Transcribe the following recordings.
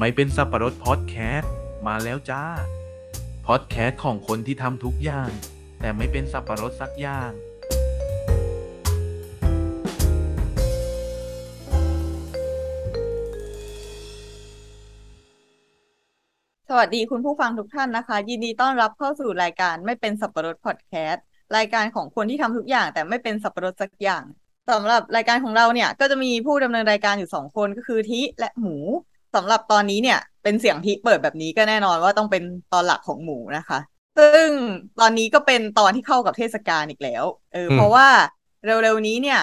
ไม่เป็นสับปะรดพอดแคสต์มาแล้วจ้า พอดแคสต์ของคนที่ทำทุกอย่าง แต่ไม่เป็นสับปะรดสักอย่าง สวัสดีคุณผู้ฟังทุกท่านนะคะ ยินดีต้อนรับเข้าสู่รายการไม่เป็นสับปะรดพอดแคสต์รายการของคนที่ทำทุกอย่าง แต่ไม่เป็นสับปะรดสักอย่างสำหรับรายการของเราเนี่ย ก็จะมีผู้ดำเนินรายการอยู่สองคนก็คือทิและหมู สำหรับตอนนี้เนี่ย เป็นเสียงทิเปิดแบบนี้ก็แน่นอนว่าต้องเป็นตอนหลักของหมูนะคะ ซึ่งตอนนี้ก็เป็นตอนที่เข้ากับเทศกาลอีกแล้ว เอออืมเพราะว่าเร็วๆนี้เนี่ย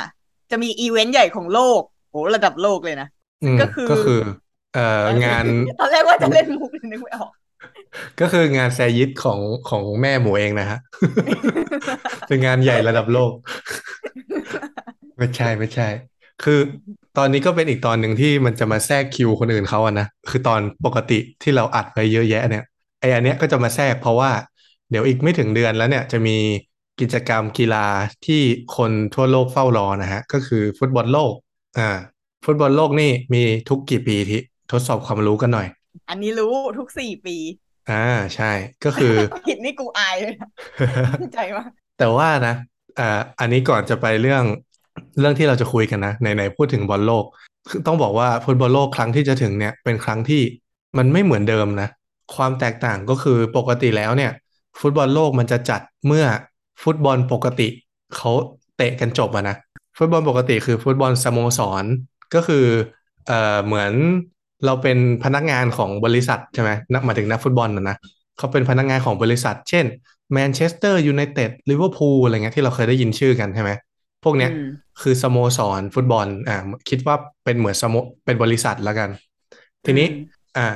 จะมีอีเวนต์ใหญ่ของโลกโหระดับโลกเลยนะอืมก็คือก็คือ เอ่องานตอนแรกว่าจะเล่นมุกเลยนึกไม่ออกก็คืองานแซยิตของของแม่หมูเองนะฮะ เป็นงานใหญ่ระดับโลก ไม่ใช่ไม่ใช่ คือ ตอนนี้ก็เป็นอีกตอนหนึ่งที่มันจะมาแทรกคิวคนอื่นเขาอะนะคือตอนปกติที่เราอัดไปเยอะแยะเนี่ยไออันเนี้ยก็จะมาแทรกเพราะว่าเดี๋ยวอีกไม่ถึงเดือนแล้วเนี่ยจะมีกิจกรรมกีฬาที่คนทั่วโลกเฝ้ารอนะฮะก็คือฟุตบอลโลกอ่าฟุตบอลโลกนี่มีทุกกี่ปีที่ทดสอบความรู้กันหน่อย อันนี้รู้ทุกสี่ปีอ่าใช่ก็คือผิดนี่กูอายเลยนะเข้าใจว่าแต่ว่านะอ่าอันนี้ก่อนจะไปเรื่อง เรื่องที่เราจะคุยกันนะไหนๆพูดถึงบอลโลกต้องบอกว่าฟุตบอลโลกครั้งที่จะถึงเนี่ยเป็นครั้งที่มันไม่เหมือนเดิมนะ ความแตกต่างก็คือปกติแล้วเนี่ย ฟุตบอลโลกมันจะจัดเมื่อฟุตบอลปกติเขาเตะกันจบอะนะฟุตบอลปกติคือฟุตบอลสโมสรก็คือเอ่อเหมือนเราเป็นพนักงานของบริษัทใช่ไหมนักมาถึงนักฟุตบอลนะนะเขาเป็นพนักงานของบริษัท เช่นแมนเชสเตอร์ยูไนเต็ดลิเวอร์พูลอะไรเงี้ยที่เราเคยได้ยินชื่อกันใช่ไหม พวกเนี้ยอืมคือสโมสรฟุตบอล อ่า คิดว่าเป็นเหมือนสโมเป็นบริษัทแล้วกัน ทีนี้อืมอ่า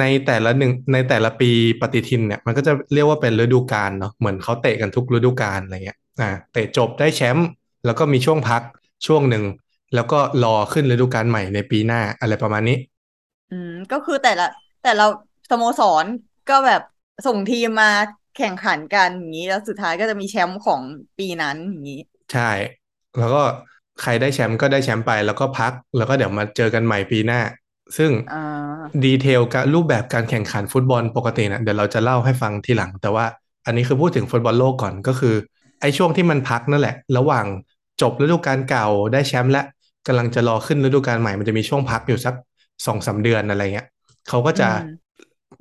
ในแต่ละหนึ่งในแต่ละปีปฏิทินเนี่ย มันก็จะเรียกว่าเป็นฤดูกาลเนาะเหมือนเขาเตะกันทุกฤดูกาลอะไรเงี้ยอ่าเตะจบได้แชมป์แล้วก็มีช่วงพักช่วงหนึ่ง แล้วก็รอขึ้นฤดูกาลใหม่ในปีหน้าอะไรประมาณนี้ อืม ก็คือแต่ละแต่ละสโมสรก็แบบส่งทีมมาแข่งขันกันอย่างนี้แล้วสุดท้ายก็จะมีแชมป์ของปีนั้นอย่างนี้ ใช่ แล้วก็ใครได้แชมป์ก็ได้แชมป์ไปแล้วก็พัก แล้วก็เดี๋ยวมาเจอกันใหม่ปีหน้า ซึ่งอ่าดีเทลการรูปแบบการแข่งขันฟุตบอลปกตินะเดี๋ยวเราจะเล่าให้ฟังทีหลัง แต่ว่าอันนี้คือพูดถึงฟุตบอลโลกก่อนก็คือ ไอ้ช่วงที่มันพักนั่นแหละ ระหว่างจบฤดูกาลเก่าได้แชมป์และกำลังจะรอขึ้นฤดูกาลใหม่มันจะมีช่วงพักอยู่สักสองสามเดือนอะไรเงี้ยเขาก็จะอืม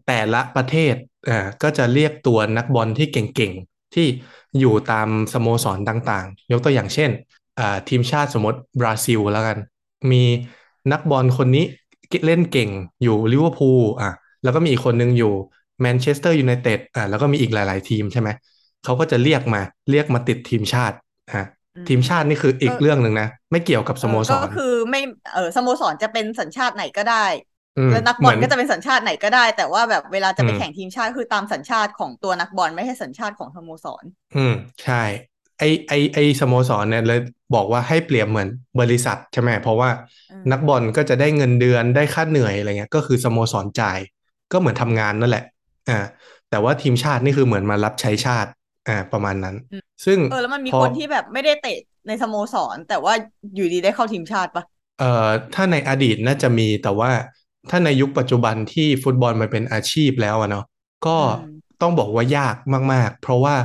แต่ละประเทศอ่าก็จะเรียกตัวนักบอลที่เก่งๆที่ อยู่ตามสโมสรต่างๆ ยกตัวอย่างเช่นอ่าทีมชาติสมมติบราซิลแล้วกัน มีนักบอลคนนี้เล่นเก่งอยู่ลิเวอร์พูลอะแล้วก็มีอีกคนนึงอยู่แมนเชสเตอร์ยูไนเต็ดอะแล้วก็มีอีกหลาย ๆ ทีมใช่ไหมเขาก็จะเรียกมาเรียกมาติดทีมชาติฮะอืมทีมชาตินี่คืออีกก็เรื่องหนึ่งนะ ไม่เกี่ยวกับสโมสเออรก็คือไม่เออสโมสรจะเป็นสัญชาติไหนก็ได้อืม แล้วนักบเหอมืลอนก็จะเป็นสัญชาติไหนก็ได้ แต่ว่าแบบเวลาจะไปอืมแข่งทีมชาติคือตามสัญชาติของตัวนักบอลไม่ใช่สัญชาติของสโมสร อืมใช่ ไอไอไอสโมสรเนี่ยเลยบอกว่าให้เปรียบเหมือนบริษัทใช่ไหมเพราะว่าอืมนักบอลก็จะได้เงินเดือนได้ค่าเหนื่อยอะไรเงี้ย ก็คือสโมสรจ่ายก็เหมือนทำงานนั่นแหละอ่าแต่ว่าทีมชาตินี่คือเหมือนมารับใช้ชาติอ่าประมาณนั้น ซึ่งเออแล้วมันมีพอคนที่แบบไม่ได้เตะในสโมสร แต่ว่าอยู่ดีได้เข้าทีมชาติปะเอ่อถ้าในอดีตน่าจะมีแต่ว่า ถ้าในยุคปัจจุบันที่ฟุตบอลมันเป็นอาชีพแล้วอะเนาะก็อืมต้องบอกว่ายากมาก ๆ เพราะว่า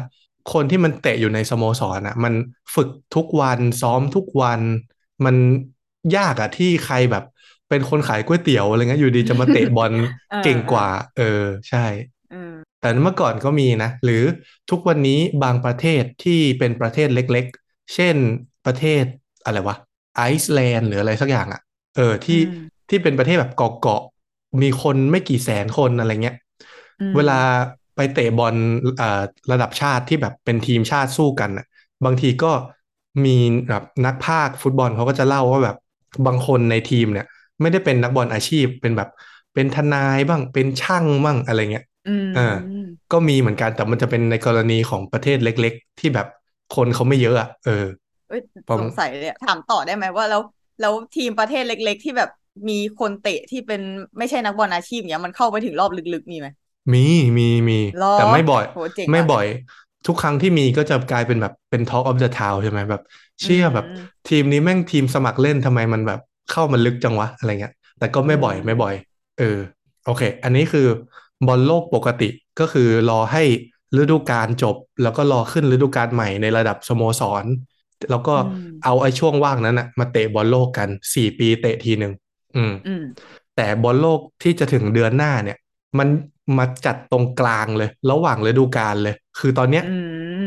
คนที่มันเตะอยู่ในสโมสรอะมันฝึกทุกวันซ้อมทุกวัน มันยากอะที่ใครแบบเป็นคนขายก๋วยเตี๋ยวอะไรเงี้ยอยู่ดีจะมาเตะบอลเออเก่งกว่า เออใช่อืมแต่เมื่อก่อนก็มีนะ หรือทุกวันนี้บางประเทศที่เป็นประเทศเล็กๆ เช่นประเทศอะไรวะไอซ์แลนด์หรืออะไรสักอย่างอะ่ะ เออที่อืม ที่เป็นประเทศแบบเกาะๆมีคนไม่กี่แสนคนอะไรเงี้ยอืมเวลาไปเตะบอลอ่าระดับชาติที่แบบเป็นทีมชาติสู้กันน่ะ บางทีก็มีแบบนักพากย์ฟุตบอลเขาก็จะเล่าว่าแบบบางคนในทีมเนี่ย ไม่ได้เป็นนักบอลอาชีพเป็นแบบเป็นทนายบ้างเป็นช่างบ้างอะไรเงี้ยอืมอ่าก็มีเหมือนกันแต่มันจะเป็นในกรณีของประเทศเล็ก ๆ ที่แบบคนเขาไม่เยอะอะเออเอ้ยผมสงสัยเลยอะถามต่อได้ไหมว่าแล้วแล้วทีมประเทศเล็ก ๆ ที่แบบ มีคนเตะที่เป็นไม่ใช่นักบอลอาชีพเนี้ยมันเข้าไปถึงรอบลึกๆมีไหมมีมีมีหรอแต่ไม่บ่อยโหเจ๋งไม่ว่ะบ่อย ทุกครั้งที่มีก็จะกลายเป็นแบบเป็น Talk of the Town ใช่ไหมแบบ เชื่อแบบอืมทีมนี้แม่งทีมสมัครเล่นทำไมมันแบบเข้ามาลึกจังวะอะไรเงี้ย แต่ก็ไม่บ่อยอืมไม่บ่อย เออ โอเค อันนี้คือบอลโลกปกติก็คือรอให้ฤดูกาลจบ แล้วก็รอขึ้นฤดูกาลใหม่ในระดับสโมสร แล้วก็อืมเอาไอ้ช่วงว่างนั้นนะมาเตะบอลโลกกันสี่ปีเตะทีหนึ่ง อืมอืม แต่บอลโลกที่จะถึงเดือนหน้าเนี่ย มันมาจัดตรงกลางเลย ระหว่างฤดูกาลเลย คือตอนเนี้ยอืม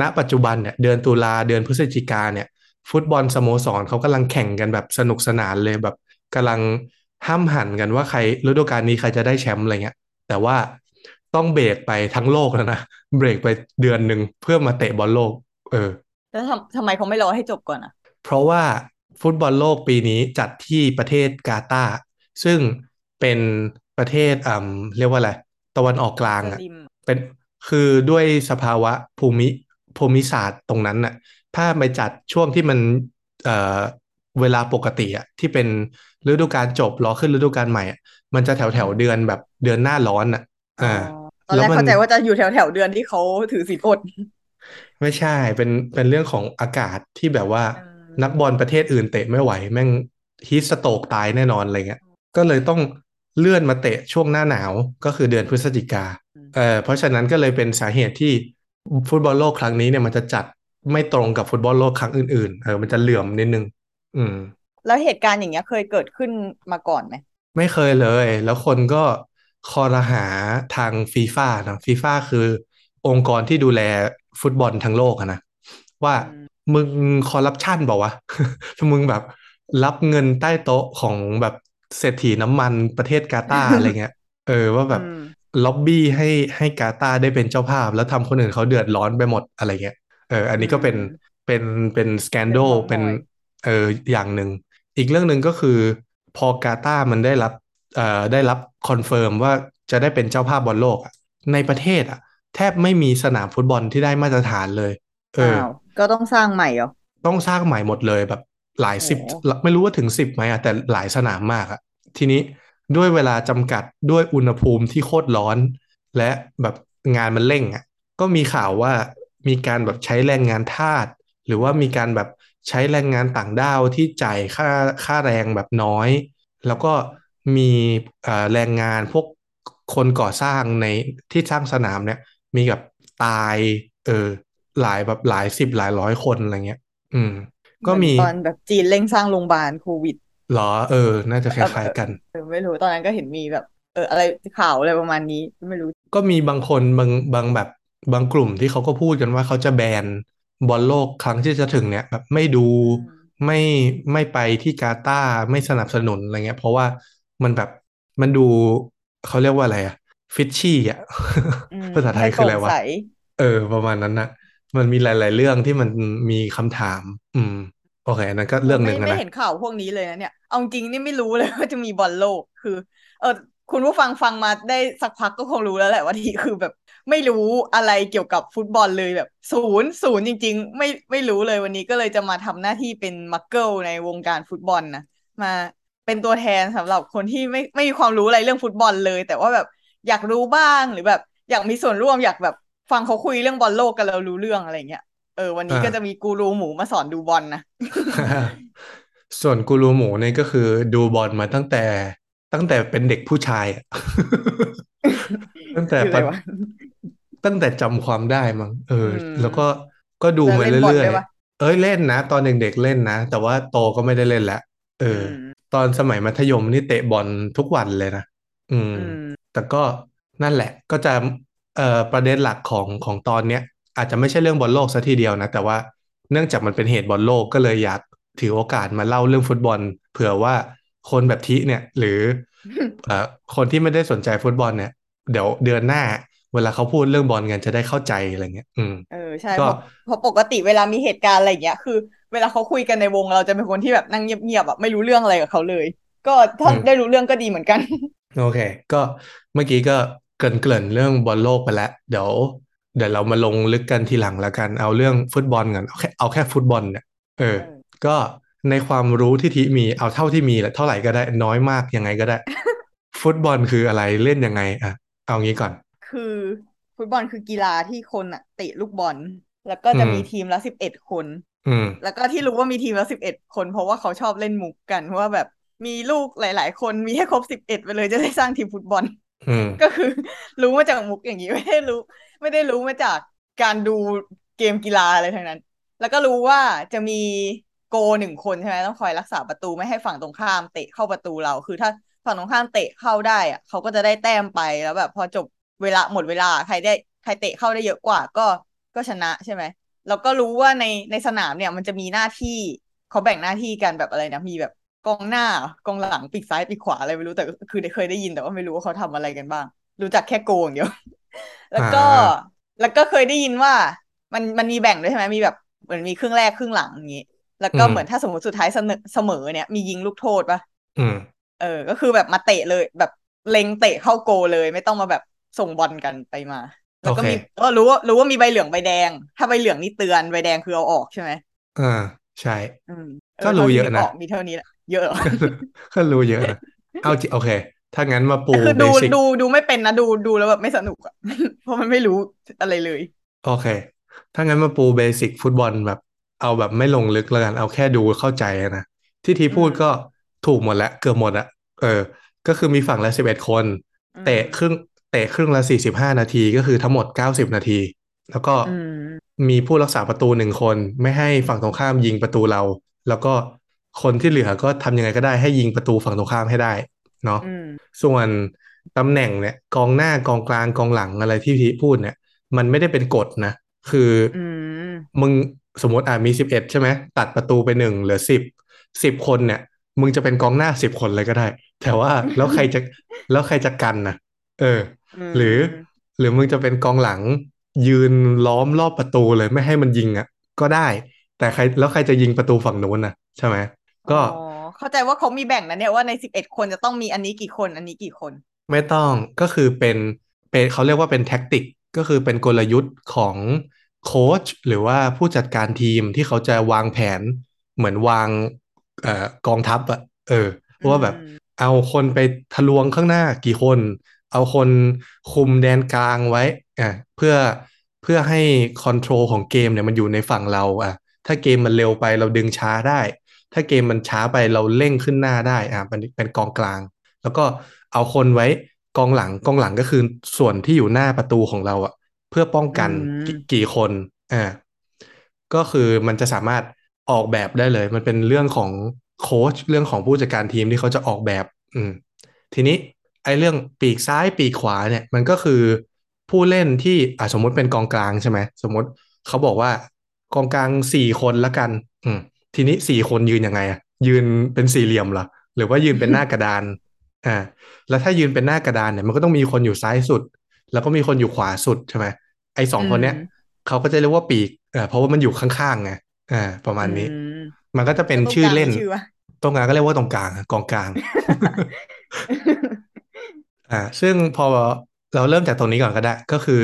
ณปัจจุบันเนี่ย เดือนตุลาเดือนพฤศจิกาเนี่ย ฟุตบอลสโมสรเขากำลังแข่งกันแบบสนุกสนานเลยแบบกำลังห้ามหันกันว่าใครฤดูกาลนี้ใครจะได้แชมป์อะไรเงี้ย แต่ว่าต้องเบรกไปทั้งโลกแล้วนะ เบรกไปเดือนหนึ่งเพื่อมาเตะบอลโลก เออ แล้วทำทำไมเขาไม่รอให้จบก่อนอะ เพราะว่า ฟุตบอลโลกปีนี้จัดที่ประเทศกาตาร์ซึ่งเป็นประเทศอ่าเรียกว่าอะไรตะวันออกกลางอะสลิมเป็นคือด้วยสภาวะภูมิภูมิศาสตร์ตรงนั้นน่ะ ถ้าไปจัดช่วงที่มันเอ่อเวลาปกติอะที่เป็นฤดูกาลจบรอขึ้นฤดูกาลใหม่อะมันจะแถวแถวเดือนแบบเดือนหน้าร้อนอะอ๋ออ่าตอนแรกแล้วมันเข้าใจว่าจะอยู่แถวแถวๆเดือนที่เขาถือศีลอด ไม่ใช่เป็นเป็นเรื่องของอากาศที่แบบว่าอืม นักบอลประเทศอื่นเตะไม่ไหว แม่งฮีทสโตรกตายแน่นอนอะไรเงี้ยก็เลยต้องเลื่อนมาเตะช่วงหน้าหนาวก็คือเดือนพฤศจิกาเออเพราะฉะนั้นก็เลยเป็นสาเหตุที่ฟุตบอลโลกครั้งนี้เนี่ยมันจะจัดไม่ตรงกับฟุตบอลโลกครั้งอื่นๆเออมันจะเหลื่อมนิดนึง อืม แล้วเหตุการณ์อย่างเงี้ยเคยเกิดขึ้นมาก่อนไหมไม่เคยเลย แล้วคนก็ครหาทางฟีฟ่านะฟีฟ่าคือองค์กรที่ดูแลฟุตบอลทั้งโลกอะนะว่าอื มมึงคอร์รัปชันเปล่าวะมึงแบบรับเงินใต้โต๊ะของแบบเศรษฐีน้ำมันประเทศกาตาร์อะไรเงี้ย เออว่าแบบอืมล็อบบี้ให้ให้กาตาร์ได้เป็นเจ้าภาพ แล้วทำคนอื่นเขาเดือดร้อนไปหมดอะไรเงี้ย เออ อันนี้ก็เป็นอืมเป็นเป็นสแกนโดเป็นเม้าท์เป็นมอยเอออย่างหนึ่ง อีกเรื่องหนึ่งก็คือ พอกาตาร์มันได้รับเอ่อได้รับ confirm ว่าจะได้เป็นเจ้าภาพบอลโลกอะในประเทศอะ แทบไม่มีสนามฟุตบอลที่ได้มาตรฐานเลย เอออ้าว ก็ต้องสร้างใหม่เหรอ ต้องสร้างใหม่หมดเลยแบบหลายสิบโอ้ไม่รู้ว่าถึงสิบไหมอะแต่หลายสนามมากอะทีนี้ด้วยเวลาจำกัดด้วยอุณหภูมิที่โคตรร้อน และแบบงานมันเร่งอะก็มีข่าวว่ามีการแบบใช้แรงงานทาสหรือว่ามีการแบบใช้แรงงานต่างด้าวที่จ่ายค่าค่าแรงแบบน้อย แล้วก็มีเอ่อแรงงานพวกคนก่อสร้างในที่สร้างสนามเนี่ย มีแบบตายเออ หลายแบบหลายสิบหลายร้อยคนอะไรเงี้ย อืม ก็มีเหอนตอนแบบจีนเร่งสร้างโรงพยาบาลโควิดเหรอ เออ น่าจะคล้ายๆกันเออไม่รู้ตอนนั้นก็เห็นมีแบบ เออ อะไรข่าวอะไรประมาณนี้ไม่รู้ ก็มีบางคนบางบางแบบบางกลุ่มที่เขาก็พูดกันว่าเขาจะแบนบอลโลกครั้งที่จะถึงเนี่ย แบบไม่ดูอืมไม่ไม่ไปที่กาตาร์ไม่สนับสนุนอะไรเงี้ย เพราะว่ามันแบบมันดูเขาเรียกว่าอะไรอะฟิชชี่อะอืมภาษาไทยไม่คืออะไรโปร่งวะใสเออ ประมาณนั้นนะ มันมีหลาย ๆ เรื่องที่มันมีคำถาม อืมโอเคอันนั้นก็เรื่องหนึ่งไม่อะไม่นะเห็นข่าวพวกนี้เลยนะเนี่ยเอาจริงนี่ไม่รู้เลยว่าจะมีบอลโลกคือ เออคุณผู้ฟังฟังมาได้สักพักก็คงรู้แล้วแหละว่าทีคือแบบ ไม่รู้อะไรเกี่ยวกับฟุตบอลเลยแบบศูนย์ศูนย์จริง ๆ ไม่ไม่รู้เลยวันนี้ก็เลยจะมาทำหน้าที่เป็นมักเกิลในวงการฟุตบอลนะมาเป็นตัวแทนสำหรับคนที่ไม่ไม่มีความรู้อะไรเรื่องฟุตบอลเลย แต่ว่าแบบอยากรู้บ้างหรือแบบอยากมีส่วนร่วมอยากแบบ ฟังเขาคุยเรื่องบอลโลกกันแล้วรู้เรื่องอะไรเงี้ยเออวันนี้อ่าก็จะมีกูรูหมูมาสอนดูบอลนะ ส่วนกูรูหมูเนี่ยก็คือดูบอลมาตั้งแต่ตั้งแต่เป็นเด็กผู้ชายอะตั้งแต่คืออะไรปะวะตั้งแต่จำความได้มั้งเอออืมแล้วก็ก็ดูมาแล้วเล่นบอลเรื่อยด้วยปะๆเอ้ยเล่นนะ ตอนเด็กๆเล่นนะ แต่ว่าโตก็ไม่ได้เล่นแล้วเอออมตอนสมัยมัธยมนี่เตะบอลทุกวันเลยนะอืมอืมแต่ก็นั่นแหละ ก็จะ เอ่อประเด็นหลักของของตอนเนี้ยอาจจะไม่ใช่เรื่องบอลโลกซะทีเดียวนะ แต่ว่าเนื่องจากมันเป็นเหตุบอลโลกก็เลยอยากถือโอกาสมาเล่าเรื่องฟุตบอล เผื่อว่าคนแบบทิเนี่ย หรือเอ่อคนที่ไม่ได้สนใจฟุตบอลเนี่ย เดี๋ยวเดือนหน้า เวลาเขาพูดเรื่องบอลกันจะได้เข้าใจอะไรเงี้ย อืมเออใช่ก็เพราะเพราะปกติเวลามีเหตุการณ์อะไรอย่างเงี้ยคือ เวลาเขาคุยกันในวงเราจะเป็นคนที่แบบนั่งเงียบๆแบบไม่รู้เรื่องอะไรกับเขาเลย ก็ถ้าอืมได้รู้เรื่องก็ดีเหมือนกัน โอเค ก็เมื่อกี้ก็ เกริ่นเกริ่นเรื่องบอลโลกไปแล้ว เดี๋ยว เดี๋ยวเรามาลงลึกกันทีหลังแล้วกัน เอาเรื่องฟุตบอลกันเอาแค่เอาแค่ฟุตบอลเนี่ยเออเออ ก็ในความรู้ที่ทีมีเอาเท่าที่มีแหละเท่าไหร่ก็ได้น้อยมากยังไงก็ได้ ฟุตบอลคืออะไรเล่นยังไงอะเอางี้ก่อน คือฟุตบอลคือกีฬาที่คนอะเตะลูกบอล แล้วก็จะอืมมีทีมละสิบเอ็ดคน อืม แล้วก็ที่รู้ว่ามีทีมละสิบเอ็ดคน เพราะว่าเขาชอบเล่นมุกกันว่าแบบมีลูกหลาย ๆ คนมีให้ครบสิบเอ็ดไปเลยจะได้สร้างทีมฟุตบอลอืม ก็คือ รู้มาจากมุกอย่างนี้ไม่ได้รู้ ไม่ได้รู้มาจากการดูเกมกีฬาอะไรทั้งนั้น แล้วก็รู้ว่าจะมีโกหนึ่งคนใช่ไหมต้องคอยรักษาประตูไม่ให้ฝั่งตรงข้าม เตะเข้าประตูเราคือถ้าฝั่งตรงข้ามเตะเข้าได้อะเขาก็จะได้แต้มไปแล้วแบบ พอจบเวลาหมดเวลาใครได้ใครเตะเข้าได้เยอะกว่า ก็ก็ชนะใช่ไหมแล้วก็รู้ว่าในในสนามเนี่ย มันจะมีหน้าที่เขาแบ่งหน้าที่กันแบบอะไรนะมีแบบ กองหน้ากองหลังปีกซ้ายปีกขวาอะไรไม่รู้แต่ก็คือได้เคยได้ยินแต่ว่าไม่รู้ว่าเขาทำอะไรกันบ้าง รู้จักแค่โกอย่างเดียว แล้วก็อ่าแล้วก็เคยได้ยินว่า มันมันมีแบ่งด้วยใช่ไหมมีแบบเหมือนมีครึ่งแรกครึ่งหลังอย่างงี้แล้วก็อืมเหมือนถ้าสมมติสุดท้ายเสมอเสมอเนี่ยมียิงลูกโทษปะอืม เออ ก็คือแบบมาเตะเลย แบบเล็งเตะเข้าโกเลย ไม่ต้องมาแบบส่งบอลกันไปมา แล้วก็มีโอเคก็รู้ว่ารู้ว่ามีใบเหลืองใบแดง ถ้าใบเหลืองนี่เตือนใบแดงคือเอาออกใช่ไหมอ่าใช่อืมก็รู้เยอะนะท่าที่กมีเท่านี้แหละ เยอะเหรอก็รู้เยอะนะเอาจริงโอเค ถ้างั้นมาปูคือเบดูสิกดูดูไม่เป็นนะดูดูแล้วแบบไม่สนุกอะเพราะมันไม่รู้อะไรเลย โอเค ถ้างั้นมาปูเบสิกฟุตบอลแบบ เอาแบบไม่ลงลึกแล้วกันเอาแค่ดูเข้าใจอะนะที่ทีพูดอืมก็ถูกหมดแล้วเกือบหมดอะเออ ก็คือมีฝั่งละสิบเอ็ดคนอืมเตะครึ่งเตะครึ่งละสี่สิบห้านาทีก็คือทั้งหมดเก้าสิบนาที แล้วก็อืมมีผู้รักษาประตูหนึ่งคน ไม่ให้ฝั่งตรงข้ามยิงประตูเรา แล้วก็ คนที่เหลือก็ทำยังไงก็ได้ให้ยิงประตูฝั่งตรงข้ามให้ได้เนาะอืมส่วนตำแหน่งเนี่ยกองหน้ากองกลางกองหลังอะไรที่พี่พูดเนี่ย มันไม่ได้เป็นกฎนะ คือออืมมึงสมมติอะมีสิบเอ็ดใช่ไหมตัดประตูไปหนึ่งเหลือสิบสิบคนเนี่ย มึงจะเป็นกองหน้าสิบคนเลยก็ได้ แต่ว่าแล้วใครจะแล้วใครจะกันนะเออ หรือ หรือมึงจะเป็นกองหลัง ยืนล้อมรอบประตูเลยไม่ให้มันยิงอะ ก็ได้ แต่ใครแล้วใครจะยิงประตูฝั่งนู้นนะใช่ไหม ก็อ๋อเข้าใจว่าเขามีแบ่งนะเนี่ยว่าในสิบเอ็ดคนจะต้องมีอันนี้กี่คน อันนี้กี่คน ไม่ต้องก็คือเป็นเป็นเขาเรียกว่าเป็นแท็กติกก็คือเป็นกลยุทธ์ของโค้ชหรือว่าผู้จัดการทีมที่เขาจะวางแผนเหมือนวางเอ่อกองทัพอะเออว่าแบบอืมเอาคนไปทะลวงข้างหน้ากี่คน เอาคนคุมแดนกลางไว้อะเพื่อเพื่อให้คอนโทรลของเกมเนี่ยมันอยู่ในฝั่งเราอะถ้าเกมมันเร็วไปเราดึงช้าได้ ถ้าเกมมันช้าไปเราเร่งขึ้นหน้าได้อะมันเป็นกองกลาง แล้วก็เอาคนไว้กองหลังกองหลังก็คือส่วนที่อยู่หน้าประตูของเราอะเพื่อป้องกันอืมกี่กี่คนอ่าก็คือมันจะสามารถออกแบบได้เลย มันเป็นเรื่องของโค้ชเรื่องของผู้จัดการทีมที่เขาจะออกแบบ อืม ทีนี้ไอ้เรื่องปีกซ้ายปีกขวาเนี่ย มันก็คือผู้เล่นที่อะสมมติเป็นกองกลางใช่ไหมสมมติเขาบอกว่ากองกลางสี่คนละกัน อืม ทีนี้สี่คนยืนยังไงอะยืนเป็นสี่เหลี่ยมเหรอหรือว่ายืนเป็นหน้ากระดานอ่าแล้วถ้ายืนเป็นหน้ากระดานเนี่ยมันก็ต้องมีคนอยู่ซ้ายสุด แล้วก็มีคนอยู่ขวาสุดใช่ไหมไอ้สองคนเนี้ยอืมเขาก็จะเรียกว่าปีกเออเพราะว่ามันอยู่ข้างๆไงอ่าประมาณนี้อืมมันก็จะเป็นแล้วตรงชื่อกลางเล่นมีชื่อวะตรงกลางก็เรียกว่าตรงกลางอะกองกลางอ่าซึ่งพอเราเริ่มจากตรงนี้ก่อนก็ได้ ก็คือ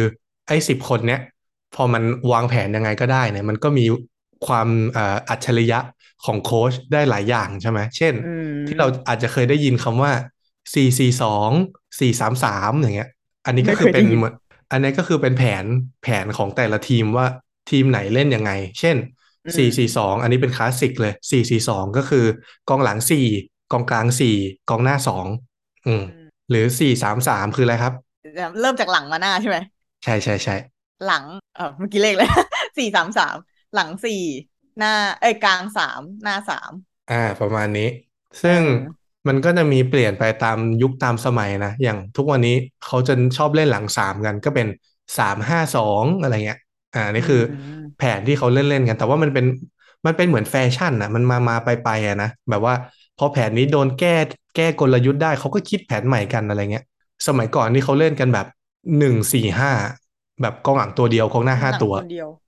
ไอ้สิบคนเนี้ยพอมันวางแผนยังไงก็ได้เนี่ย มันก็มี ความอ่าอัจฉริยะของโค้ชได้หลายอย่างใช่ไหมเช่นอืมที่เราอาจจะเคยได้ยินคำว่า 4 4 2 4 3 3 อย่างเงี้ย อันนี้ก็คือเป็นไม่เคยได้ยินเหมือนอันนี้ก็คือเป็นแผนแผนของแต่ละทีมว่าทีมไหนเล่นยังไง เช่น 4 4 2 อันนี้เป็นคลาสสิกเลย 4 4 2 ก็คือกองหลัง 4 กองกลาง 4 กองหน้า 2 อืม หรือ 4 3 3 คืออะไรครับ เริ่มจากหลังมาหน้าใช่ไหม ใช่ใช่ใช่หลัง เออเมื่อกี้เลขเลยสี่สามสาม หลังสี่หน้าเอ้ยกลางสามหน้าสามอ่า ประมาณนี้ ซึ่งเออมันก็จะมีเปลี่ยนไปตามยุคตามสมัยนะ อย่างทุกวันนี้เขาจะชอบเล่นหลังสามกัน ก็เป็นสามห้าสองอะไรเงี้ย อ่านี่คืออมแผนที่เขาเล่นเล่นกัน แต่ว่ามันเป็นมันเป็นเหมือนแฟชั่นอะมันมามาไปไปอะนะแบบว่าพอแผนนี้โดนแก้แก้กลยุทธ์ได้เขาก็คิดแผนใหม่กันอะไรเงี้ย สมัยก่อนนี่เขาเล่นกันแบบหนึ่งสี่ห้าแบบกองหลังตัวเดียวกองหน้าห้าหลังตัวคนเดียว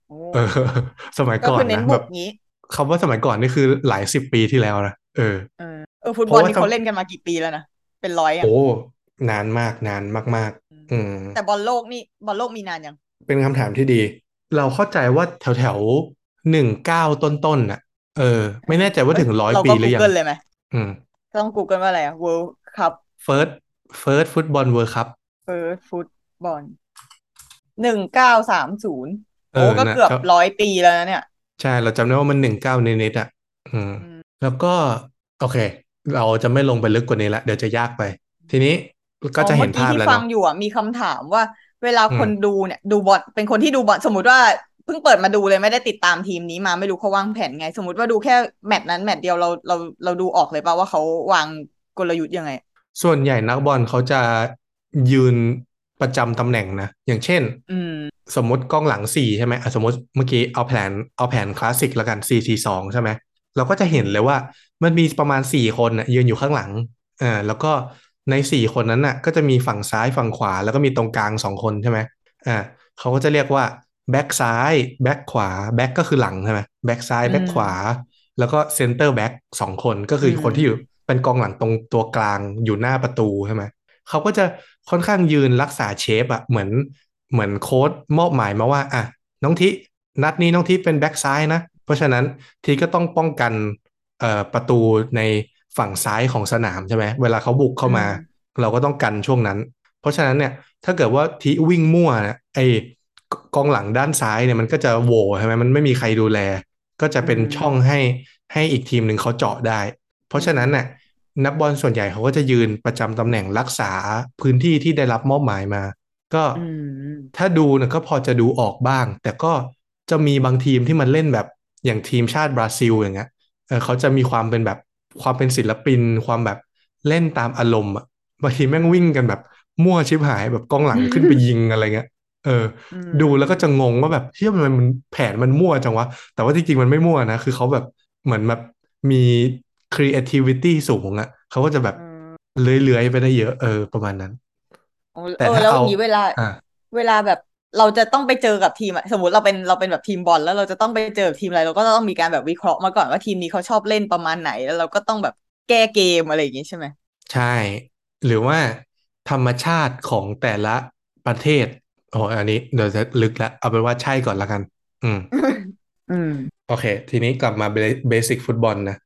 โอ้เออ สมัยก็ก่อคืนอเน้นนะบุแบบกงี้คำว่าสมัยก่อนนี่คือหลายสิบปีที่แล้วนะเออเออเออฟุตเพบอลราะว่านี่สมเขาเล่นกันมากี่ปีแล้วนะเป็นร้อยอะโอ้นานมากนานมาก ๆ อืม แต่บอลโลกนี่บอลโลกมีนานยัง เป็นคำถามที่ดี เราเข้าใจว่าแถวแถวหนึ่งเก้าต้นๆน่ะ เออ ไม่แน่ใจว่าถึงร้อยเราปีก็หรือยัง Google เลยไหมอืมต้อง Google ว่าอะไรอะ World Cup First First Football World Cup First Football หนึ่งเก้าสามศูนย์เอ โอ้อก็นะเกือบครับร้อยปีแล้วนะเนี่ย ใช่เราจำได้ว่ามันหนึ่งเก้านิดๆอะอืมอืม แล้วก็ โอเค เราจะไม่ลงไปลึกกว่านี้ละเดี๋ยวจะยากไป ทีนี้ก็อ๋อจะเมื่เห็อนกี้ภาพที่แล้วฟังเนาะอยู่อะมีคำถามว่า เวลาอืคนมดูเนี่ย ดูบอลเป็นคนที่ดูบอลสมมติว่าเพิ่งเปิดมาดูเลยไม่ได้ติดตามทีมนี้มาไม่รู้เขาวางแผนไง สมมติว่าดูแค่แมตช์นั้นแมตช์เดียวเราเราเราดูออกเลยป่ะว่าเขาวางกลยุทธ์ยังไง ส่วนใหญ่นักบอลเขาจะยืน ประจำตำแหน่งนะ อย่างเช่นอืมสมมติกองหลังสี่ใช่ไหมอะสมมติเมื่อกี้เอาแผนเอาแผนคลาสสิกแล้วกันสี่สี่สองใช่ไหมเราก็จะเห็นเลยว่ามันมีประมาณสี่คนน่ะยืนอยู่ข้างหลังอ่าแล้วก็ในสี่คนนั้นน่ะ ก็จะมีฝั่งซ้ายฝั่งขวา แล้วก็มีตรงกลางสองคนใช่ไหมอ่าเขาก็จะเรียกว่าแบ็กซ้ายแบ็กขวาแบ็กก็คือหลังใช่ไหมแบ็กซ้ายอืมแบ็กขวา แล้วก็เซนเตอร์แบ็กสองคนก็คือคนที่อยู่อืมเป็นกองหลังตรงตัวกลางอยู่หน้าประตูใช่ไหมเขาก็จะ ค่อนข้างยืนรักษา shape อะเหมือนเหมือนโค้ชมอบหมายมาว่าอะน้องทีนัดนี้น้องทีเป็นแบ็กซ้ายนะ เพราะฉะนั้นทีก็ต้องป้องกันเอ่อประตูในฝั่งซ้ายของสนามใช่ไหมเวลาเขาบุกเข้ามาอืมเราก็ต้องกันช่วงนั้น เพราะฉะนั้นเนี่ยถ้าเกิดว่าทีวิ่งมั่วนะไอ้กองหลังด้านซ้ายเนี่ยมันก็จะโหว่ใช่ไหมมันไม่มีใครดูแล ก็จะอืเป็นมช่องให้ให้อีกทีมหนึ่งเขาเจาะได้ เพอืราะฉะนั้นมเนี่ย นักบอลส่วนใหญ่เขาก็จะยืนประจำตำแหน่งรักษาพื้นที่ที่ได้รับมอบหมายมา ก็อืมถ้าดูเนี่ยก็พอจะดูออกบ้าง แต่ก็จะมีบางทีมที่มันเล่นแบบอย่างทีมชาติบราซิลอย่างเงี้ยเออเขาจะมีความเป็นแบบความเป็นศิลปิน ความแบบเล่นตามอารมณ์อะบางทีแม่งวิ่งกันแบบมั่วชิบหายแบบกองหลังขึ้นไปยิงอะไรเงี้ยเอออืดูแล้วก็มจะงงว่าแบบเฮ้ยทำไมมันแผนมันมั่วจังวะแต่ว่าจริงๆมันไม่มั่วนะคือเขาแบบเหมือนแบบมี creativity สูงอะเขาก็จะแบบอืมเลื้อยๆไปได้เยอะเออประมาณนั้นโอ้แต่เออถ้าแล้วอเอาย่างนี้เวลาอ่าเวลาแบบเราจะต้องไปเจอกับทีมอะสมมติเราเป็นเราเป็นแบบทีมบอลแล้วเราจะต้องไปเจอกับทีมอะไรเราก็ต้องมีการแบบวิเคราะห์มาก่อนว่าทีมนี้เขาชอบเล่นประมาณไหน แล้วเราก็ต้องแบบแก้เกมอะไรอย่างงี้ใช่ไหมใช่ หรือว่าธรรมชาติของแต่ละประเทศโอ้อันนี้เดี๋ยวจะลึกแล้วเอาเป็นว่าใช่ก่อนละกัน อืม อืม โอเค ทีนี้กลับมาเบสิกฟุตบอลนะ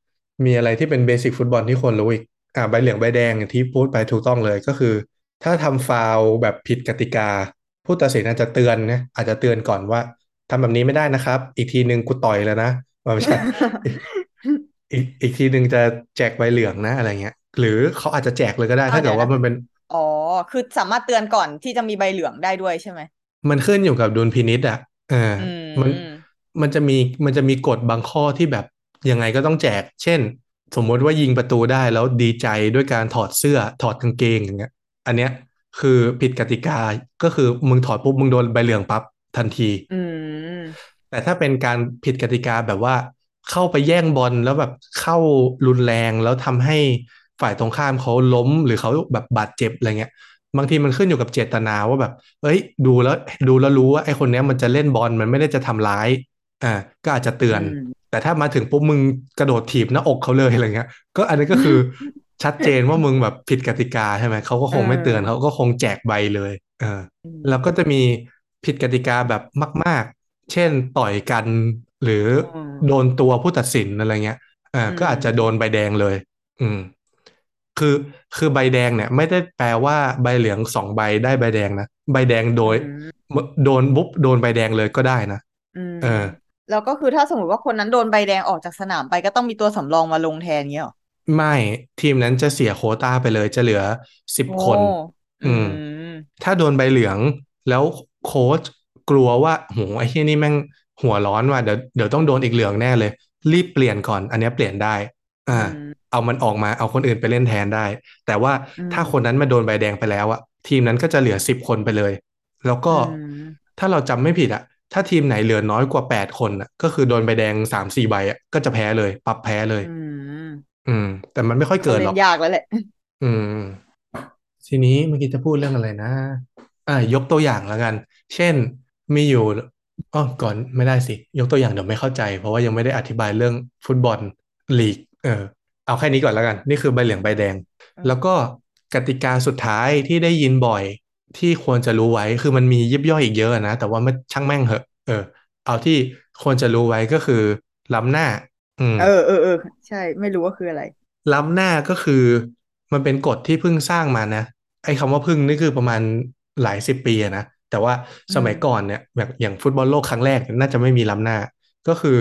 มีอะไรที่เป็นเบสิกฟุตบอลที่ควรรู้อีกอ่าใบเหลืองใบแดงอย่างที่พูดไปถูกต้องเลยก็คือ ถ้าทำฟาวล์แบบผิดกติกา ผู้ตัดสินอาจจะเตือนนะอาจจะเตือนก่อนว่าทำแบบนี้ไม่ได้นะครับ อีกทีหนึ่งกูต่อยแล้วนะว่าไม่ใช่อีกอีกทีหนึ่งจะแจกใบเหลืองนะอะไรเงี้ย หรือเขาอาจจะแจกเลยก็ได้เอาถ้าเดี๋เกิยดวว่านะมันเป็น อ๋อ คือสามารถเตือนก่อนที่จะมีใบเหลืองได้ด้วยใช่ไหม มันขึ้นอยู่กับดุลพินิจอะเอออืมันมมันจะมีมันจะมีกฎบางข้อที่แบบ ยังไงก็ต้องแจก เช่น สมมติว่ายิงประตูได้แล้วดีใจด้วยการถอดเสื้อถอดกางเกงอย่างเงี้ย อันเนี้ยคือผิดกติกาก็คือมึงถอดปุ๊บมึงโดนใบเหลืองปั๊บทันทีอืมแต่ถ้าเป็นการผิดกติกาแบบว่า เข้าไปแย่งบอลแล้วแบบเข้ารุนแรงแล้วทำให้ฝ่ายตรงข้ามเขาล้มหรือเขาแบบบาดเจ็บอะไรเงี้ยบางทีมันขึ้นอยู่กับเจตนาว่าแบบ เอ้ย ดูแล้วดูแล้วรู้ว่าไอ้คนเนี้ยมันจะเล่นบอลมันไม่ได้จะทำร้าย อ่าก็อาจจะเตือนอืมแต่ถ้ามาถึงปุ๊บมึงกระโดดถีบหน้าอกเขาเลยอะไรเงี้ย ก็อันนี้ก็คือชัดเจนว่ามึงแบบผิดกติกาใช่ไหมเขาก็คงไม่เตือนเขาก็คงแจกใบเลยเอออืมแล้วก็จะมีผิดกติกาแบบมาก ๆ เช่นต่อยกันหรืออืมโดนตัวผู้ตัดสินอะไรเงี้ยอ่าอืมก็อาจจะโดนใบแดงเลย อืม คือคือใบแดงเนี่ย ไม่ได้แปลว่าใบเหลืองสองใบได้ใบแดงนะใบแดงโดยอืมโดนปุ๊บโดนใบแดงเลยก็ได้นะอืมเออ แล้วก็คือถ้าสมมติว่าคนนั้นโดนใบแดงออกจากสนามไปก็ต้องมีตัวสำรองมาลงแทนเงี้ยเหรอไม่ทีมนั้นจะเสียโควต้าไปเลยจะเหลือสิบโอ้คน อือืมมถ้าโดนใบเหลืองแล้วโค้ชกลัวว่าโหไอ้ที่นี่แม่งหัวร้อนว่ะเดี๋ยวเดี๋ยวต้องโดนอีกเหลืองแน่เลย รีบเปลี่ยนก่อน อันเนี้ยเปลี่ยนได้ อ่าอืมเอามันออกมาเอาคนอื่นไปเล่นแทนได้ แต่ว่าอืมถ้าคนนั้นมาโดนใบแดงไปแล้วอะทีมนั้นก็จะเหลือสิบคนไปเลย แล้วก็อืมถ้าเราจำไม่ผิดอะ ถ้าทีมไหนเหลือน้อยกว่าแปดคนอะก็คือโดนใบแดงสามสี่ใบอะก็จะแพ้เลย ปรับแพ้เลย อืมอืมแต่มันไม่ค่อยเขาเกิดเล่หรอกนยากแล้วแหละ อืม ทีนี้เมื่อกี้จะพูดเรื่องอะไรนะ อ่ายกตัวอย่างแล้วกัน เช่นมีอยู่อ๋อก่อนไม่ได้สิ ยกตัวอย่างเดี๋ยวไม่เข้าใจ เพราะว่ายังไม่ได้อธิบายเรื่องฟุตบอลลีก เออ เอาแค่นี้ก่อนแล้วกัน นี่คือใบเหลืองใบแดงอืมแล้วก็กติกาสุดท้ายที่ได้ยินบ่อย ที่ควรจะรู้ไว้คือมันมียิบย่อยอีกเยอะนะ แต่ว่าไม่ช่างแม่งเหอะ เออ เอาที่ควรจะรู้ไว้ก็คือล้ำหน้า อืมเออเออเออใช่ ไม่รู้ว่าคืออะไร ล้ำหน้าก็คือ มันเป็นกฎที่เพิ่งสร้างมานะไอ้คำว่าเพิ่งนี่คือประมาณหลายสิบปีอะนะแต่ว่าสมัยอืมก่อนเนี่ยแบบอย่างฟุตบอลโลกครั้งแรกเนี่ยน่าจะไม่มีล้ำหน้า ก็คือ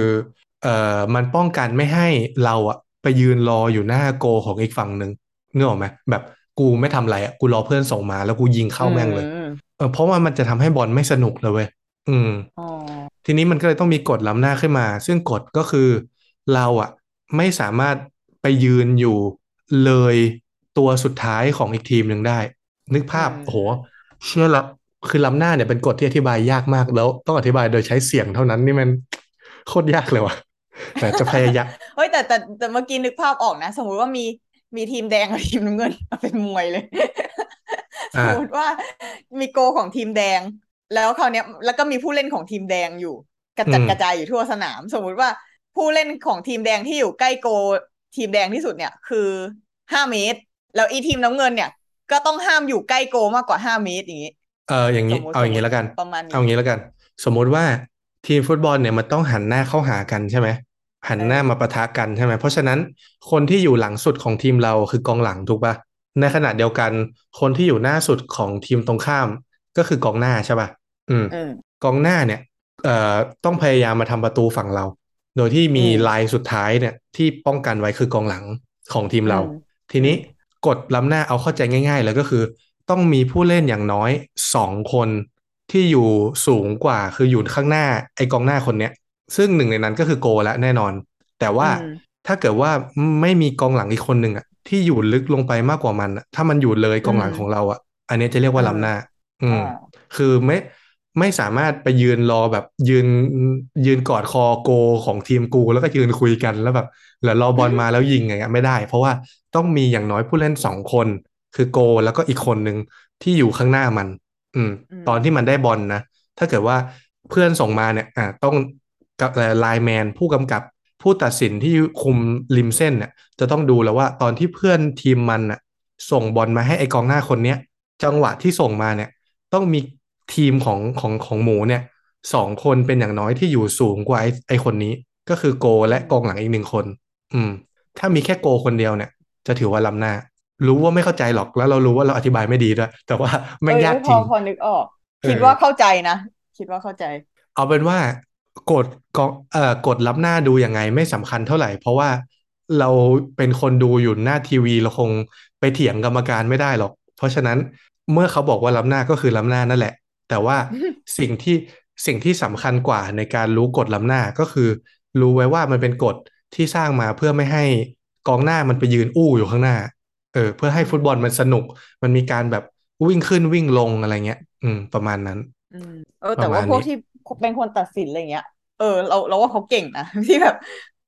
เอ่อมันป้องกันไม่ให้เราอะไปยืนรออยู่หน้าโกของอีกฝั่งหนึ่งนึกออกไหมแบบ กูไม่ทำอะไรอะกูรอเพื่อนส่งมาแล้วกูยิงเข้าแม่งเลยอืมเออเพราะว่ามันจะทำให้บอลไม่สนุกเลยเว้ยอืมอ๋อทีนี้มันก็เลยต้องมีกฎล้ำหน้าขึ้นมา ซึ่งกฎก็คือเราอะ ไม่สามารถไปยืนอยู่เลยตัวสุดท้ายของอีกทีมหนึ่งได้ นึกภาพโอ้โหเชื่อละคือล้ำหน้าเนี่ยเป็นกฎที่อธิบายยากมากแล้ว ต้องอธิบายโดยใช้เสียงเท่านั้นนี่มันโคตรยากเลยว่ะแต่จะพยายามเฮ้ยแต่แต่แต่เมื่อกี้นึกภาพออกนะ สมมุติว่ามี มีทีมแดงกับทีมน้ำเงินเป็นมวยเลยสอ่ามมติว่ามีโกของทีมแดง แล้วคราวเนี้ยแล้วก็มีผู้เล่นของทีมแดงอยู่ กระจัดอืมกระจายอยู่ทั่วสนาม สมมุติว่าผู้เล่นของทีมแดงที่อยู่ใกล้โก ทีมแดงที่สุดเนี่ย คือห้าเมตร แล้วอีทีมน้ำเงินเนี่ย ก็ต้องห้ามอยู่ใกล้โกมากกว่าห้าเมตรอย่างนี้ เอออย่างนี้สมมุติเอาอย่างนี้แล้วกันประมาณนี้เอาอย่างนี้แล้วกัน สมมุติว่าทีมฟุตบอลเนี่ยมันต้องหันหน้าเข้าหากันใช่ไหม หันหน้ามาปะทะกันใช่ไหมเพราะฉะนั้นคนที่อยู่หลังสุดของทีมเราคือกองหลังถูกปะในขณะเดียวกัน คนที่อยู่หน้าสุดของทีมตรงข้าม ก็คือกองหน้าใช่ปะอืมอืมกองหน้าเนี่ยเอ่อต้องพยายามมาทำประตูฝั่งเรา โดยที่มีอืมลายสุดท้ายเนี่ย ที่ป้องกันไว้คือกองหลังของทีมเราอืมทีนี้กฎล้ำหน้าเอาเข้าใจง่ายๆเลยก็คือ ต้องมีผู้เล่นอย่างน้อยสองคนที่อยู่สูงกว่าคืออยู่ข้างหน้าไอ้กองหน้าคนเนี้ย ซึ่งหนึ่งในนั้นก็คือโกละแน่นอน แต่ว่าอืมถ้าเกิดว่าไม่มีกองหลังอีกคนหนึ่งอะที่อยู่ลึกลงไปมากกว่ามันอะถ้ามันอยู่เลยกองหลังอืมของเราอะ อันนี้จะเรียกว่าล้ำหน้า อืมอ่าคือไม่ไม่สามารถไปยืนรอแบบยืนยืนกอดคอโกของทีมกู แล้วก็ยืนคุยกันแล้วแบบแล้วรอบอลมาแล้วยิงอย่างเงี้ยไม่ได้ เพราะว่าต้องมีอย่างน้อยผู้เล่นสองคน คือโกแล้วก็อีกคนหนึ่งที่อยู่ข้างหน้ามัน อืมอืมตอนที่มันได้บอลนะถ้าเกิดว่าเพื่อนส่งมาเนี่ย อ่าต้อง กับไลน์แมนผู้กำกับผู้ตัดสินที่คุมริมเส้นเนี่ยจะต้องดูแล้วว่าตอนที่เพื่อนทีมมันน่ะส่งบอลมาให้ไอกองหน้าคนเนี้ยจังหวะที่ส่งมาเนี่ยต้องมีทีมของของของหมูเนี่ยสองคนเป็นอย่างน้อยที่อยู่สูงกว่าไอไอคนนี้ ก็คือโกและกองหลังอีกหนึ่งคน อืม ถ้ามีแค่โกคนเดียวเนี่ย จะถือว่าล้ำหน้า รู้ว่าไม่เข้าใจหรอกแล้วเรารู้ว่าเราอธิบายไม่ดีด้วย แต่ว่าแม่งเออยากพจริองพอนึกออกเออคิดว่าเข้าใจนะ คิดว่าเข้าใจ เอาเป็นว่า กฎกองเอ่อกฎล้ำหน้าดูยังไงไม่สำคัญเท่าไหร่ เพราะว่าเราเป็นคนดูอยู่หน้าทีวีเราคงไปเถียงกรรมการไม่ได้หรอก เพราะฉะนั้นเมื่อเขาบอกว่าล้ำหน้าก็คือล้ำหน้านั่นแหละ แต่ว่าสิ่งที่สิ่งที่สำคัญกว่าในการรู้กฎล้ำหน้าก็คือ รู้ไว้ว่ามันเป็นกฎที่สร้างมาเพื่อไม่ให้กองหน้ามันไปยืนอู้อยู่ข้างหน้า เออ เพื่อให้ฟุตบอลมันสนุก มันมีการแบบวิ่งขึ้นวิ่งลงอะไรเงี้ย อืม ประมาณนั้น อืมเออ แต่ประมาว่าณพวกนี้ที่เป็นคนตัดสินอะไรเงี้ย เออ เราเราว่าเขาเก่งนะที่แบบ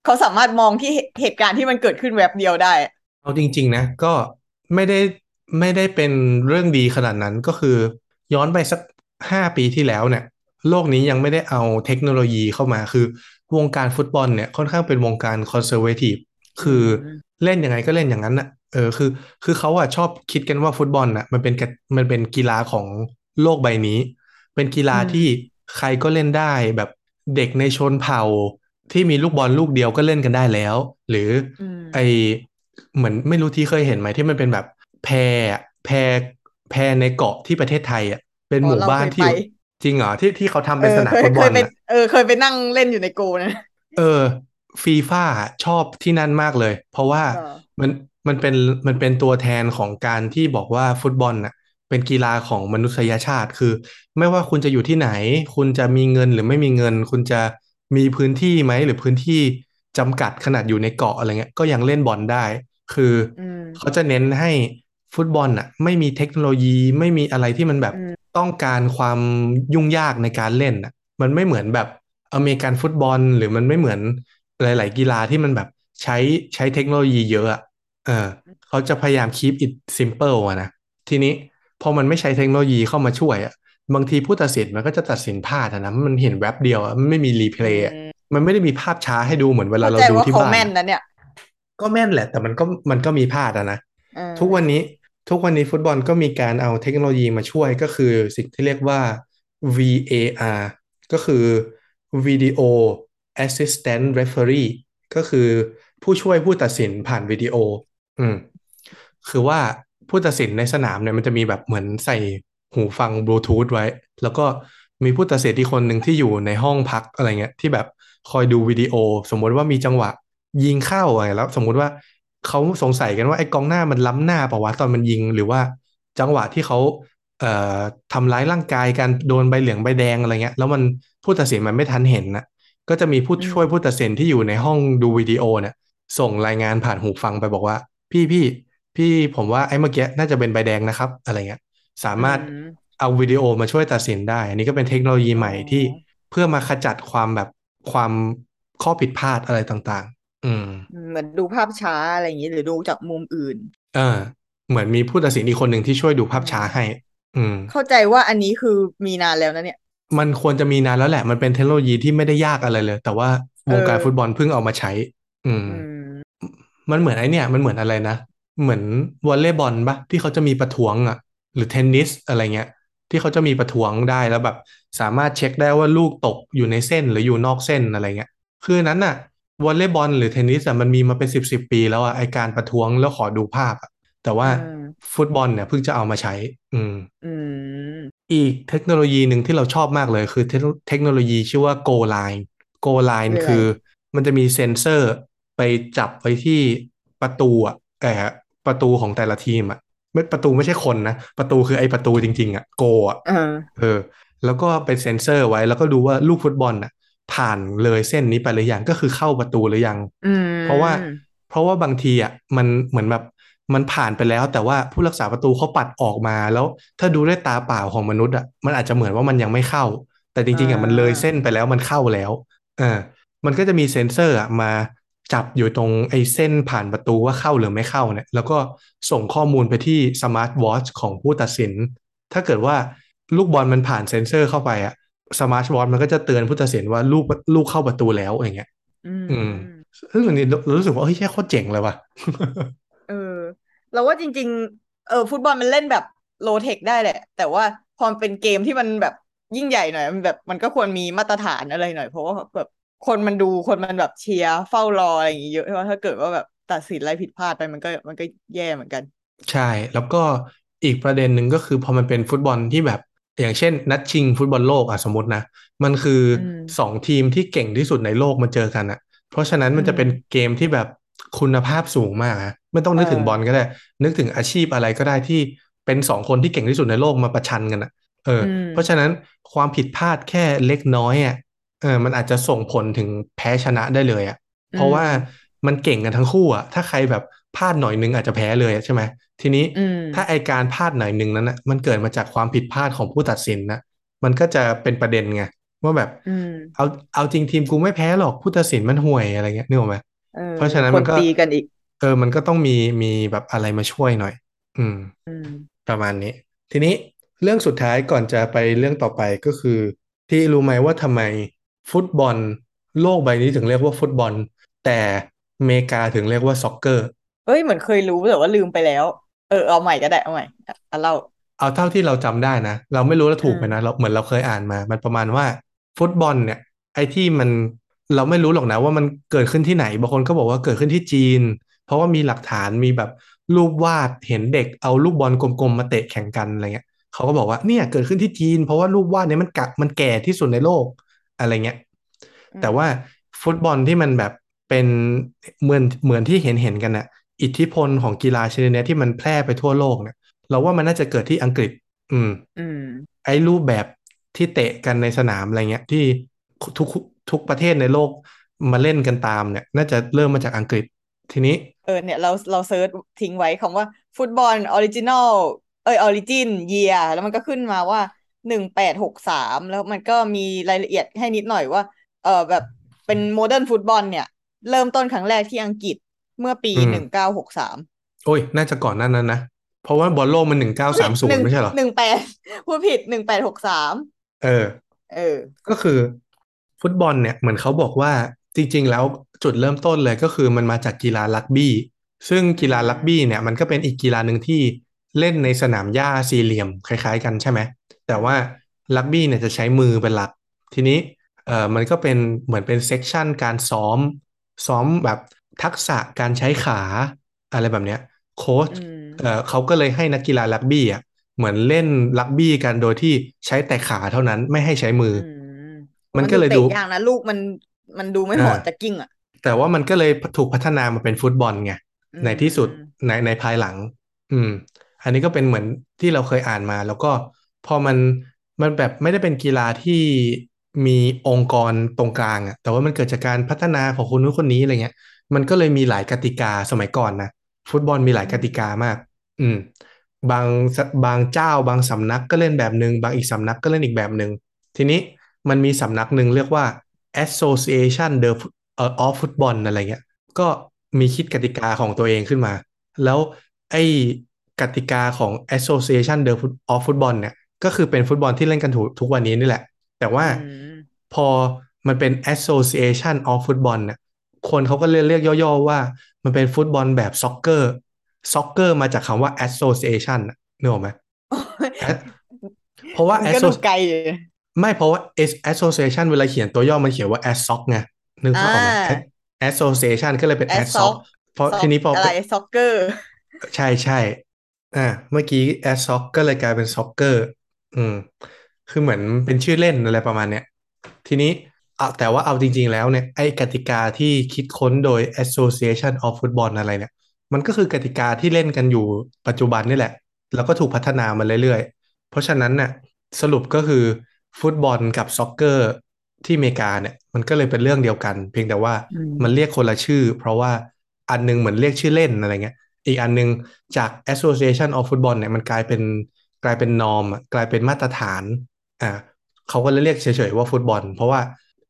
เขาสามารถมองที่เหเหตุการณ์ที่มันเกิดขึ้นแวบเดียวได้อะเอาจริง ๆ นะ ก็ไม่ได้ไม่ได้เป็นเรื่องดีขนาดนั้นก็คือ ย้อนไปสักห้าปีที่แล้วเนี่ย โลกนี้ยังไม่ได้เอาเทคโนโลยีเข้ามาคือ วงการฟุตบอลเนี่ยค่อนข้างเป็นวงการคอนเซอร์เวทีฟคืออเล่นยังไงก็เล่นอย่างนั้นน่ะเออคือ คือเขาอะชอบคิดกันว่าฟุตบอลน่ะมันเป็นกะมันเป็นกีฬาของโลกใบนี้ เป็นกีฬาที่ใครก็เล่นได้แบบ เด็กในชนเผ่าที่มีลูกบอลลูกเดียวก็เล่นกันได้แล้ว หรืออมไอเหมือนไม่รู้ที่เคยเห็นไหมที่มันเป็นแบบแพอะแพแพในเกาะที่ประเทศไทยอะเป็นอ๋หอมู่เราบ้านเคยที่อยู่ไปจริงเหรอที่ที่เขาทำเอเป็นอสนามเคยฟุตบเคอยลไปน่ะเออเคยไปนั่งเล่นอยู่ในโกนะเออฟีฟ่าชอบที่นั่นมากเลย เพราะว่าเออมันมันเป็นมันเป็นตัวแทนของการที่บอกว่าฟุตบอลน่ะ เป็นกีฬาของมนุษยชาติคือ ไม่ว่าคุณจะอยู่ที่ไหน คุณจะมีเงินหรือไม่มีเงิน คุณจะมีพื้นที่ไหมหรือพื้นที่จำกัดขนาดอยู่ในเกาะอะไรเงี้ยก็ยังเล่นบอลได้ คืออืมเขาจะเน้นให้ฟุตบอลน่ะไม่มีเทคโนโลยีไม่มีอะไรที่มันแบบอืมต้องการความยุ่งยากในการเล่นน่ะมันไม่เหมือนแบบอเมริกันฟุตบอล หรือมันไม่เหมือนหลาย ๆ กีฬาที่มันแบบใช้ใช้เทคโนโลยีเยอะอะเออเขาจะพยายาม keep it simple อะนะทีนี้ พอมันไม่ใช้เทคโนโลยีเข้ามาช่วยอะบางทีผู้ตัดสินมันก็จะตัดสินพลาดอะนะมันเห็นแว็บเดียวอะมันไม่มี replay อะอืมมันไม่ได้มีภาพช้าให้ดูเหมือนเวลาเข้าเราใจดูว่าที่เขาบ้านแม่นอะนะเนี่ยก็แม่นแหละ แต่มันก็มันก็มีพลาดอะนะเออทุกวันนี้ทุกวันนี้ฟุตบอลก็มีการเอาเทคโนโลยีมาช่วยก็คือสิ่งที่เรียกว่า VAR ก็คือ Video Assistant Referee ก็คือผู้ช่วยผู้ตัดสินผ่านวิดีโอ อืม คือว่า ผู้ตัดสินในสนามเนี่ยมันจะมีแบบเหมือนใส่หูฟังบลูทูธไว้ แล้วก็มีผู้ตัดสินที่คนหนึ่งที่อยู่ในห้องพักอะไรเงี้ยที่แบบคอยดูวิดีโอ สมมติว่ามีจังหวะยิงเข้าอะไงแล้ว สมมุติว่าเขาสงสัยกันว่าไอ้กองหน้ามันล้ำหน้าปล่าวะตอนมันยิงหรือว่าจังหวะที่เขาเอ่อทำร้ายร่างกายกันโดนใบเหลืองใบแดงอะไรเงี้ย แล้วมันผู้ตัดสินมันไม่ทันเห็นนะก็จะมีผู้ช่วยผู้ตัดสินที่อยู่ในห้องดูวิดีโอเนี่ยส่งรายงานผ่านหูฟังไปบอกว่า พี่พี่ พี่ผมว่าไอ้เมื่อกี้น่าจะเป็นใบแดงนะครับ อะไรเงี้ยสามารถอืมเอาวิดีโอมาช่วยตัดสินได้ อันนี้ก็เป็นเทคโนโลยีใหม่อ๋อที่เพื่อมาขจัดความแบบความข้อผิดพลาดอะไรต่าง ๆ อืม เหมือนดูภาพช้าอะไรอย่างนี้หรือดูจากมุมอื่น เออ เหมือนมีผู้ตัดสินอีกคนหนึ่งที่ช่วยดูภาพช้าให้ อืม เข้าใจว่าอันนี้คือมีนานแล้วนะเนี่ย มันควรจะมีนานแล้วแหละ มันเป็นเทคโนโลยีที่ไม่ได้ยากอะไรเลย แต่ว่าวงการเออฟุตบอลเพิ่งเอามาใช้อืมอืม มันเหมือนไอเนี่ย มันเหมือนอะไรนะ เหมือนวอลเลย์บอลปะที่เขาจะมีประท้วงอะ หรือเทนนิสอะไรเงี้ย ที่เขาจะมีประท้วงได้แล้วแบบ สามารถเช็คได้ว่าลูกตกอยู่ในเส้นหรืออยู่นอกเส้นอะไรเงี้ย คือนั้นน่ะวอลเลย์บอลหรือเทนนิสอะมันมีมาเป็นสิบสิบปีแล้วอะไอการประท้วงแล้วขอดูภาพอะแต่ว่าอืมฟุตบอลเนี่ยเพิ่งจะเอามาใช้อืมอืมอีกเทคโนโลยีหนึ่งที่เราชอบมากเลยคือเทคโนเทคโนโลยีชื่อว่า Go Line Go Line คืออะไรคือ มันจะมีเซ็นเซอร์ไปจับไว้ที่ประตูอะเออ ประตูของแต่ละทีมอะไม่ประตูไม่ใช่คนนะ ประตูคือไอ้ประตูจริง ๆอะ Go อะเออเออ แล้วก็เป็นเซ็นเซอร์ไว้แล้วก็ดูว่าลูกฟุตบอลอะผ่านเลยเส้นนี้ไปหรือยังก็คือเข้าประตูหรือยังอืมเพราะว่า เพราะว่าบางทีอะมันเหมือนแบบมันผ่านไปแล้ว แต่ว่าผู้รักษาประตูเขาปัดออกมาแล้ว ถ้าดูด้วยตาเปล่าของมนุษย์อะมันอาจจะเหมือนว่ามันยังไม่เข้า แต่จริงๆอะมันเลยเส้นไปแล้วมันเข้าแล้วเออมันก็จะมีเซ็นเซอร์อะมา จับอยู่ตรงไอ้เส้นผ่านประตูว่าเข้าหรือไม่เข้าเนี่ย แล้วก็ส่งข้อมูลไปที่สมาร์ทวอทช์ของผู้ตัดสิน ถ้าเกิดว่าลูกบอลมันผ่านเซ็นเซอร์เข้าไปอะสมาร์ทวอทช์มันก็จะเตือนผู้ตัดสินว่าลูกลูกเข้าประตูแล้วอย่างเงี้ย อืมอืมซึ่งอันนี้เรารู้สึกว่าเฮ้ยแค่โคตรเจ๋งเลยว่ะเออเราว่าจริง ๆ เออฟุตบอลมันเล่นแบบ low-tech ได้แหละ แต่ว่าพอมันเป็นเกมที่มันแบบยิ่งใหญ่หน่อยมันแบบมันก็ควรมีมาตรฐานอะไรหน่อย เพราะว่าแบบ คนมันดูคนมันแบบเชียร์เฝ้ารออะไรอย่างงี้เยอะใช่ไหมถ้าเกิดว่าแบบตัดสินอะไรผิดพลาดไปมันก็มันก็แย่เหมือนกัน ใช่แล้วก็อีกประเด็นหนึ่งก็คือพอมันเป็นฟุตบอลที่แบบอย่างเช่น นัดชิงฟุตบอลโลกอะสมมตินะ มันคืออมสองทีมที่เก่งที่สุดในโลกมาเจอกันอะ เพราะฉะนั้นมันจะเป็นเกมที่แบบคุณภาพสูงมากอะไม่ต้องนึกถึงเออบอลก็ได้ นึกถึงอาชีพอะไรก็ได้ที่เป็นสองคนที่เก่งที่สุดในโลกมาประชันกันอะเอออืมเพราะฉะนั้นความผิดพลาดแค่เล็กน้อยอะ เออมันอาจจะส่งผลถึงแพ้ชนะได้เลยอะ เพราะว่ามันเก่งกันทั้งคู่อะ ถ้าใครแบบพลาดหน่อยนึงอาจจะแพ้เลยอะใช่ไหมทีนี้อืมถ้าไอการพลาดหน่อยนึงนั้นอะมันเกิดมาจากความผิดพลาดของผู้ตัดสินนะมันก็จะเป็นประเด็นไงว่าแบบอืมเอาเอาจริงทีมกูไม่แพ้หรอกผู้ตัดสินมันห่วยอะไรเงี้ยนึกออกไหมเออเพราะฉะนั้นคมันนก็ตีกันอีก เออ มันก็ต้องมีมีแบบอะไรมาช่วยหน่อยอืมอืมประมาณนี้ ทีนี้เรื่องสุดท้ายก่อนจะไปเรื่องต่อไปก็คือ ที่รู้ไหมว่าทำไม ฟุตบอลโลกใบนี้ถึงเรียกว่าฟุตบอล แต่อเมริกาถึงเรียกว่าซ็อกเกอร์ เอ้ยเหมือนเคยรู้แต่ว่าลืมไปแล้ว เออเอาใหม่ก็ได้เอาใหม่อะอะเล่าเอาเท่าที่เราจำได้นะ เราไม่รู้ว่าถูกไหมอืมนะเราเหมือนเราเคยอ่านมา มันประมาณว่าฟุตบอลเนี่ย ไอ้ที่มันเราไม่รู้หรอกนะว่ามันเกิดขึ้นที่ไหนบางคนก็บอกว่าเกิดขึ้นที่จีน เพราะว่ามีหลักฐานมีแบบรูปวาดเห็นเด็กเอาลูกบอลกลมๆมาเตะแข่งกันอะไรเงี้ยเขาก็บอกว่าเนี่ยเกิดขึ้นที่จีน เพราะว่ารูปวาดเนี้มันกะมันแก่ที่สุดในโลก อะไรเงี้ย แต่ว่าฟุตบอลที่มันแบบเป็นเหมือนเหมือนที่เห็นเห็นกันน่ะ อิทธิพลของกีฬาชนิดเนี้ยที่มันแพร่ไปทั่วโลกเนี่ยเราว่ามันน่าจะเกิดที่อังกฤษ อืม อืม ไอ้รูปแบบที่เตะกันในสนามอะไรเงี้ย ที่ทุกทุกประเทศในโลกมาเล่นกันตามเนี่ย น่าจะเริ่มมาจากอังกฤษทีนี้ เออเนี่ยเราเรา search ทิ้งไว้คำว่า football original เอ้ย origin เนี่ยแล้วมันก็ขึ้นมาว่า หนึ่งแปดหกสามแล้วมันก็มีรายละเอียดให้นิดหน่อยว่า เออแบบเป็น modern football เนี่ย เริ่มต้นครั้งแรกที่อังกฤษเมื่อปีอืมหนึ่งเก้าหกสามโอ้ย น่าจะก่อนหน้านั้นนะ เพราะว่าบอลโลกมันหนึ่งเก้าสามศูนย์ไม่ใช่เหรอหนึ่งแปดพูดผิดหนึ่งแปดหกสามเออ เออ ก็คือฟุตบอลเนี่ยเหมือนเขาบอกว่าจริง ๆ แล้วจุดเริ่มต้นเลยก็คือมันมาจากกีฬารักบี้ ซึ่งกีฬารักบี้เนี่ยมันก็เป็นอีกกีฬาหนึ่งที่เล่นในสนามหญ้าสี่เหลี่ยมคล้าย ๆ กันใช่ไหม แต่ว่ารักบี้เนี่ยจะใช้มือเป็นหลัก ทีนี้เอ่อมันก็เป็นเหมือนเป็น section การซ้อม ซ้อมแบบทักษะการใช้ขาอะไรแบบเนี้ยโค้ชอืมเอ่อเขาก็เลยให้นักกีฬารักบี้อะเหมือนเล่นรักบี้กันโดยที่ใช้แต่ขาเท่านั้นไม่ให้ใช้มือออืมมันก็เลยดูเตะยากนะลูกมันมันดูไม่เหมาะอ่าจะกิ้งอะแต่แต่ว่ามันก็เลยถูกพัฒนามาเป็นฟุตบอลไงอืมในที่สุดในในภายหลัง อืม อันนี้ก็เป็นเหมือนที่เราเคยอ่านมา แล้วก็ พอมันมันแบบไม่ได้เป็นกีฬาที่มีองค์กรตรงกลางอะแต่ว่ามันเกิดจากการพัฒนาของคนนู้นคนนี้อะไรเงี้ย มันก็เลยมีหลายกติกาสมัยก่อนนะฟุตบอลมีหลายกติกามาก อืม บางบางเจ้าบางสำนักก็เล่นแบบหนึ่งบางอีกสำนักก็เล่นอีกแบบหนึ่งทีนี้มันมีสำนักหนึ่งเรียกว่า Association de of Football อะไรเงี้ย ก็มีคิดกติกาของตัวเองขึ้นมา แล้วไอ้กติกาของ Association de of Football เนี่ย ก็คือเป็นฟุตบอลที่เล่นกันทุกทุกวันนี้นี่แหละ แต่ว่าอืมพอมันเป็น Association of Football เนี่ยคนเขาก็เรียกเรียกย่อๆว่ามันเป็นฟุตบอลแบบ soccer soccer มาจากคำว่า Association น่ะนึกออกไหมเพราะว่ามันก็ดู Associ- ไกลอยู่ไม่เพราะว่า S- association เวลาเขียนตัวย่อมันเขียนว่า assoc ไงนึกภาพออกไหมอ่า association ก็เลยเป็น Assoc assoc เพราะทีนี้พออะไร soccerใช่ใช่อ่าเมื่อกี้ assoc ก็เลยกลายเป็น soccer อื ม คือเหมือนเป็นชื่อเล่นอะไรประมาณเนี้ย ทีนี้เอาแต่ว่าเอาจริง ๆ แล้วเนี่ย ไอ้กติกาที่คิดค้นโดย Association of Football อะไรเนี่ย มันก็คือกติกาที่เล่นกันอยู่ปัจจุบันนี่แหละ แล้วก็ถูกพัฒนามาเรื่อยๆ เพราะฉะนั้นเนี่ยสรุปก็คือฟุตบอลกับซ็อกเกอร์ที่อเมริกาเนี่ย มันก็เลยเป็นเรื่องเดียวกัน เพียงแต่ว่าอืมมันเรียกคนละชื่อ เพราะว่าอันหนึงเหมือนเรียกชื่อเล่นอะไรเงี้ย อีกอันหนึงจาก Association of Football เนี่ยมันกลายเป็น กลายเป็นนอมกลายเป็นมาตรฐานอ่าเขาก็เลยเรียกเฉยๆว่าฟุตบอล เพราะว่า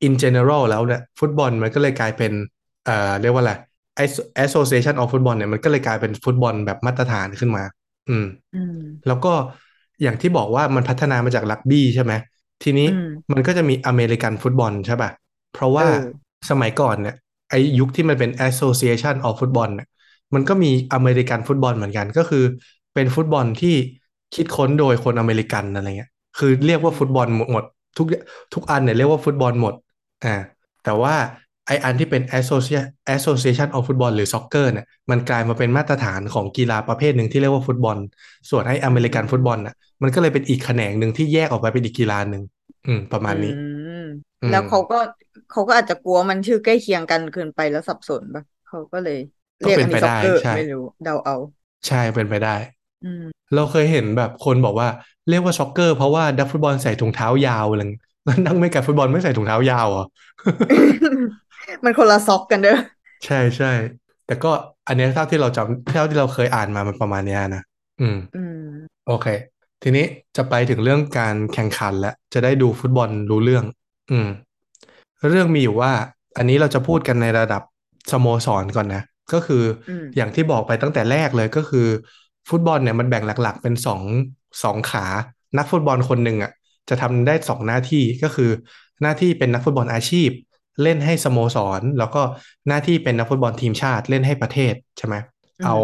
in general แล้วเนี่ยฟุตบอลมันก็เลยกลายเป็นเอ่อเรียกว่าอะไร Asso- Association of Football เนี่ยมันก็เลยกลายเป็นฟุตบอลแบบมาตรฐานขึ้นมา อืมอืมแล้วก็อย่างที่บอกว่ามันพัฒนามาจากรักบี้ใช่ไหม ทีนี้อืมมันก็จะมีอเมริกันฟุตบอลใช่ป่ะ เพราะว่าเออสมัยก่อนเนี่ยไอยุคที่มันเป็น Association of Football เนี่ยมันก็มีอเมริกันฟุตบอลเหมือนกัน ก็คือเป็นฟุตบอลที่ คิดค้นโดยคนอเมริกันอะไรเงี้ย คือเรียกว่าฟุตบอลหมดหมดทุกทุกอันเนี่ยเรียกว่าฟุตบอลหมดอ่าแต่ว่าไออันที่เป็น Associa- Association of Football หรือ Soccer เนี่ยมันกลายมาเป็นมาตรฐานของกีฬาประเภทหนึ่งที่เรียกว่าฟุตบอล ส่วนไออเมริกันฟุตบอลน่ะมันก็เลยเป็นอีกแขนงหนึ่งที่แยกออกไปเป็นอีกกีฬาหนึ่งอืม ประมาณนี้อืมอืมแล้วเขาก็เขาก็อาจจะกลัวมันชื่อใกล้เคียงกันเกินไปแล้วสับสนปะเขาก็เลยก็เรียกเป็อันนไปนี้ซ็อกได้เกอร์ใช่ไม่รู้เดาเอา ใช่เป็นไปได้อืม เราเคยเห็นแบบคนบอกว่าเรียกว่าซ็อกเกอร์เพราะว่านักฟุตบอลใส่ถุงเท้ายาวอะไรเงี้ยแล้วนักไม่กับฟุตบอลไม่ใส่ถุงเท้ายาวเหรอมันคนละซ็อกกันเด้อใช่ใช่แต่ก็อันเนี้ยเท่าที่เราจำเท่าที่เราเคยอ่านมามันประมาณเนี้ยนะอืมอืมโอเค ทีนี้จะไปถึงเรื่องการแข่งขันแล้วจะได้ดูฟุตบอลรู้เรื่อง อืม เรื่องมีอยู่ว่า อันนี้เราจะพูดกันในระดับสโมสรก่อนนะ ก็คืออมอย่างที่บอกไปตั้งแต่แรกเลยก็คือ ฟุตบอลเนี่ยมันแบ่งหลักๆ เป็นสองสองขา นักฟุตบอลคนหนึ่งอะจะทำได้สองหน้าที่ก็คือ หน้าที่เป็นนักฟุตบอลอาชีพ เล่นให้สโมสร แล้วก็หน้าที่เป็นนักฟุตบอลทีมชาติเล่นให้ประเทศใช่ไหมอืมเอา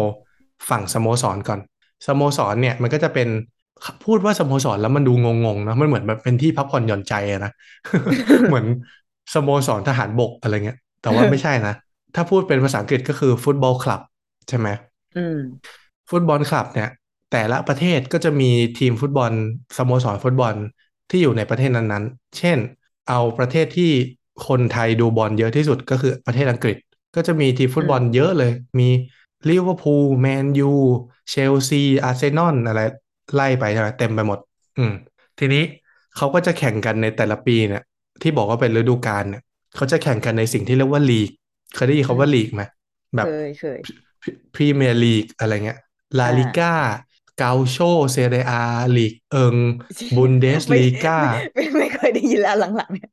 ฝั่งสโมสรก่อนสโมสรเนี่ยมันก็จะเป็นพูดว่าสโมสรแล้วมันดูงงๆนะมันเหมือนแบบเป็นที่พักผ่อนหย่อนใจอะนะเหมือนสโมสรทหารบกอะไรเงี้ย แต่ว่าไม่ใช่นะ ถ้าพูดเป็นภาษาอังกฤษก็คือฟุตบอลคลับใช่ไหมอืม ฟุตบอลคลับเนี่ย แต่ละประเทศก็จะมีทีมฟุตบอลสโมสรฟุตบอลที่อยู่ในประเทศนั้นๆ เช่น เอาประเทศที่คนไทยดูบอลเยอะที่สุดก็คือประเทศอังกฤษ ก็จะมีทีมฟุตบอลเยอะเลย มีลิเวอร์พูลแมนยูเชลซีอาร์เซนอลอะไรไล่ไปใช่ไหมเต็มไปหมด อืม ทีนี้เขาก็จะแข่งกันในแต่ละปีเนี่ย ที่บอกว่าเป็นฤดูกาลเนี่ยเขาจะแข่งกันในสิ่งที่เรียกว่าลีก เคยได้ยินคำว่าลีกไหมแบบเคยเคยพรีเมียร์ลีกอะไรเงี้ย ลาลีกาอ่ากัลโช่เซเรียอาลีกเอิงบุนเดสลีกาไม่ไม่ไม่ไม่เคยได้ยินแล้วหลังๆเนี่ย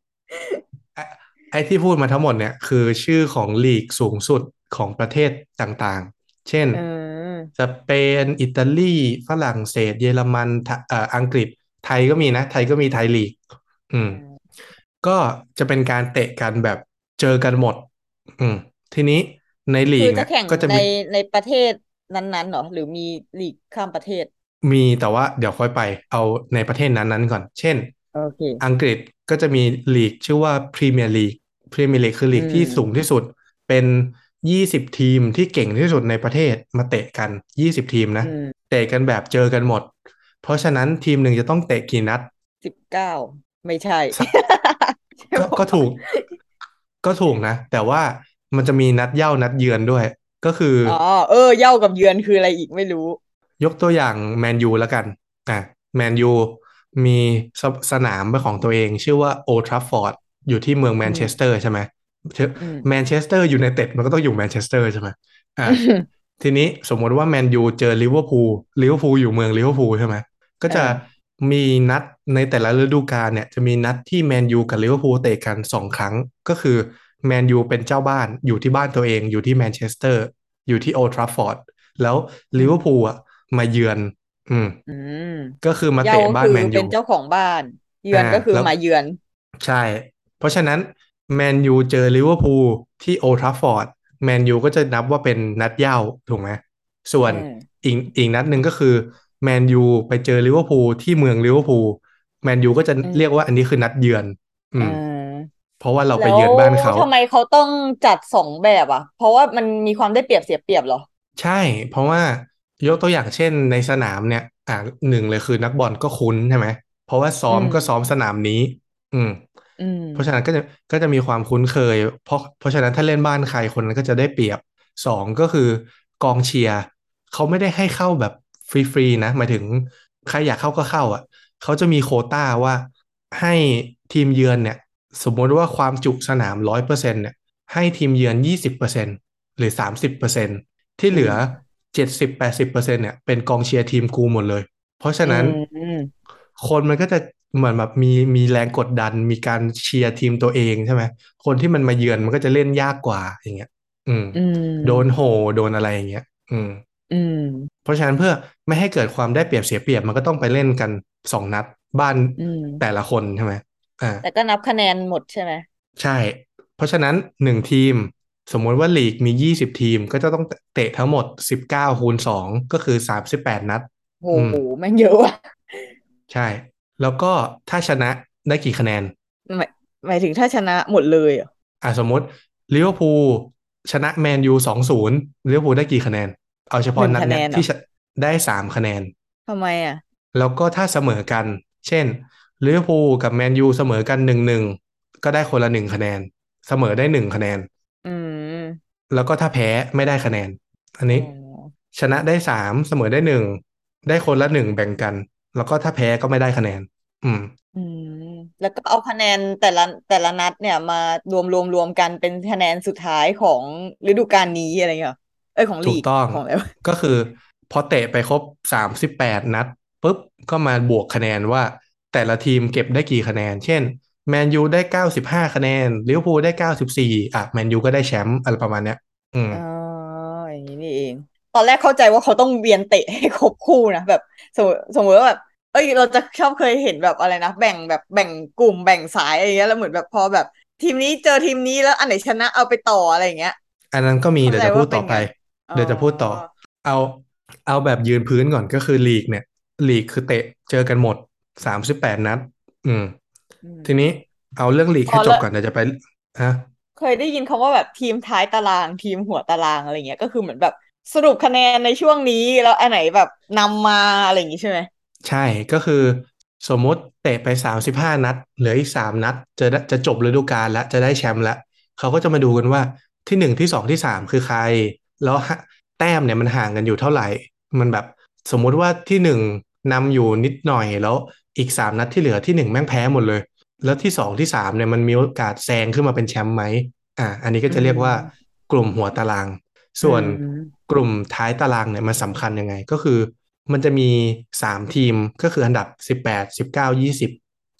ไอ้ที่พูดมาทั้งหมดเนี่ยคือชื่อของลีกสูงสุดของประเทศต่างๆ เช่นเออสเปน อิตาลี ฝรั่งเศส เยอรมันไทเอ่ออังกฤษ ไทยก็มีนะ ไทยก็มีไทยลีก อืม ก็จะเป็นการเตะกันแบบเจอกันหมด อืม ทีนี้ในลีคืกอจะเนี่ยแข่งก็จะในมีในประเทศ นั้นๆเหรอหรือมีลีกข้ามประเทศ มีแต่ว่าเดี๋ยวค่อยไปเอาในประเทศนั้นๆก่อน เช่นโอเคอังกฤษก็จะมีลีกชื่อว่าพรีเมียร์ลีกพรีเมียร์ลีกคือลีกอืมที่สูงที่สุดเป็นยี่สิบทีมที่เก่งที่สุดในประเทศมาเตะกันยี่สิบทีมนะอืมเตะกันแบบเจอกันหมด เพราะฉะนั้นทีมหนึ่งจะต้องเตะกี่นัดสิบเก้าไม่ใช่ ก็ก็ถูก ก็ถูกนะ แต่ว่ามันจะมีนัดเย่านัดเยือนด้วย ก็คือออ๋อเออเหย้ากับเยือนคืออะไรอีกไม่รู้ ยกตัวอย่างแมนยูแล้วกันอะแมนยูมีสนามเป็นของตัวเองชื่อว่าโอลด์แทรฟฟอร์ดอยู่ที่เมืองแมนเชสเตอร์ใช่ไหมอืมแมนเชสเตอร์ยูไนเต็ดมันก็ต้องอยู่แมนเชสเตอร์ใช่ไหมอะทีนี้สมมติว่าแมนยูเจอลิเวอร์พูลลิเวอร์พูลอยู่เมืองลิเวอร์พูลใช่ไหมก็จะอ่ามีนัดในแต่ละฤดูกาลเนี่ยจะมีนัดที่แมนยูกับลิเวอร์พูลเตะกันสองครั้งก็คือ แมนยูเป็นเจ้าบ้านอยู่ที่บ้านตัวเองอยู่ที่แมนเชสเตอร์อยู่ที่โอลด์แทรฟฟอร์ดแล้วลิเวอร์พูลอะมาเยือน อืมอืมก็คือมาเหย้าก็บ้านคือแมนยูเป็นเจ้าของบ้าน เยือนอ่าก็คือแล้วมาเยือน ใช่ เพราะฉะนั้นแมนยูเจอลิเวอร์พูลที่โอลด์แทรฟฟอร์ดแมนยูก็จะนับว่าเป็นนัดเหย้าถูกไหมส่วนอืมอีกอีกนัดหนึ่งก็คือแมนยูไปเจอลิเวอร์พูลที่เมืองลิเวอร์พูลแมนยูก็จะอืมเรียกว่าอันนี้คือนัดเยือน อืมอ่า เพราะว่าเราไปแล้วเยือนบ้านเขาทำไมเขาต้องจัดสองแบบอะ เพราะว่ามันมีความได้เปรียบเสียเปรียบเหรอ ใช่ เพราะว่ายกตัวอย่างเช่นในสนามเนี่ย อ่าหนึ่งเลยคือนักบอลก็คุ้นใช่ไหมเพราะว่าซ้อมอืมก็ซ้อมสนามนี้อืมอืมเพราะฉะนั้นก็จะก็จะมีความคุ้นเคย เพราะเพราะฉะนั้นถ้าเล่นบ้านใครคนนั้นก็จะได้เปรียบสองก็คือกองเชียร์เขาไม่ได้ให้เข้าแบบฟรีๆนะหมายถึงใครอยากเข้าก็เข้า อะเขาจะมีโควต้าว่าให้ทีมเยือนเนี่ย สมมติว่าความจุสนามร้อยเปอร์เซ็นเนี่ยให้ทีมเยือนยี่สิบเปอร์เซ็นหรือสามสิบเปอร์เซ็นที่เหลือเจ็ดสิบแปดสิบเปอร์เซ็นเนี่ยเป็นกองเชียร์ทีมกูหมดเลย เพราะฉะนั้นอืมคนมันก็จะเหมือนแบบมีมีแรงกดดันมีการเชียร์ทีมตัวเองใช่ไหมคนที่มันมาเยือนมันก็จะเล่นยากกว่าอย่างเงี้ยอืมอืมโดนโหโดนอะไรอย่างเงี้ย อืม อืม เพราะฉะนั้นเพื่อไม่ให้เกิดความได้เปรียบเสียเปรียบมันก็ต้องไปเล่นกันสองนัดบ้านอืมแต่ละคนใช่ไหมอ่า แต่ก็นับคะแนนหมดใช่ไหมใช่ เพราะฉะนั้นหนึ่งทีม สมมติว่าลีกมียี่สิบทีม ก็จะต้องเตะทั้งหมดสิบเก้าคูณสองก็คือสามสิบแปดนัดโอ้โหแม่งเยอะว่ะใช่ แล้วก็ถ้าชนะได้กี่คะแนนหมายหมายถึงถ้าชนะหมดเลยเหรออะสมมติลิเวอร์พูลชนะแมนยูสองศูนย์ลิเวอร์พูลได้กี่คะแนน เอาเฉพาะนัดเนี้ยที่ชนะได้สามคะแนนทำไมอะ แล้วก็ถ้าเสมอกัน เช่น ลิเวอร์พูลกับแมนยูเสมอกันหนึ่งหนึ่งก็ได้คนละหนึ่งคะแนน เสมอได้หนึ่งคะแนน อืม แล้วก็ถ้าแพ้ไม่ได้คะแนน อันนี้อ๋อชนะได้สามเสมอได้หนึ่งได้คนละหนึ่งแบ่งกัน แล้วก็ถ้าแพ้ก็ไม่ได้คะแนน อืม อืม แล้วก็เอาคะแนนแต่ละแต่ละนัดเนี่ยมารวมรวมรวมกันเป็นคะแนนสุดท้ายของฤดูกาลนี้อะไรเงี้ยเหรอเอ้ยของลีก ถูกต้องของอะไรวะก็คือพอเตะไปครบสามสิบแปดนัดปุ๊บก็มาบวกคะแนนว่า แต่ละทีมเก็บได้กี่คะแนน เช่นแมนยูได้เก้าสิบห้าคะแนนลิเวอร์พูลได้เก้าสิบสี่อะแมนยูก็ได้แชมป์อะไรประมาณเนี้ย อืมอ๋ออย่างนี้นี่เอง ตอนแรกเข้าใจว่าเขาต้องเวียนเตะให้ครบคู่นะแบบ สมมติสมมติว่าแบบเอ้ยเราจะชอบเคยเห็นแบบอะไรนะแบ่งแบบแบ่งกลุ่มแบ่งสายอะไรเงี้ยแล้วเหมือนแบบพอแบบ ทีมนี้เจอทีมนี้แล้วอันไหนชนะเอาไปต่ออะไรอย่างเงี้ย อันนั้นก็มีเข้าเดี๋ยวใจจะพูดว่าเป็นต่อไปไงเดี๋ยวจะพูดต่อ เอาเอาแบบยืนพื้นก่อนก็คือลีกเนี่ยลีกคือเตะเจอกันหมด สามสิบแปดนัดอืมอืม ทีนี้เอาเรื่องลีกให้อ๋อจแล้บวก่อนเดี๋ยวจะไปฮะเคยได้ยินคำว่าแบบทีมท้ายตาราง ทีมหัวตารางอะไรเงี้ยก็คือเหมือนแบบสรุปคะแนนในช่วงนี้แล้วอันไหนแบบนำมาอะไรอย่างงี้ใช่ไหมใช่ก็คือสมมุติเตะไปสามสิบห้านัด เหลืออีกสามนัด จะได้จะจบฤดูกาลแล้วจะได้แชมป์แล้วเขาก็จะมาดูกันว่าที่หนึ่งที่สองที่สามคือใคร แล้วฮะแต้มเนี่ยมันห่างกันอยู่เท่าไหร่ มันแบบสมมุติว่าที่หนึ่งนำอยู่นิดหน่อยแล้ว อีกสามนัดที่เหลือที่หนึ่งแม่งแพ้หมดเลย แล้วที่สองที่สามเนี่ยมันมีโอกาสแซงขึ้นมาเป็นแชมป์ไหมอะอันนี้ก็จะเรียกว่ากลุ่มหัวตาราง ส่วนอืมกลุ่มท้ายตารางเนี่ยมันสำคัญยังไงก็คือ มันจะมีสามทีมก็คืออันดับสิบแปดสิบเก้ายี่สิบ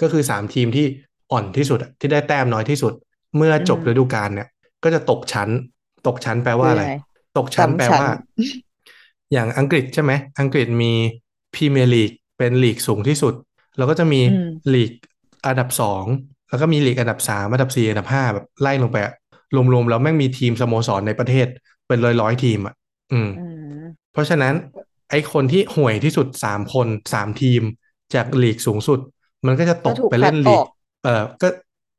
ก็คือสามทีมที่อ่อนที่สุดอะที่ได้แต้มน้อยที่สุด เมื่อจบอืมฤดูกาลเนี่ย ก็จะตกชั้น ตกชั้นแปลว่าอะไรคือยังไงตกชั้นซ้ำแปลชั้นว่า อย่างอังกฤษใช่ไหมอังกฤษมีพรีเมียร์ลีกเป็นลีกสูงที่สุด แล้วก็จะมีอืมลีกอันดับสองแล้วก็มีลีกอันดับสามอันดับสี่อันดับห้าแบบไล่ลงไปอะรวมๆแล้วแม่งมีทีมสโมสรในประเทศเป็นร้อยๆทีมอะอืมอืม เพราะฉะนั้น ไอ้คนที่ห่วยที่สุดสามคนสามทีม จากลีกสูงสุด มันก็จะตก็กถูกไปคัเล่ดนอลีอกกเอ่อก็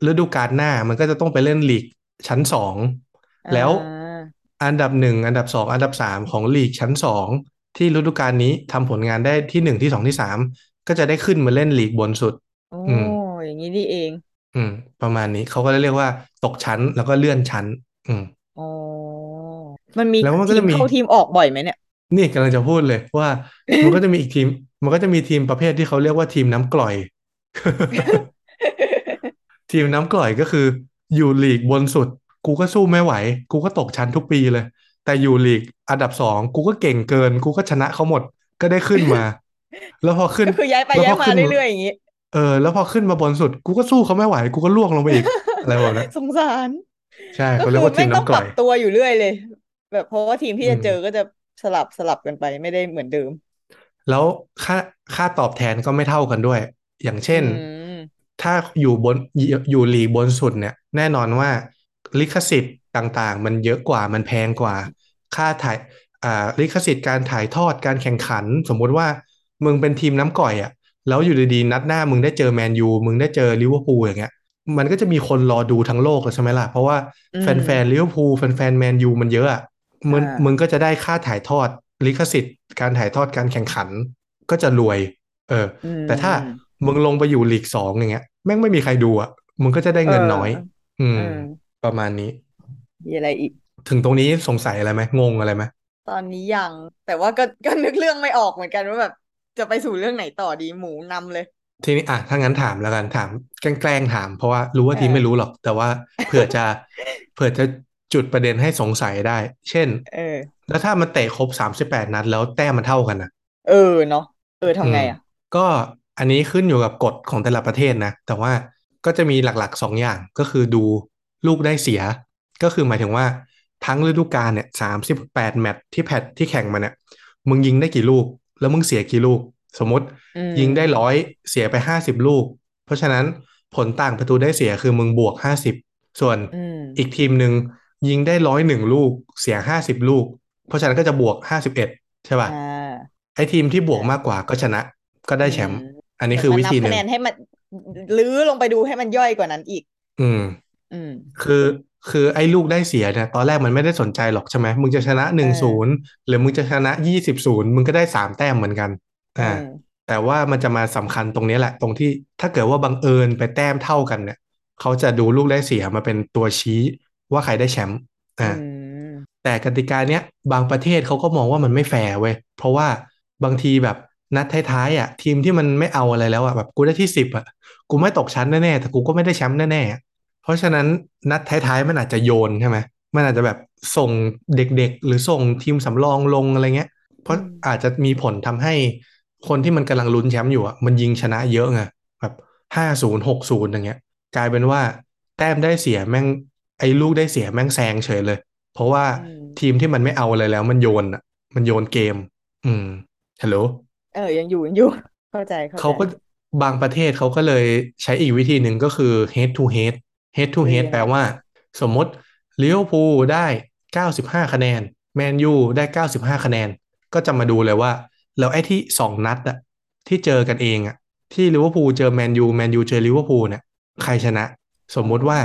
ฤดูกาลหน้ามันก็จะต้องไปเล่นลีกชั้นสองแล้วอ่าอันดับหนึ่งอันดับสองอันดับสามของลีกชั้นสองที่ฤดูกาลนี้ทำผลงานได้ที่หนึ่งที่สองที่สาม ก็จะได้ขึ้นมาเล่นลีกบนสุดโอ้อืมอย่างนี้นี่เอง อืม ประมาณนี้เขาก็เลยเรียกว่าตกชั้นแล้วก็เลื่อนชั้น อืมอ๋อมันมีแล้วมันก็ทีจะมมีเข้าทีมออกบ่อยไหมเนี่ย นี่กำลังจะพูดเลยว่า มันก็จะมีอีกทีม มันก็จะมีทีมประเภทที่เขาเรียกว่าทีมน้ำกร่อย ทีมน้ำกร่อยก็คือ อยู่ลีกบนสุด กูก็สู้ไม่ไหว กูก็ตกชั้นทุกปีเลย แต่อยู่ลีกอันดับสองกูก็เก่งเกิน กูก็ชนะเขาหมดก็ได้ขึ้นมา แล้วพอขึ้นก็คือย้ายไปแล้วย้าพยมาขึ้นเรื่อยๆอย่างงี้เออแล้วพอขึ้นมาบนสุดกูก็สู้เขาไม่ไหวกูก็ล่วงลงไปอีกอะไรแบบนั้นสงสารใช่ก็เขาคืเรียกอว่าทีไม่มต้องน้ำกปร่รัอบยตัวอยู่เรื่อยเลย แบบเพราะว่าทีมที่อืจะมเจอก็จะสลับสลับกันไปไม่ได้เหมือนเดิม แล้วค่าค่าตอบแทนก็ไม่เท่ากันด้วย อย่างเช่นอืมถ้าอยู่บนอยู่อยู่ลีกบนสุดเนี่ย แน่นอนว่าลิขสิทธิ์ต่างๆ มันเยอะกว่ามันแพงกว่า ค่าถ่ายอ่าลิขสิทธิ์การถ่ายทอดการแข่งขัน สมมุติว่า มึงเป็นทีมน้ำกร่อยอะ แล้วอยู่ดีๆนัดหน้ามึงได้เจอแมนยูมึงได้เจอลิเวอร์พูลอย่างเงี้ย มันก็จะมีคนรอดูทั้งโลกเลยใช่ไหมล่ะ เพราะว่าอืม แฟนๆลิเวอร์พูลแฟนๆแมนยูมันเยอะอะมึงอ่ามึมึงก็จะได้ค่าถ่ายทอดลิขสิทธิ์ การถ่ายทอดการแข่งขัน ก็จะรวย เอออืมแต่ถ้ามึงลงไปอยู่ลีกสองอย่างเงี้ยแม่งไม่มีใครดูอะมึงก็จะได้เงินน้อยอืมอืม ประมาณนี้ มีอะไรอีก ถึงตรงนี้สงสัยอะไรไหมงงอะไรไหมตอนนี้ยัง แต่ว่าก็ก็นึกเรื่องไม่ออกเหมือนกันว่าแบบ จะไปสู่เรื่องไหนต่อดีหมูนำเลย ทีนี้อะถ้างั้นถามแล้วกันถาม แกล้งๆถาม เพราะว่ารู้ว่าเออทีมไม่รู้หรอก แต่ว่าเผื่อจะเผื่อจะจุดประเด็นให้สงสัยได้ เช่น เออ แล้วถ้ามันเตะครบสามสิบแปดนัด แล้วแต้มมันเท่ากันนะเออเนาะเออทำไงอะอืมก็อันนี้ขึ้นอยู่กับกฎของแต่ละประเทศนะ แต่ว่าก็จะมีหลักๆสองอย่างก็คือดูลูกได้เสีย ก็คือหมายถึงว่าทั้งฤดูกาลเนี่ยสามสิบแปดแมตช์ที่แพทที่แข่งมาเนี่ยมึงยิงได้กี่ลูก แล้วมึงเสียกี่ลูก สมมติอืมยิงได้ร้อยเสียไปห้าสิบลูก เพราะฉะนั้นผลต่างประตูได้เสียคือมึงบวกห้าสิบส่วนอืมอีกทีมหนึ่งยิงได้ร้อยหนึ่งลูกเสียห้าสิบลูก เพราะฉะนั้นก็จะบวกห้าสิบเอ็ดใช่ป่ะอ่าไอ้ทีมที่บวกมากกว่าก็ชนะก็ได้แชมป์อืมอันนี้คือวิธีหแต่นึ่มางนับคะแนนให้มันลื้อลงไปดูให้มันย่อยกว่านั้นอีก อืม อืม คือ คือไอ้ลูกได้เสียเนี่ยตอนแรกมันไม่ได้สนใจหรอกใช่ไหมมึงจะชนะหนึ่งเอศูอนย์หรือมึงจะชนะยี่สิบศูนย์มึงก็ได้สามแต้มเหมือนกันอ่าอืมแต่ว่ามันจะมาสำคัญตรงนี้แหละ ตรงที่ถ้าเกิดว่าบังเอิญไปแต้มเท่ากันเนี่ยเขาจะดูลูกได้เสียมาเป็นตัวชี้ว่าใครได้แชมป์อ่าอืมแต่กติกาเนี้ยบางประเทศเขาก็มองว่ามันไม่แฟร์เว้ยเพราะว่าบางทีแบบนัดท้ายๆอะ ทีมที่มันไม่เอาอะไรแล้วอะแบบกูได้ที่สิบอะกูไม่ตกชั้นแน่ๆแต่กูก็ไม่ได้แชมป์แน่ๆ เพราะฉะนั้นนัดท้ายๆมันอาจจะโยนใช่ไหมมันอาจจะแบบส่งเด็กๆ หรือส่งทีมสำรองลงอะไรเงี้ย เพราะอืมอาจจะมีผลทำให้คนที่มันกำลังลุ้นแชมป์อยู่อะมันยิงชนะเยอะไงแบบห้าศูนย์หกศูนย์อย่างเงี้ย กลายเป็นว่าแต้มได้เสียแม่งไอ้ลูกได้เสียแม่งแซงเฉยเลย เพราะว่าอืมทีมที่มันไม่เอาอะไรแล้ว มันโยนอะ มันโยนเกม อืมฮัลโหลเออยังอยู่ยังอยู่เข้าใจเข้าเขาใจก็บางประเทศเขาก็เลยใช้อีกวิธีหนึ่งก็คือ head to head head to คือ head ยังแปลไงว่า สมมติลิเวอร์พูลได้ 95 คะแนน แมนยูได้ 95 คะแนน ก็จะมาดูเลยว่า แล้วไอ้ที่สองนัดอะที่เจอกันเองอะที่ลิเวอร์พูลเจอแมนยูแมนยูเจอลิเวอร์พูลเนี่ยใครชนะ สมมุติว่า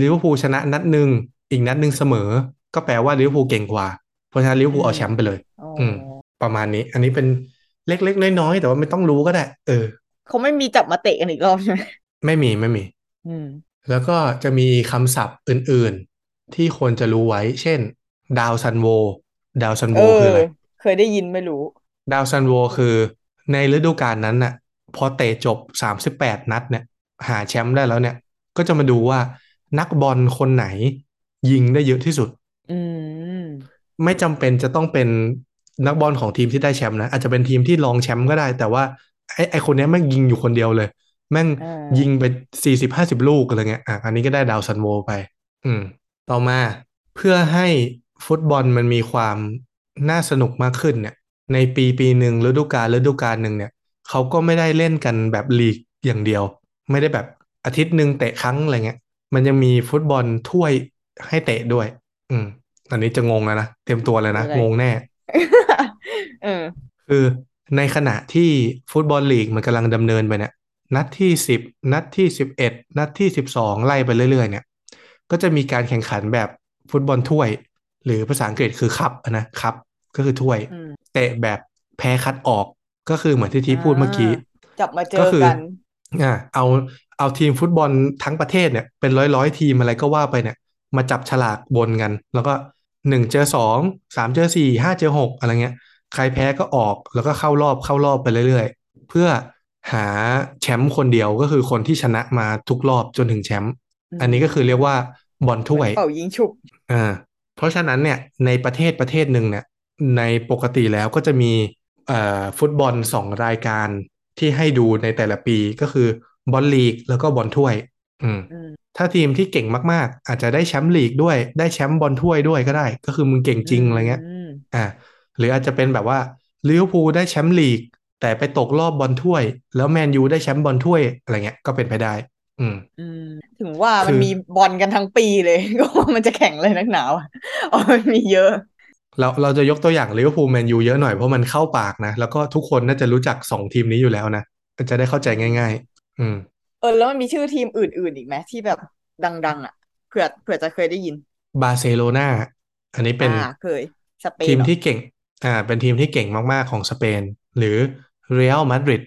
ลิเวอร์พูลชนะนัดหนึ่งอีกนัดหนึ่งเสมอ ก็แปลว่าลิเวอร์พูลเก่งกว่า เพราะฉะนั้นลิเวอร์พูลเอาแชมป์ไปเลยอ๋อ อืม ประมาณนี้ อันนี้เป็นเล็กๆน้อยๆแต่ว่าไม่ต้องรู้ก็ได้ เออเขาไม่มีจับมาเตะกันอีกรอบใช่ไหมไม่มีไม่มี อืม แล้วก็จะมีคำศัพท์อื่น ๆ ที่ควรจะรู้ไว้ เช่น ดาวซัลโว เออ ดาวซัลโวคืออะไร เคยได้ยินไม่รู้ ดาวซัลโวคือในฤดูกาลนั้นน่ะ พอเตะจบ38นัดเนี่ย หาแชมป์ได้แล้วเนี่ย ก็จะมาดูว่านักบอลคนไหน ยิงได้เยอะที่สุด อืม ไม่จำเป็นจะต้องเป็นนักบอลของทีมที่ได้แชมป์นะ อาจจะเป็นทีมที่รองแชมป์ก็ได้ แต่ว่าไอ้ไอ้คนเนี้ยแม่งยิงอยู่คนเดียวเลย แม่งอ่ายิงไปสี่สิบห้าสิบลูกอะไรเงี้ยอะอันนี้ก็ได้ดาวซันโวไป อืม ต่อมาเพื่อให้ฟุตบอลมันมีความน่าสนุกมากขึ้นเนี่ย ในปีปีหนึ่งฤดูกาลฤดูกาลหนึ่งเนี่ยเขาก็ไม่ได้เล่นกันแบบลีกอย่างเดียว ไม่ได้แบบอาทิตย์หนึ่งเตะครั้งอะไรเงี้ย มันยังมีฟุตบอลถ้วยให้เตะด้วย อืม อันนี้จะงงแล้วนะเตรียมตัวเลยนะอะไรงงแน่เออคือในขณะที่ฟุตบอลลีกมันกำลังดำเนินไปเนี่ย นัดที่สิบนัดที่สิบเอ็ดนัดที่สิบสองไล่ไปเรื่อยๆ เนี่ย ก็จะมีการแข่งขันแบบฟุตบอลถ้วย หรือภาษาอังกฤษคือคัพนะคัพก็คือถ้วยอืมเตะแบบแพ้คัดออกก็คือเหมือนที่ที่พูดเมื่อกี้ จับมาเจก็อคือกันอ่าเอาเอาทีมฟุตบอลทั้งประเทศเนี่ยเป็นร้อยร้อยทีมอะไรก็ว่าไปเนี่ย มาจับฉลากบนกัน แล้วก็หนึ่งเจอสองสามเจอสี่ห้าเจอหกอะไรเงี้ย ใครแพ้ก็ออกแล้วก็เข้ารอบเข้ารอบไปเรื่อยๆ เพื่อ หาแชมป์คนเดียวก็คือคนที่ชนะมาทุกรอบจนถึงแชมป์อันนี้ก็คือเรียกว่าบอลถ้วยเป่ายิงฉุบอ่าเพราะฉะนั้นเนี่ยในประเทศประเทศหนึ่งเนี่ยในปกติแล้วก็จะมีเอ่อฟุตบอลสองรายการที่ให้ดูในแต่ละปีก็คือบอลลีกแล้วก็บอลถ้วย อืมอืมถ้าทีมที่เก่งมากๆ อาจจะได้แชมป์ลีกด้วยได้แชมป์บอลถ้วยด้วยก็ได้ ก็คือมึงเก่งจริงอะไรเงี้ย อ่า หรืออาจจะเป็นแบบว่าลิเวอร์พูลได้แชมป์ลีก แต่ไปตกรอบบอลถ้วย แล้วแมนยูได้แชมป์บอลถ้วยอะไรเงี้ยก็เป็นไปได้ อืมอืมถึงว่าคือมันมีบอลกันทั้งปีเลย ก็ว่ามันจะแข่งอะไรนักหนาวะอ๋อมันมีเยอะ เราเราจะยกตัวอย่างลิเวอร์พูลแมนยูเยอะหน่อยเพราะมันเข้าปากนะ แล้วก็ทุกคนน่าจะรู้จักสองทีมนี้อยู่แล้วนะก็จะได้เข้าใจง่าย ๆ อืม เออ แล้วมันมีชื่อทีมอื่น ๆ อีกไหมที่แบบดัง ๆ อะเผื่อเผื่อจะเคยได้ยิน บาร์เซโลนาอันนี้เป็นอ่าเคยสเปนทีมเหรอที่เก่ง อ่า เป็นทีมที่เก่งมาก ๆ ของสเปน หรือ เรอัลมาดริด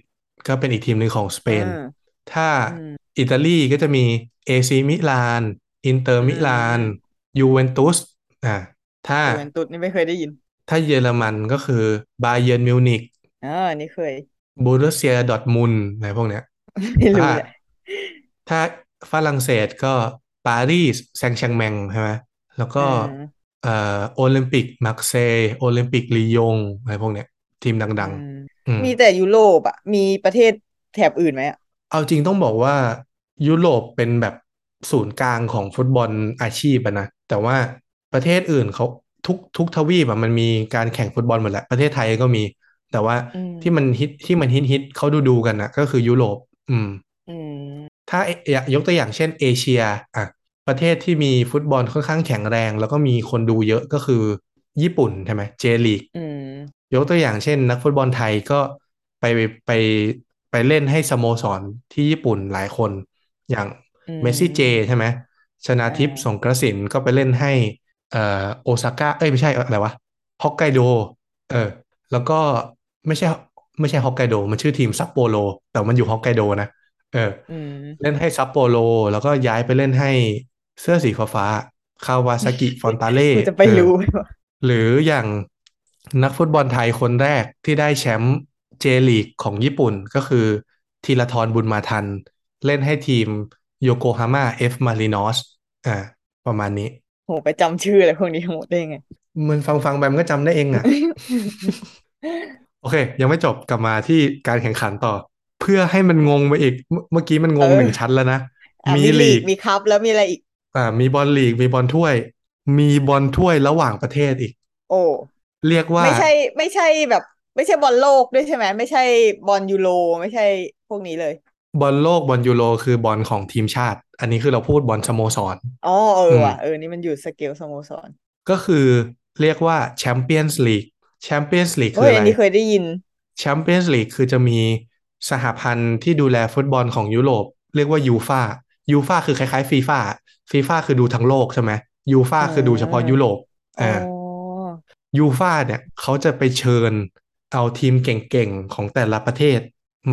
ก็เป็นอีกทีมหนึ่งของสเปนอืมถ้าอืมอิตาลีก็จะมีเอซีมิลาน อินเตอร์มิลานยูเวนตุสอ่าถ้ายูเวนตุสนี่ไม่เคยได้ยิน ถ้าเยอรมันก็คือบาเยิร์นมิวนิกอ่านี่เคยโบรุสเซียดอร์ทมุนด์อะไรพวกเนี้ยไม่รู้ถ้าแหละถ้าฝรั่งเศสก็ปารีสแซงต์แชร์แมงใช่ไหมแล้วก็อืมเอ่อโอลิมปิกมาร์เซย์โอลิมปิกลียงอะไรพวกเนี้ยทีมดังอืมๆอื มมีแต่ยุโรปอะ มีประเทศแถบอื่นไหมอะ เอาจริงต้องบอกว่ายุโรปเป็นแบบศูนย์กลางของฟุตบอลอาชีพอะนะ แต่ว่าประเทศอื่นเขาทุกทุกทวีปอะมันมีการแข่งฟุตบอลหมดแหละ ประเทศไทยก็มี แต่ว่าอืมที่มันฮิตที่มันฮิตฮิตเขาดูดูกันนะก็คือยุโรป อืมอืมถ้าเอ่อยกตัวอย่างเช่นเอเชีย อะ ประเทศที่มีฟุตบอลค่อนข้างแข็งแรง แล้วก็มีคนดูเยอะก็คือญี่ปุ่นใช่ไหมเจลีกอืม ยกตัวอย่างเช่น นักฟุตบอลไทยก็ไปไปไปเล่นให้สโมสรที่ญี่ปุ่นหลายคน อย่างอืมเมสซี่เจใช่ไหมชนาธิพย์อ่าสรงกระสินธ์ก็ไปเล่นให้เอ่อโอซาก้าเอ้ยไม่ใช่อะไรวะฮอกไกโดเออแล้วก็ไม่ใช่ไม่ใช่ฮอกไกโดมันชื่อทีมซัปโปโรแต่มันอยู่ฮอกไกโดนะเอออืมเล่นให้ซัปโปโรแล้วก็ย้ายไปเล่นให้เสื้อสีฟ้าๆคาวาซากิฟรอนตาเล่กูจะไปรู้ไหมวะหรืออย่าง นักฟุตบอลไทยคนแรกที่ได้แชมป์เจลีกของญี่ปุ่นก็คือธีรทรบุญมาทัน เล่นให้ทีมโยโกฮาม่าเอฟมารินอสอ่าประมาณนี้โหไปจำชื่ออะไรพวกนี้ทั้งหมดได้ยังไง มันฟังฟังๆไปมันก็จำได้เองอะ โอเค ยังไม่จบกลับมาที่การแข่งขันต่อ เพื่อให้มันงงไปอีก เมื่อเมื่อกี้มันงงเออหนึ่งชั้นแล้วนะอะมีมีลีลีกกมีคัพแล้วมีอะไรอีก อ่า มีบอลลีกมีบอลถ้วย มีบอลถ้วยระหว่างประเทศอีก โอ้ เรียกว่า ไม่ใช่ไม่ใช่แบบ ไม่ใช่บอลโลกด้วยใช่ไหมไม่ใช่บอลยูโรไม่ใช่พวกนี้เลย บอลโลกบอลยูโรคือบอลของทีมชาติ อันนี้คือเราพูดบอลสโมสรอ๋อเออือมว่ะเออนี่มันอยู่สเกลสโมสรก็คือเรียกว่าแชมเปี้ยนส์ลีกแชมเปี้ยนส์ลีกคืเฮ้ออะไรอันนี้เคยได้ยินแชมเปี้ยนส์ลีกคือจะมีสหพันธ์ที่ดูแลฟุตบอลของยุโรป เรียกว่ายูฟายูฟาคือคล้ายๆฟีฟ่าฟีฟ่าคือดูทั้งโลกใช่ไหมยูฟาอ่าคือดูเฉพาะยุโรปอ๋ออ่า ยูฟาเนี่ยเขาจะไปเชิญเอาทีมเก่งๆ ของแต่ละประเทศ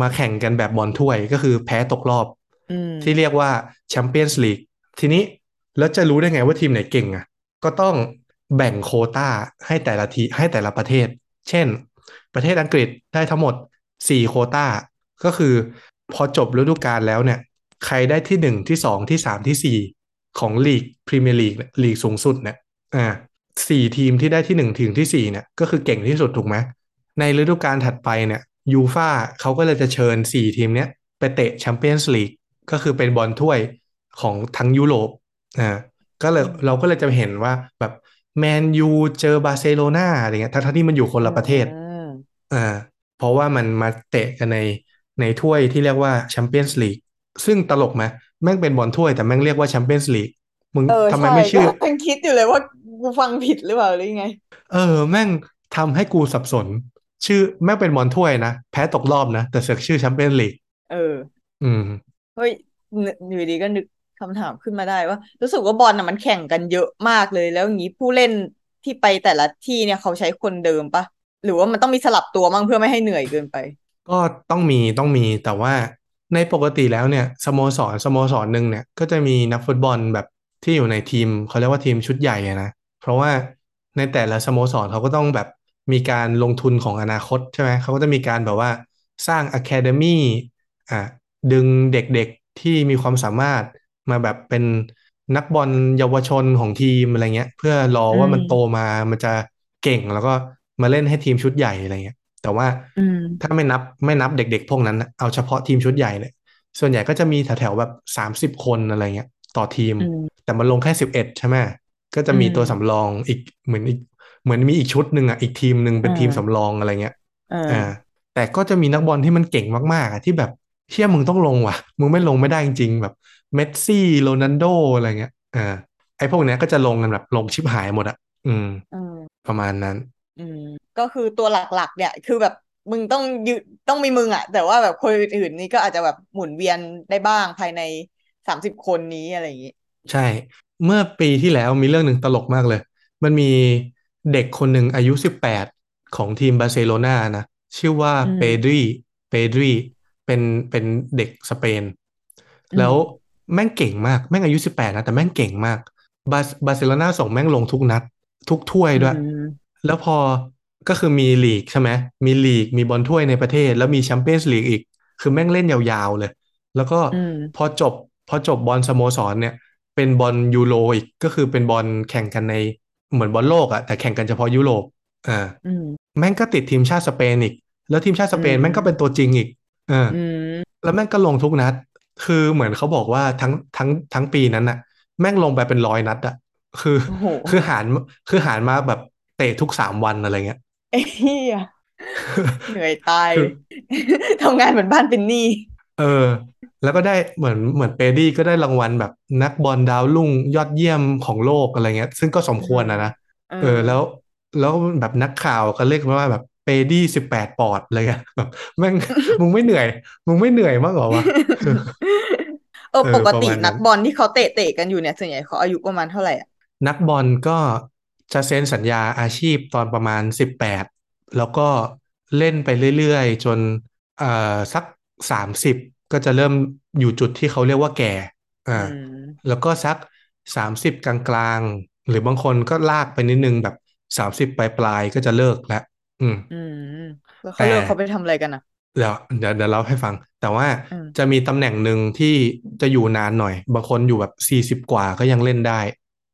มาแข่งกันแบบบอลถ้วยก็คือแพ้ตกรอบอืมที่เรียกว่าแชมเปี้ยนส์ลีกทีนี้แล้วจะรู้ได้ไงว่าทีมไหนเก่งอะ ก็ต้องแบ่งโควต้าให้แต่ละทีให้แต่ละประเทศ เช่น ประเทศอังกฤษได้ทั้งหมด 4 โควต้า ก็คือพอจบฤดูกาลแล้วเนี่ย ใครได้ที่ 1 ที่ 2 ที่ 3 ที่ 4 ของลีกพรีเมียร์ลีกลีกสูงสุดเนี่ยอ่า สี่ทีมที่ได้ที่1ถึงที่4เนี่ยก็คือเก่งที่สุดถูกไหมในฤดูกาลถัดไปเนี่ยยูฟาเขาก็เลยจะเชิญ4ทีมเนี้ยไปเตะแชมเปี้ยนส์ลีกก็คือเป็นบอลถ้วยของทั้งยุโรปอ่าก็เลยเราก็เลยจะเห็นว่าแบบแมนยูเจอบาร์เซโลนาอะไรเงี้ยทั้งๆที่มันอยู่คนละประเทศอืมอ่าเพราะว่ามันมาเตะกันในในถ้วยที่เรียกว่าแชมเปี้ยนส์ลีกซึ่งตลกไหมแม่งเป็นบอลถ้วยแต่แม่งเรียกว่าแชมเปี้ยนส์ลีกมึงเออทำไมใช่ไม่ชื่อก็ยังคิดอยู่เลยว่า กูฟังผิดหรือเปล่าหรือยังไง เออ แม่งทำให้กูสับสน ชื่อแม่งเป็นบอลถ้วยนะ แพ้ตกรอบนะ แต่เสือกชื่อแชมเปี้ยนลีกเออ อืมเฮ้ยนึกอยู่ดีก็นึกคำถามขึ้นมาได้ว่า รู้สึกว่าบอลน่ะมันแข่งกันเยอะมากเลย แล้วอย่างนี้ผู้เล่นที่ไปแต่ละที่เนี่ยเขาใช้คนเดิมปะหรือว่ามันต้องมีสลับตัวมั่งเพื่อไม่ให้เหนื่อยเกินไป ก็ต้องมีต้องมีแต่ว่าในปกติแล้วเนี่ยสโมสรสโมสรหนึ่งเนี่ยก็จะมีนักฟุตบอลแบบที่อยู่ในทีมเขาเรียกว่าทีมชุดใหญ่อะนะ เพราะว่าในแต่ละสโมสรเขาก็ต้องแบบมีการลงทุนของอนาคตใช่ไหมเขาก็จะมีการแบบว่าสร้างอะคาเดมี่อะดึงเด็กๆที่มีความสามารถมาแบบเป็นนักบอลเยาวชนของทีมอะไรเงี้ย เพื่อรอว่ามันโตมามันจะเก่งแล้วก็มาเล่นให้ทีมชุดใหญ่อะไรเงี้ย แต่ว่าอืมถ้าไม่นับไม่นับเด็ก ๆ พวกนั้นนะเอาเฉพาะทีมชุดใหญ่เนี่ยส่วนใหญ่ก็จะมีแถวๆแบบสามสิบคนอะไรเงี้ย ต่อทีมอืมแต่มันลงแค่สิบเอ็ดใช่ไหม ก็จะมีอืมตัวสำรองอีกเหมือนอีกเหมือนมีอีกชุดหนึ่งอะอีกทีมหนึ่งเป็นอ่าทีมสำรองอะไรเงี้ยเอออ่าแต่ก็จะมีนักบอลที่มันเก่งมากๆอะที่แบบเชื่อมึงต้องลงว่ะ มึงไม่ลงไม่ได้จริงๆแบบเมสซี่โรนัลโดอะไรเงี้ยอ่าไอ้พวกเนี้ยก็จะลงกันแบบลงชิบหายหมดอะอืมอืมประมาณนั้น อืมก็คือตัวหลักๆ เนี่ยคือแบบมึงต้องยืต้องมีมึงอะแต่ว่าแบบคนอื่นๆนี่ก็อาจจะแบบหมุนเวียนได้บ้างภายในสามสิบคนนี้อะไรอย่างงี้ ใช่ เมื่อปีที่แล้วมีเรื่องหนึ่งตลกมากเลย มันมีเด็กคนหนึ่งอายุสิบแปดของทีมบาร์เซโลนานะ ชื่อว่าอืมเปดรีเปดรีเป็นเป็นเด็กสเปนอืมแล้วแม่งเก่งมาก แม่งอายุสิบแปดนะ แต่แม่งเก่งมาก บาร์บาร์เซโลนาส่งแม่งลงทุกนัด ทุกถ้วยด้วยอืมแล้วพอก็คือมีลีกใช่ไหมมีลีกมีบอลถ้วยในประเทศ แล้วมีแชมเปี้ยนส์ลีกอีก คือแม่งเล่นยาวๆเลย แล้วก็อืมพอจบพอจบบอลสโมสรเนี่ย เป็นบอลยูโรอีกก็คือเป็นบอลแข่งกันในเหมือนบอลโลกอะแต่แข่งกันเฉพาะยุโรปอ่าอืมแม่งก็ติดทีมชาติสเปนอีก แล้วทีมชาติสเปนอืมแม่งก็เป็นตัวจริงอีกเอออืมแล้วแม่งก็ลงทุกนัด คือเหมือนเขาบอกว่าทั้งทั้งทั้งปีนั้นน่ะแม่งลงไปเป็นร้อยนัดอะคือโอ้โหคือหารคือหารมาแบบเตะทุกสามวันอะไรเงี้ยไอ้เหี้ยเหนื่อยตายคือทำงานเหมือนบ้านเป็นหนี้ เออ แล้วก็ได้เหมือนเหมือนเปดรีก็ได้รางวัลแบบนักบอลดาวรุ่งยอดเยี่ยมของโลกอะไรเงี้ย ซึ่งก็สมควรนะนะเออ แล้วแล้วแบบนักข่าวก็เรียกมันว่าแบบเปดี้สิบแปดปอดอะไรเงี้ยแบบแม่งมึงไม่เหนื่อย มึงไม่เหนื่อยมากเหรอวะเออเออปกติประมาณนั้นนักบอลที่เขาเตะเตะกันอยู่เนี่ยส่วนใหญ่เขาอายุประมาณเท่าไหร่อะนักบอลก็จะเซ็นสัญญาอาชีพตอนประมาณสิบแปดแล้วก็เล่นไปเรื่อยๆ จนเอ่อสัก สามสิบก็จะเริ่มอยู่จุดที่เขาเรียกว่าแก่ อ่าอืมแล้วก็สักสามสิบกลางๆ หรือบางคนก็ลากไปนิดนึงแบบสามสิบปลายๆก็จะเลิกแล้วอืม อืมแล้วแต่เขาเลิกเขาไปทำอะไรกันอะเดี๋ยวเดี๋ยวเดี๋ยวเล่าให้ฟัง แต่ว่าอืมจะมีตำแหน่งหนึ่งที่จะอยู่นานหน่อย บางคนอยู่แบบสี่สิบกว่าก็ยังเล่นได้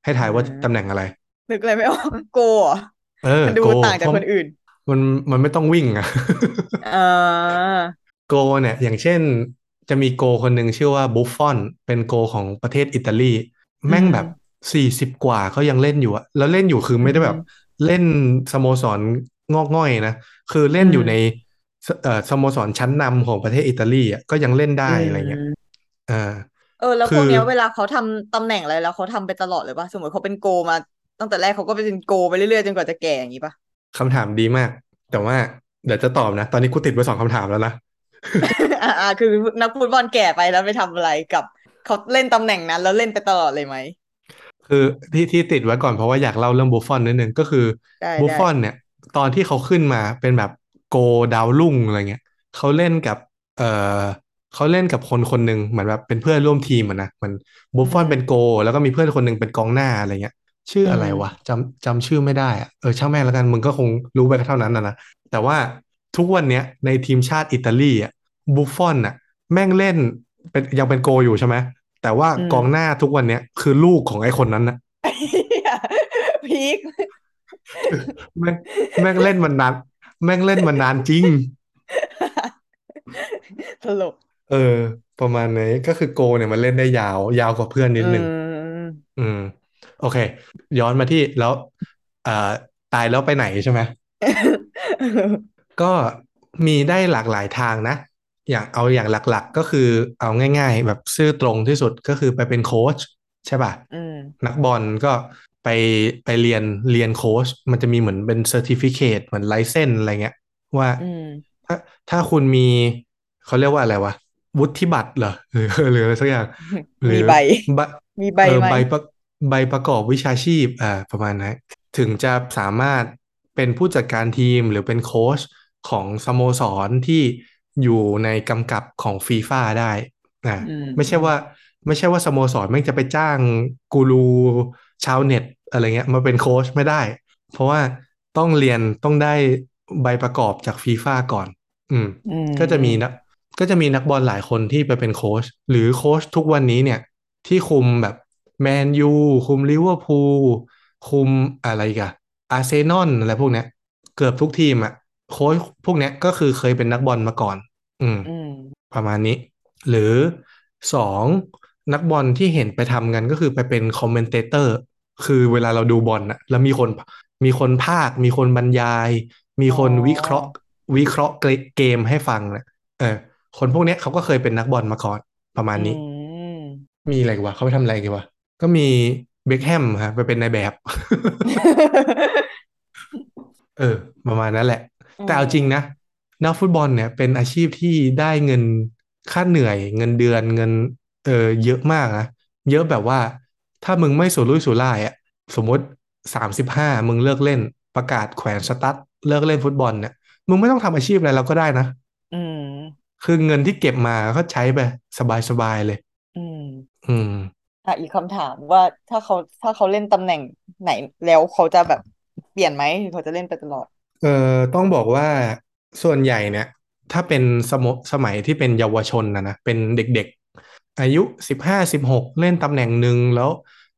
ให้ถ่ายว่าตำแหน่งอะไรนึกอะไรไม่ออกโกเหรอเออมันดูโกต่างจากเพราะคนอื่น มันมันไม่ต้องวิ่งอะเออ โกเนี่ยอย่างเช่นจะมีโกคนหนึ่งชื่อว่าบุฟฟอนเป็นโกของประเทศอิตาลี แม่งแบบสี่สิบกว่าก็ยังเล่นอยู่อะแล้วเล่นอยู่คือไม่ได้แบบเล่นสโมสรงอกง่อยนะ คือเล่นอยู่อืมในสเอ่อสโมสรชั้นนำของประเทศอิตาลีอะก็ยังเล่นได้อะไรเงี้ยมอ่าเออแล้วคือพวกเนี้ยเวลาเขาทำตำแหน่งอะไรแล้วเขาทำไปตลอดเลยป่ะสมมติเขาเป็นโกมา ตั้งแต่แรกเขาก็เป็นโกไปเรื่อยๆจนกว่าจะแก่อย่างนี้ป่ะคำถามดีมาก แต่ว่าเดี๋ยวจะตอบนะ ตอนนี้กูติดไปสองคำถามแล้วนะ อ่าอ่าคือนักฟุตบอลแก่ไปแล้วไปทำอะไรกับเขาเล่นตำแหน่งนั้น แล้วเล่นไปตลอดเลยไหม คือที่ที่ติดไว้ก่อนเพราะว่าอยากเล่าเรื่องบุฟฟอนนิดนึงก็คือได้บุฟได้ฟอนเนี่ย ตอนที่เขาขึ้นมาเป็นแบบโกดาวรุ่งอะไรเงี้ยเขาเล่นกับ เออเขาเล่นกับคนคนหนึ่งเหมือนแบบเป็นเพื่อนร่วมทีมอะนะเหมือนบุฟฟอนเป็นโก แล้วก็มีเพื่อนคนหนึ่งเป็นกองหน้าอะไรเงี้ย ชื่ออะไรวะจำจำชื่อไม่ได้อะเออช่างแม่งแล้วกันมึงก็คงรู้ไปเท่านั้นนะนะแต่ว่า ทุกวันเนี้ยในทีมชาติอิตาลีอะบุฟฟอนอะแม่งเล่นเป็นยังเป็นโกอยู่ใช่ไหมแต่ว่ากองหน้าทุกวันเนี้ยคือลูกของไอ้คนนั้นนะเหี้ยพีคแม่งแม่งเล่นมันนานแม่งเล่นมันนานจริงตลกเออ ประมาณนี้ก็คือโกลเนี่ยมันเล่นได้ยาว ยาวกว่าเพื่อนนิดนึงอืมอืมโอเค ย้อนมาที่แล้ว เอ่อตายแล้วไปไหนใช่ไหม ก็มีได้หลากหลายทางนะ อย่างเอาอย่างหลักๆ ก็คือเอาง่าย ๆ แบบซื่อตรงที่สุดก็คือไปเป็นโค้ชใช่ป่ะอืมนักบอลก็ไปไปเรียนเรียนโค้ชมันจะมีเหมือนเป็น certificate เหมือน license อะไรเงี้ย ว่าอืมถ้าถ้าคุณมีเขาเรียกว่าอะไรวะวุฒิบัตรเหรอหรือหรืออะไรสักอย่างหรือมีใบใบมีใบเออไหมใบประใบประกอบวิชาชีพอ่าประมาณนั้นถึงจะสามารถเป็นผู้จัดการทีมหรือเป็นโค้ช ของสโมสรที่อยู่ในกำกับของฟีฟ่าได้อ่าอืมไม่ใช่ว่า ไม่ใช่ว่าสโมสรแม่งจะไปจ้างกูรูชาวเน็ตอะไรเงี้ยมาเป็นโค้ชไม่ได้ เพราะว่าต้องเรียนต้องได้ใบประกอบจากฟีฟ่าก่อน อืมอืมก็จะมีนักก็จะมีนักบอลหลายคนที่ไปเป็นโค้ชหรือโค้ชทุกวันนี้เนี่ย ที่คุมแบบแมนยูคุมลิเวอร์พูลคุมอะไรอีกันอาร์เซนอลอะไรพวกเนี้ย เกือบทุกทีมอะ โค้ชพวกเนี้ยก็คือเคยเป็นนักบอลมาก่อนอืมอืม ประมาณนี้ หรือสองนักบอลที่เห็นไปทำกันก็คือไปเป็น commentatorคือเวลาเราดูบอลน่ะแล้วมีคนมีคนภาค มีคนบรรยาย มีคนอ๋อวิเคราะห์ วิเคราะห์เกมให้ฟังนะเออ คนพวกเนี้ยเขาก็เคยเป็นนักบอลมาก่อน ประมาณนี้อืมมีอะไรกันวะเขาไปทำอะไรกันวะก็มีเบคแฮมฮะไปเป็นนายแบบ เออ ประมาณนั้นแหละอืม แต่เอาจริงนะนักฟุตบอลเนี่ยเป็นอาชีพที่ได้เงินค่าเหนื่อย เงินเดือนเงินเออเยอะมากนะเยอะแบบว่า ถ้ามึงไม่สุรุ่ยสุร่ายอะสมมติสามสิบห้ามึงเลิกเล่น ประกาศแขวนสตั๊ดเลิกเล่นฟุตบอลเนี่ยมึงไม่ต้องทำอาชีพอะไรเราก็ได้นะอืม คือเงินที่เก็บมาก็ใช้ไปสบายๆเลย อืม อืมอะอีกคำถามว่าถ้าเขาถ้าเขาเล่นตำแหน่งไหนแล้วเขาจะแบบเปลี่ยนไหมหรือเขาจะเล่นไปตลอด เอ่อต้องบอกว่าส่วนใหญ่เนี่ย ถ้าเป็นสมสมัยที่เป็นเยาวชนนะนะเป็นเด็กๆ อายุสิบห้าสิบหกเล่นตำแหน่งหนึ่งแล้ว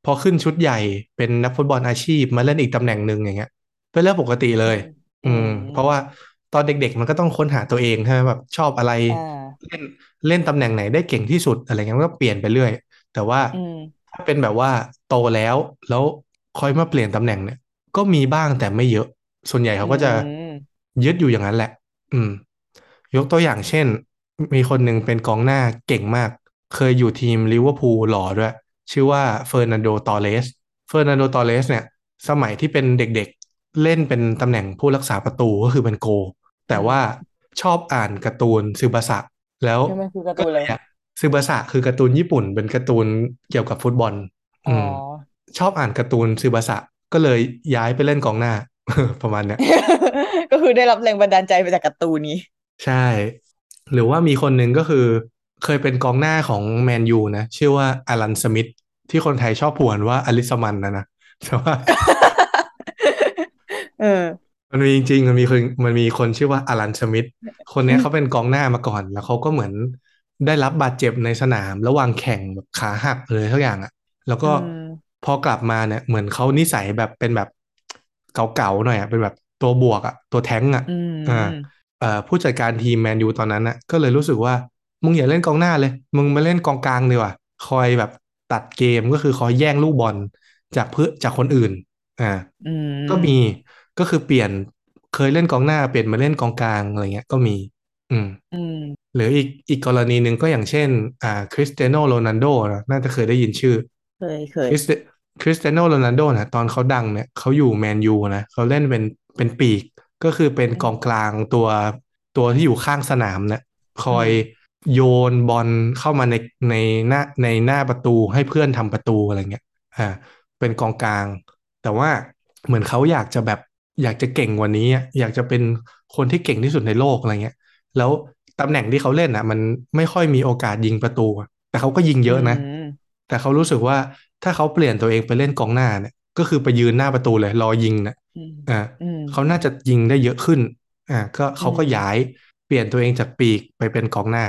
พอขึ้นชุดใหญ่เป็นนักฟุตบอลอาชีพมาเล่นอีกตำแหน่งหนึ่งอย่างเงี้ยเป็นเรื่องปกติเลย อือืมมเพราะว่าตอนเด็กๆ มันก็ต้องค้นหาตัวเองใช่ไหมแบบชอบอะไรอ่าเล่นเล่นตำแหน่งไหนได้เก่งที่สุดอะไรเงี้ยมันก็เปลี่ยนไปเรื่อย แต่ว่าอืมถ้าเป็นแบบว่าโตแล้วแล้วค่อยมาเปลี่ยนตำแหน่งเนี่ย ก็มีบ้างแต่ไม่เยอะ ส่วนใหญ่เขาก็จะอืมยึดอยู่อย่างนั้นแหละ อืม ยกตัวอย่างเช่น มีคนหนึ่งเป็นกองหน้าเก่งมาก เคยอยู่ทีมลิเวอร์พูลหล่อด้วย ชื่อว่าเฟอร์นันโดตอเรส เฟอร์นันโดตอเรสเนี่ย สมัยที่เป็นเด็กๆ เล่นเป็นตำแหน่งผู้รักษาประตูก็คือเป็นโกลแต่ว่าชอบอ่านการ์ตูนซึบาสะแล้วนี่มันคือการ์ตูนอะไรก็เลยอะซึบาสะคือการ์ตูนญี่ปุ่น เป็นการ์ตูนเกี่ยวกับฟุตบอลอ๋อือมชอบอ่านการ์ตูนซึบาสะก็เลยย้ายไปเล่นกองหน้า ประมาณเนี้ยก็คือได้รับแรงบันดาลใจมาจากการ์ตูนนี้ ใช่ หรือว่ามีคนหนึ่งก็คือ เคยเป็นกองหน้าของแมนยูนะ ชื่อว่าอลันสมิธที่คนไทยชอบผวนว่าอลิสมันนะนะแต่ว่าเออมันมีจริงๆมันมีคนมันมีคนชื่อว่าอลันสมิธคนเนี้ยเขาเป็นกองหน้ามาก่อน แล้วเขาก็เหมือนได้รับบาดเจ็บในสนาม ระหว่างแข่งแบบขาหักเลยทุกอย่างอะ แล้วก็อืมพอกลับมาเนี่ยเหมือนเขานิสัยแบบเป็นแบบ เก่าๆหน่อยอะเป็นแบบตัวบวกอะตัวแท้งอะอืมอ่าเอ่อผู้จัดการทีมแมนยูตอนนั้นน่ะก็เลยรู้สึกว่ามึงอย่าเล่นกองหน้าเลย มึงมาเล่นกองกลางดีกว่า คอยแบบตัดเกมก็คือคอยแย่งลูกบอลจากเพื่อจากคนอื่นอ่าอืมก็มีก็คือเปลี่ยนเคยเล่นกองหน้าเปลี่ยนมาเล่นกองกลางอะไรเงี้ยก็มี อืมอืมหรืออีกอีกกรณีหนึ่งก็อย่างเช่น อ่าคริสเตียโนโรนัลโดนะน่าจะเคยได้ยินชื่อ เคยเคย คริสคริสเตียโนโรนัลโดนะตอนเขาดังเนี่ยเขาอยู่แมนยูนะเขาเล่นเป็นเป็นปีก ก็คือเป็นกองกลางตัวตัวที่อยู่ข้างสนามเนี่ยคอยโยนบอลเข้ามาในในหน้าในหน้าประตูให้เพื่อนทำประตูอะไรเงี้ยอ่าเป็นกองกลาง แต่ว่าเหมือนเขาอยากจะแบบอยากจะเก่งกว่านี้อะอยากจะเป็นคนที่เก่งที่สุดในโลกอะไรเงี้ย แล้วตำแหน่งที่เขาเล่นอะ มันไม่ค่อยมีโอกาสยิงประตูอะแต่เขาก็ยิงเยอะนะมแต่เขารู้สึกว่า ถ้าเขาเปลี่ยนตัวเองไปเล่นกองหน้าเนี่ย ก็คือไปยืนหน้าประตูเลย รอยิงเนี่ยอืมอ่าอืมเขาน่าจะยิงได้เยอะขึ้น อ่า ก็เขาก็อืมย้ายเปลี่ยนตัวเองจากปีกไปเป็นกองหน้า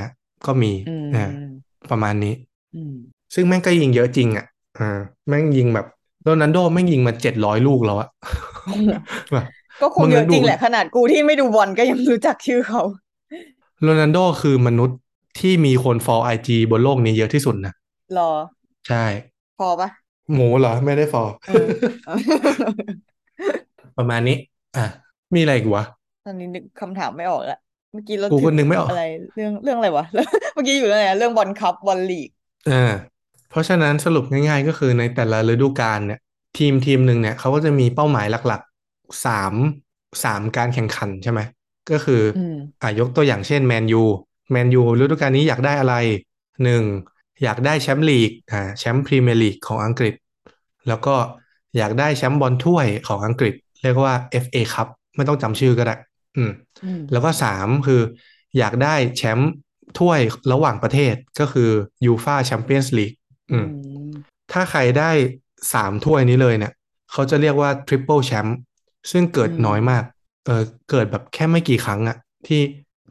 ก็มีอืมอ่าประมาณนี้อืมซึ่งแม่งก็ยิงเยอะจริง อะ อ่า แม่งยิงแบบโรนัลโดแม่งยิงมาเจ็ดร้อยลูกแล้วอะแบบก็คงมึงเยนึอะกจริงดูแหละขนาดกูที่ไม่ดูบอลก็ยังรู้จักชื่อเขาโรนัลโดคือมนุษย์ที่มีคนฟอลไอจีบนโลกนี้เยอะที่สุดนะรอ ใช่ พอปะหมูเหรอ ไม่ได้ฟอลเออประมาณนี้ อะ มีอะไรอีกวะ ตอนนี้นึกคำถามไม่ออกละเมื่อกี้เรากูก็ถึงนึกไม่ออกอะไร เรื่องเรื่องอะไรวะ เมื่อกี้อยู่เรื่องอะไรนะเรื่องบอลคัพบอลลีกอ่าเพราะฉะนั้นสรุปง่ายๆก็คือในแต่ละฤดูกาลเนี่ย ทีมทีมหนึ่งเนี่ยเขาก็จะมีเป้าหมายหลักๆสามสามการแข่งขันใช่ไหมก็คือออืมอ่ายกตัวอย่างเช่นแมนยูแมนยูฤดูกาลนี้อยากได้อะไรหนึ่ง อยากได้แชมป์ลีกอ่าแชมป์พรีเมียร์ลีกของอังกฤษ แล้วก็อยากได้แชมป์บอลถ้วยของอังกฤษ เรียกว่า FA ครับไม่ต้องจำชื่อก็ได้อืมอืม แล้วก็สามคือ อยากได้แชมป์ถ้วยระหว่างประเทศก็คือยูฟาแชมเปี้ยนส์ลีกอืม ถ้าใครได้สามถ้วยนี้เลยเนี่ย เขาจะเรียกว่าทริปเปิลแชมป์ซึ่งเกิดอืมน้อยมาก เออเกิดแบบแค่ไม่กี่ครั้งอะที่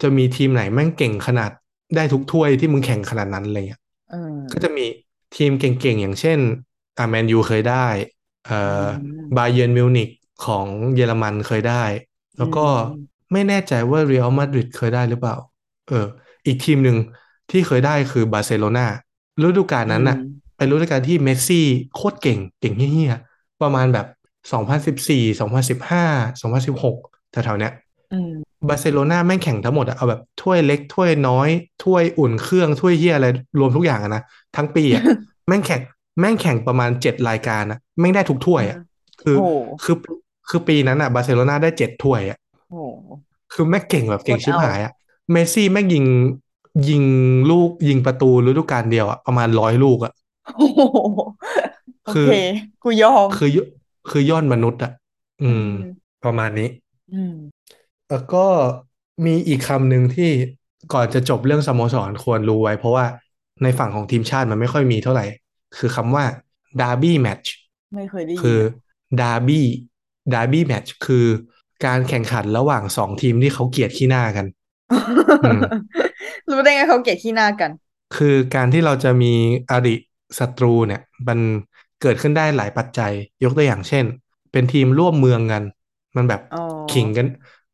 จะมีทีมไหนแม่งเก่งขนาดได้ทุกถ้วยที่มึงแข่งขนาดนั้นอะไรเงี้ย อืมก็จะมีทีมเก่งๆ อย่างเช่นอ่าแมนยูเคยได้ เอ่ออืมบาเยิร์นมิวนิกของเยอรมันเคยได้แล้วก็อืมไม่แน่ใจว่าเรอัลมาดริดเคยได้หรือเปล่า เออ อีกทีมหนึ่งที่เคยได้คือบาร์เซโลนาฤดูกาลนั้นน่ะอืมเป็นฤดูกาลที่เมสซี่โคตรเก่ง เก่งเหี้ยๆประมาณแบบ2014 2015 2016แถวๆเนี้ยอืม บาร์เซโลนาแม่งแข่งทั้งหมดอะเอาแบบถ้วยเล็กถ้วยน้อยถ้วยอุ่นเครื่องถ้วยเหี้ยอะไรรวมทุกอย่างอะนะทั้งปีอะแม่งแข่งแม่งแข่งประมาณเจ็ดรายการอะแม่งได้ทุกถ้วยอะคือโอ้คือคือปีนั้นอะบาร์เซโลนาได้เจ็ดถ้วยอะโอ้คือแม่งเก่งแบบเก่งโคตรชิบเอาหายอะเมสซี่แม่งยิงยิงลูกยิงประตูฤดูกาลเดียวอะประมาณร้อยลูกอะโอ้โหโอคือเคกูยอมคือยคือยอดมนุษย์อะอืมอืม ประมาณนี้ อืม แล้วก็มีอีกคำหนึ่งที่ก่อนจะจบเรื่องสโมสรควรรู้ไว้ เพราะว่าในฝั่งของทีมชาติมันไม่ค่อยมีเท่าไหร่ คือคำว่า derby match ไม่เคยได้ยินคือ derby derby match คือการแข่งขันระหว่างสองทีมที่เขาเกลียดขี้หน้ากันอืมรู้ได้ไงเขาเกลียดขี้หน้ากัน คือการที่เราจะมีอริศัตรูเนี่ย มันเกิดขึ้นได้หลายปัจจัย ยกตัวอย่างเช่น เป็นทีมร่วมเมืองกัน มันแบบอ๋อขิงกัน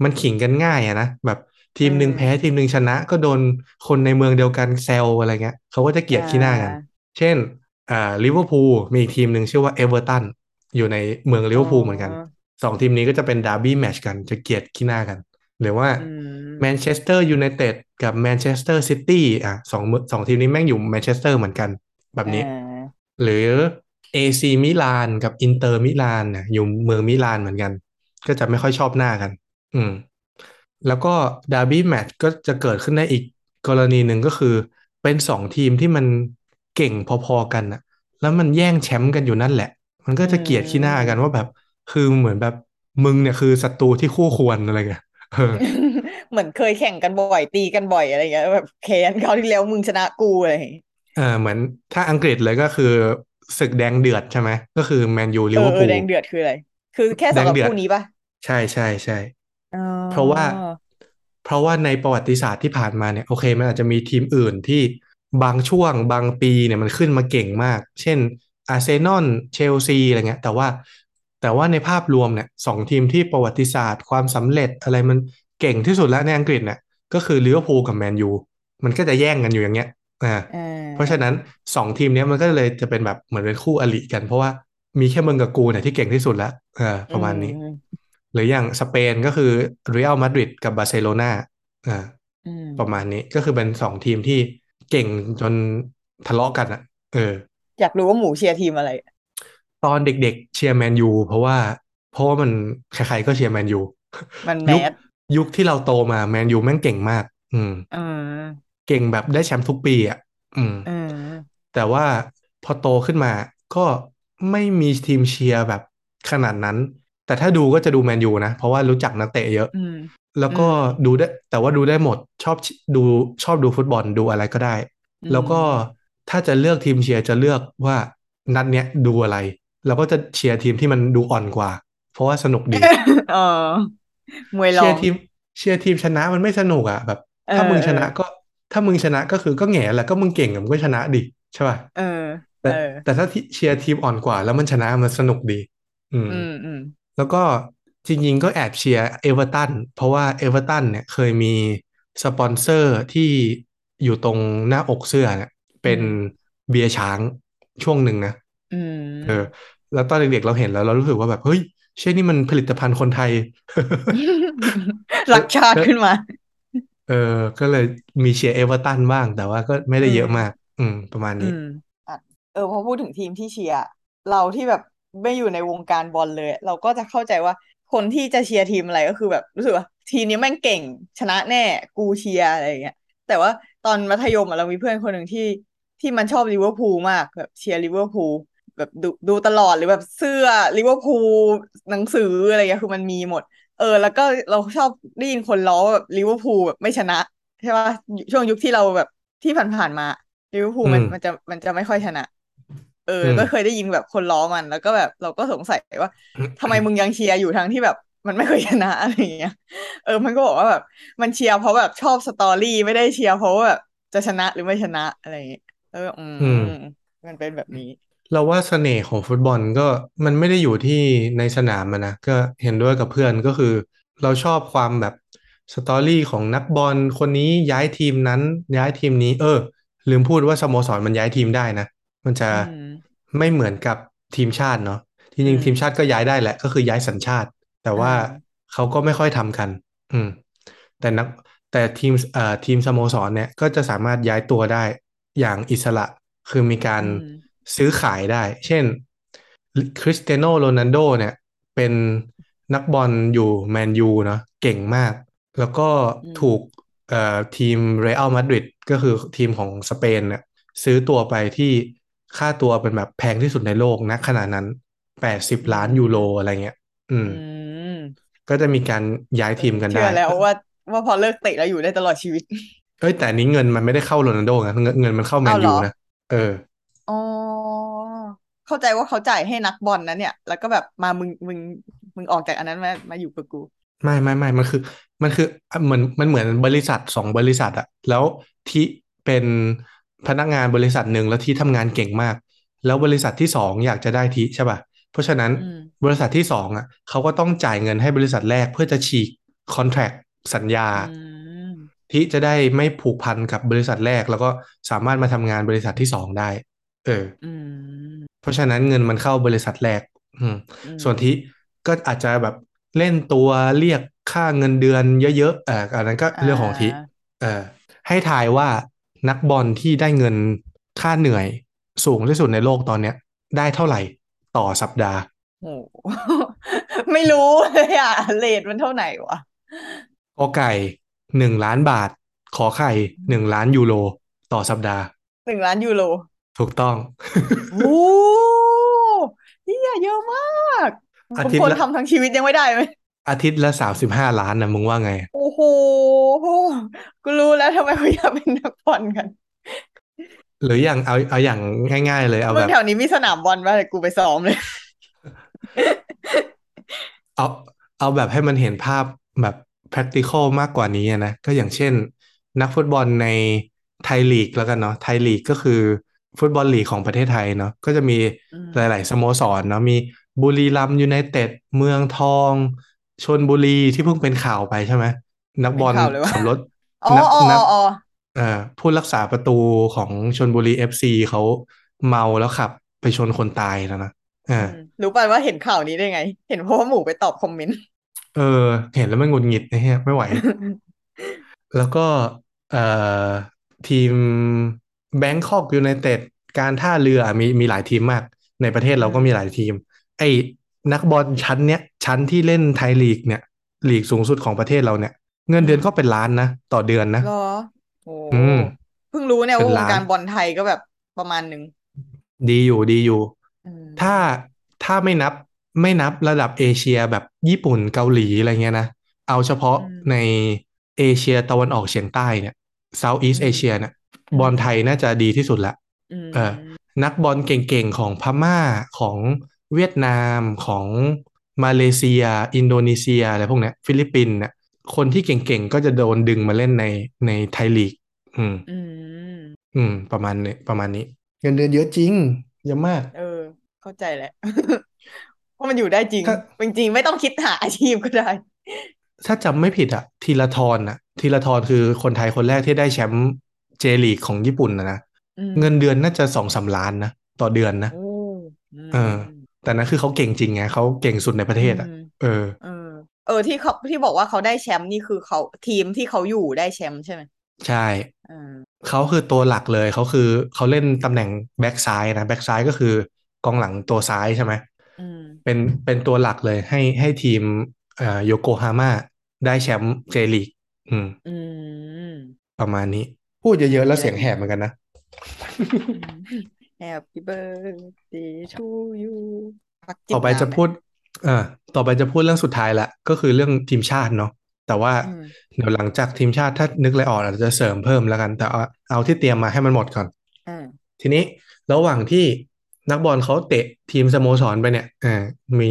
มันขิงกันง่ายอะนะแบบทีมหนึ่งเออแพ้ทีมหนึ่งชนะ ก็โดนคนในเมืองเดียวกันแซวอะไรเงี้ยเขาก็จะเกลียดขี้หน้ากันอ่าเช่นอ่าลิเวอร์พูลมีอีกทีมหนึ่งชื่อว่าเอเวอร์ตันอยู่ในเมืองลิเวอร์พูลเหมือนกันสองทีมนี้ก็จะเป็น derby match กันจะเกลียดขี้หน้ากัน หรือว่าอืมแมนเชสเตอร์ยูไนเต็ดกับแมนเชสเตอร์ซิตี้อะสองเมืองสองทีมนี้แม่งอยู่แมนเชสเตอร์เหมือนกันแบบนี้อ่าหรือ AC มิลานกับอินเตอร์มิลานเนี่ยอยู่เมืองมิลานเหมือนกัน ก็จะไม่ค่อยชอบหน้ากัน อืม แล้วก็ derby match ก็จะเกิดขึ้นได้อีกกรณีหนึ่งก็คือ เป็นสองทีมที่มันเก่งพอๆกันอะแล้วมันแย่งแชมป์กันอยู่นั่นแหละ มันก็จะเกลียดขี้หน้ากันว่าแบบ คือเหมือนแบบมึงเนี่ยคือศัตรูที่คู่ควรอะไรเงี้ยเออเหมือนเคยแข่งกันบ่อยตีกันบ่อยอะไรอย่างเงี้ยแบบแค้นคราวที่แล้วมึงชนะกูอะไรอย่างเงี้ยเออเหมือนถ้าอังกฤษเลยก็คือศึกแดงเดือดใช่ไหมก็คือแมนยูลิเอเวออร์เอพูอลแดงเดือดคืออะไร คือแค่สำหรับแดงเดือดคู่นี้ปะใช่ใช่ใช่อ๋อ เพราะว่าเพราะว่าในประวัติศาสตร์ที่ผ่านมาเนี่ยโอเคมันอาจจะมีทีมอื่นที่บางช่วงบางปีเนี่ยมันขึ้นมาเก่งมาก เช่นอาร์เซนอลเชลซีอะไรเงี้ย แต่ว่าแต่ว่าในภาพรวมเนี่ยสองทีมที่ประวัติศาสตร์ความสำเร็จอะไรมันเก่งที่สุดแล้วในอังกฤษเนี่ยก็คือลิเวอร์พูลกับแมนยูมันก็จะแย่งกันอยู่อย่างเงี้ยอ่าอ่าเพราะฉะนั้นสองทีมเนี้ยมันก็เลยจะเป็นแบบเหมือนเป็นคู่อริกัน เพราะว่ามีแค่มึงกับกูเนี่ยที่เก่งที่สุดแล้วเออประมาณนี้อืม หรืออย่างสเปนก็คือเรอัลมาดริดกับบาร์เซโลนาอ่าอืมประมาณนี้ก็คือเป็นสองทีมที่เก่งจนทะเลาะกันอะ เออ อยากรู้ว่าหมูเชียร์ทีมอะไร ตอนเด็กๆเชียร์แมนยูเพราะว่า เพราะว่ามันใครๆก็เชียร์แมนยูมันแมยุคสยุคที่เราโตมาแมนยูแม่งเก่งมาก อืมอืมเก่งแบบได้แชมป์ทุกปีอะอืมอืมแต่ว่าพอโตขึ้นมาก็ไม่มีทีมเชียร์แบบขนาดนั้น แต่ถ้าดูก็จะดูแมนยูนะ เพราะว่ารู้จักนักเตะเยอะอืมแล้วก็อืมดูได้ แต่ว่าดูได้หมดชอบดูชอบดูฟุตบอลดูอะไรก็ได้อืมแล้วก็ถ้าจะเลือกทีมเชียร์จะเลือกว่านัดเนี้ยดูอะไร เราก็จะเชียร์ทีมที่มันดูอ่อนกว่า เพราะว่าสนุกดีเออมวยรอเชียงร์ทีมเชียร์ทีมชนะมันไม่สนุกอะแบบเออถ้ามึงชนะเออก็ถ้ามึงชนะก็คือก็แน่แหละก็มึงเก่งอะมึงก็ชนะดิใช่ป่ะเออแต่เออแต่ถ้าที่เชียร์ทีมอ่อนกว่า แล้วมันชนะมันสนุกดี อืมอืมอืม แล้วก็จริงๆก็แอบเชียร์เอเวอร์ตันเพราะว่าเอเวอร์ตันเนี่ยเคยมีสปอนเซอร์ที่อยู่ตรงหน้าอกเสื้อเนี่ยเป็นเบียร์ช้างช่วงหนึ่งนะอืมเออ แล้วตอนเด็กๆเราเห็นแล้ว เรารู้สึกว่าแบบ เฮ้ยช้างนี่มันผลิตภัณฑ์คนไทยรักชาติขึ้นมา เออ ก็เลยมีเชียร์เอเวอร์ตันบ้าง แต่ว่าก็ไม่ได้เยอะอืมมาก อืม ประมาณอืนี้อืมอะเออพอพูดถึงทีมที่เชียร์เราที่แบบ ไม่อยู่ในวงการบอลเลย เราก็จะเข้าใจว่าคนที่จะเชียร์ทีมอะไรก็คือแบบรู้สึกว่า ทีมนี้แม่งเก่งชนะแน่กูเชียร์อะไรอย่างเงี้ยแต่ว่าตอนมัธยมอะเรามีเพื่อนคนหนึ่งที่ที่มันชอบลิเวอร์พูลมากแบบเชียร์ลิเวอร์พูลแบบดูดูตลอดหรือแบบเสื้อลิเวอร์พูลหนังสืออะไรเงี้ยคือมันมีหมด เออ แล้วก็เราชอบได้ยินคนล้อแบบลิเวอร์พูลแบบไม่ชนะใช่ป่ะช่วงยุคที่เราแบบที่ผ่านๆมาลิเวอร์พูลมันอืมมันจะมันจะไม่ค่อยชนะ เอออืมก็เคยได้ยินแบบคนล้อมัน แล้วก็แบบเราก็สงสัยว่าทำไมมึงยังเชียร์อยู่ทั้งที่แบบมันไม่เคยชนะอะไรอย่างเงี้ย เออ มันก็บอกว่าแบบ มันเชียร์เพราะแบบชอบ story ไม่ได้เชียร์เพราะว่าแบบจะชนะหรือไม่ชนะอะไรอย่างเงี้ยเอออืมอืมันเป็นแบบนี้ เราว่าเสน่ห์ของฟุตบอลก็มันไม่ได้อยู่ที่ในสนามอะนะก็เห็นด้วยกับเพื่อนก็คือ เราชอบความแบบ story ของนักบอลคนนี้ย้ายทีมนั้น ย้ายทีมนี้ เออ ลืมพูดว่าสโมสรมันย้ายทีมได้นะ มันจะอืมไม่เหมือนกับทีมชาติเนาะจอืริงมๆทีมชาติก็ย้ายได้แหละ ก็คือย้ายสัญชาติ แต่ว่าอ่าเขาก็ไม่ค่อยทำกัน อืม แต่นักแต่ทีมเอ่อทีมสโมสรเนี่ยก็จะสามารถย้ายตัวได้อย่างอิสระคือมีการอืมซื้อขายได้ เช่นคริสเตียโนโรนัลโดเนี่ย เป็นนักบอลอยู่แมนยูเนาะเก่งมาก แล้วก็อืมถูกเอ่อทีมเรอัลมาดริดก็คือทีมของสเปนเนี่ยซื้อตัวไปที่ ค่าตัวเป็นแบบแพงที่สุดในโลกณขณะนั้นแปดสิบล้านยูโรอะไรเงี้ย อืมอืมก็จะมีการย้ายทีมกันเชื่ได้อแล้วว่าว่าพอเลิกเตะแล้วอยู่ได้ตลอดชีวิตเอ้ยแต่อันนี้เงินมันไม่ได้เข้าโรนัลโดนะเงินเงินมันเข้าแมเอานเหรยูอนะ เออ อ๋อ เข้าใจว่าเขาจ่ายให้นักบอลนะเนี่ย แล้วก็แบบมามึงมึงมึงออกจากอันนั้นมามาอยู่กับกู ไม่ไม่ไม่มันคือ มันคือเหมือนมันเหมือนบริษัทสองบริษัทอะแล้วที่เป็น พนักงานบริษัทหนึ่งแล้วที่ทำงานเก่งมาก แล้วบริษัทที่สองอยากจะได้ที่ใช่ป่ะเพราะฉะนั้นอืมบริษัทที่สองอะเขาก็ต้องจ่ายเงินให้บริษัทแรกเพื่อจะฉีกคอนแท c t สัญญาอืมที่จะได้ไม่ผูกพันกับบริษัทแรก แล้วก็สามารถมาทำงานบริษัทที่สองได้ เอออืมเพราะฉะนั้นเงินมันเข้าบริษัทแรกอืมอืม ส่วนที่ก็อาจจะแบบเล่นตัวเรียกค่าเงินเดือนเยอะๆเอออันนั้นก็อ่าเรื่องของทิเออให้ทายว่า นักบอลที่ได้เงินค่าเหนื่อยสูงที่สุดในโลกตอนเนี้ย ได้เท่าไหร่ต่อสัปดาห์โหไม่รู้เลยอะเรทมันเท่าไหร่วะกอไก่หนึ่งล้านบาท ขอไข่หนึ่งล้านยูโรต่อสัปดาห์หนึ่งล้านยูโรถูกต้องโอ้เฮียเยอะมากอาทิตย์คนละทำทั้งชีวิตยังไม่ได้ไหม อาทิตย์ละสามสิบห้าล้านนะมึงว่าไง โอ้โหกูรู้แล้วทำไมเขาอยากเป็นนักบอลกัน หรืออย่างเอาเอาอย่างง่าย ๆ เลยเอาเมืแบองบแถวนี้มีสนามบอลป่ะเดี๋ยวกูไปซ้อมเลย เอาเอาแบบให้มันเห็นภาพแบบ practical มากกว่านี้อะนะ ก็อย่างเช่น นักฟุตบอลในไทยลีกแล้วกันเนาะไทยลีกก็คือฟุตบอลลีกของประเทศไทยเนาะก็จะมีอืมหลาย ๆ สโมสรเนาะมีบุรีรัมย์ยูไนเต็ดเมืองทอง ชลบุรีที่เพิ่งเป็นข่าวไปใช่ไหมนักบอลเป็นข่าวเลยว่าขับรถอ๋อนักอ๋อนักอ๋อเอ่อผู้รักษาประตูของชลบุรีเอฟซีเขาเมาแล้วขับไปชนคนตายแล้วนะเอออืมรู้ป่ะว่าเห็นข่าวนี้ได้ไง เห็นเพราะว่าหมูไปตอบคอมเมนต์เออ เห็นแล้วมันหงุดหงิดนะฮะไม่ไหว แล้วก็เอ่อทีมแบงคอกยูไนเต็ดการท่าเรือมีมีหลายทีมมาก ในประเทศเราก็มีหลายทีม ไอ้ นักบอลชั้นเนี้ยชั้นที่เล่นไทยลีกเนี่ยลีกสูงสุดของประเทศเราเนี่ย เงินเดือนก็เป็นล้านนะต่อเดือนนะเหรอโอ้อืมเพิ่งรู้เนี่ยเป็นว่าวงล้านการบอลไทยก็แบบประมาณหนึ่งดีอยู่ดีอยู่อืมถ้าถ้าไม่นับไม่นับระดับเอเชียแบบญี่ปุ่นเกาหลีอะไรเงี้ยนะ เอาเฉพาะอืมในเอเชียตะวันออกเฉียงใต้เนี่ย Southeast อืม Asia เนี่ยอืมบอลไทยน่าจะดีที่สุดละอืมเออนักบอลเก่งๆของพม่าของ เวียดนามของมาเลเซีย อินโดนีเซียอะไรพวกเนี้ยฟิลิปปินส์เนี่ยคนที่เก่งๆ ก็จะโดนดึงมาเล่นในในไทยลีกอืมอืม อืม ประมาณนี้ประมาณนี้ เงินเดือนเยอะจริง เยอะมาก เออ เข้าใจแหละเพราะมันอยู่ได้จริงถ้าจริงๆ ไม่ต้องคิดหาอาชีพก็ได้ ถ้าจำไม่ผิดอะทีละทรอะทีละทรคือคนไทยคนแรกที่ได้แชมป์เจลีกของญี่ปุ่นนะนะอืมเงินเดือนน่าจะสองสามล้านนะ ต่อเดือนนะโอ้อืมเออ แต่นั้นคือเขาเก่งจริงไงเขาเก่งสุดในประเทศอะอืมเออเออ เออที่เขาที่บอกว่าเขาได้แชมป์นี่คือเขาทีมที่เขาอยู่ได้แชมป์ใช่ไหมใช่เออเขาคือตัวหลักเลยเขาคือเขาเล่นตำแหน่งแบ็กซ้ายนะแบ็กซ้ายก็คือกองหลังตัวซ้ายใช่ไหมอืมเป็นเป็นตัวหลักเลยให้ให้ทีมเอ่อโยโกฮาม่าได้แชมป์เจลีกอืมอืมประมาณนี้ พูดเยอะๆแล้วเสียงแหบเหมือนกันนะ Happy birthday to you พักจิบต่อไปน้ำจะไหมพูดเอ่อต่อไปจะพูดเรื่องสุดท้ายละก็คือเรื่องทีมชาติเนาะแต่ว่าอืม เดี๋ยวหลังจากทีมชาติถ้านึกอะไรออกอาจจะเสริมเพิ่มแล้วกัน แต่เอาเอาที่เตรียมมาให้มันหมดก่อน อ่า ทีนี้ระหว่างที่นักบอลเขาเตะทีมสโมสรไปเนี่ยอ่ามี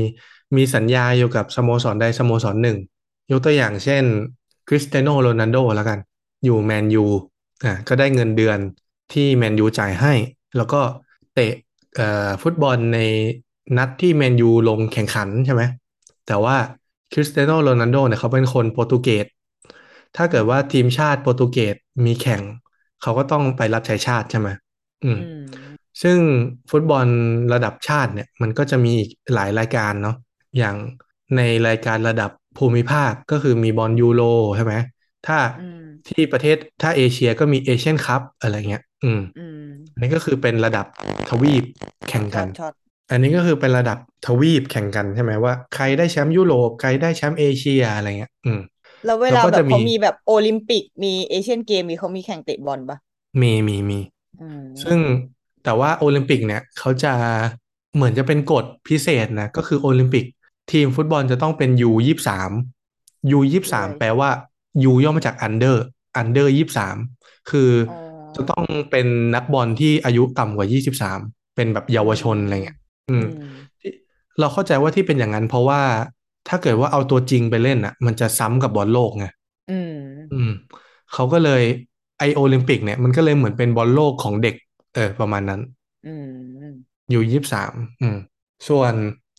มีสัญญาอยู่กับสโมสรใดสโมสรหนึ่ง ยกตัวอย่างเช่นคริสเตียโนโรนัลโดแล้วกัน อยู่แมนยูอ่าก็ได้เงินเดือนที่แมนยูจ่ายให้ แล้วก็เตะเอ่อฟุตบอลในนัดที่แมนยูลงแข่งขันใช่ไหมแต่ว่าคริสเตียโนโรนัลโดเนี่ยเขาเป็นคนโปรตุเกสถ้าเกิดว่าทีมชาติโปรตุเกสมีแข่ง เขาก็ต้องไปรับใช้ชาติใช่ไหมอืมอืมซึ่งฟุตบอลระดับชาติเนี่ย มันก็จะมีอีกหลายรายการเนาะอย่างในรายการระดับภูมิภาคก็คือมีบอลยูโรใช่ไหมถ้าอืมที่ประเทศถ้าเอเชียก็มีเอเชียนคัพอะไรเงี้ย อืมอืมอันนี้ก็คือเป็นระดับทวีปแข่งช็กัอนตช็อตอันนี้ก็คือเป็นระดับทวีปแข่งกันใช่ไหมว่าใครได้แชมป์ยุโรปใครได้แชมป์เอเชียอะไรเงี้ย อืม แล้วแล้วเวลาก็จะแบบมี เขามีแบบโอลิมปิกมีเอเชียนเกมมีเขามีแข่งเตะบอลปะมีมีมี อืมซึ่งแต่ว่าโอลิมปิกเนี่ยเขาจะเหมือนจะเป็นกฎพิเศษนะ ก็คือโอลิมปิก ทีมฟุตบอลจะต้องเป็น U ยี่สาม U ยี่สามแปลว่า U ย่อมาจาก under under ยี่สามคืออ อ๋อ จะต้องเป็นนักบอลที่อายุต่ำกว่ายี่สิบสามเป็นแบบเยาวชนอะไรเงี้ยอือืมมที่เราเข้าใจว่าที่เป็นอย่างนั้น เพราะว่าถ้าเกิดว่าเอาตัวจริงไปเล่นอะ มันจะซ้ำกับบอลโลกไงอืม อืมเขาก็เลยไอโอลิมปิกเนี่ยมันก็เลยเหมือนเป็นบอลโลกของเด็ก เออ ประมาณนั้น อืม U ยี่สิบสามอืม ส่วน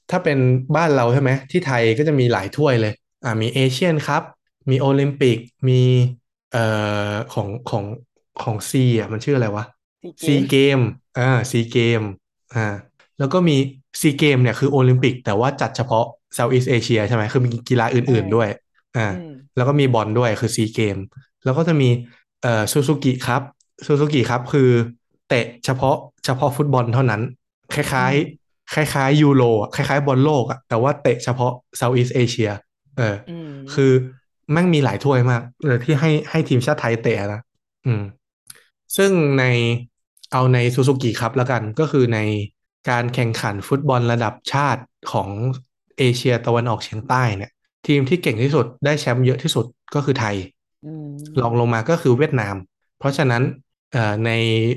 ถ้าเป็นบ้านเราใช่ไหมที่ไทยก็จะมีหลายถ้วยเลย อ่ามีเอเชียนคัพมีโอลิมปิกมีเอ่อของของ ของซีอะมันชื่ออะไรวะซีซีเกเกมมอ่าซีเกมอ่าแล้วก็มีซีเกมเนี่ยคือโอลิมปิก แต่ว่าจัดเฉพาะ Southeast Asia ใช่ไหมคือมีกีฬาอื่นๆด้วยอ่าอืมแล้วก็มีบอลด้วยคือซีเกมแล้วก็จะมีเอ่อซูซูกิครับซูซูกิครับคือเตะเฉพาะเฉพาะฟุตบอลเท่านั้น คล้ายๆ คล้ายๆยูโรอะคล้ายๆบอลโลกอะแต่ว่าเตะเฉพาะเซาท์อีสเอเชียเอออืมคือแม่งมีหลายถ้วยมากเลยที่ให้ให้ทีมชาติไทยเตะนะอืม ซึ่งในเอาในซูซูกิครับแล้วกันก็คือในการแข่งขันฟุตบอลระดับชาติของเอเชียตะวันออกเฉียงใต้เนี่ยทีมที่เก่งที่สุดได้แชมป์เยอะที่สุดก็คือไทยอืมรองลงมาก็คือเวียดนาม เพราะฉะนั้นเอ่อใน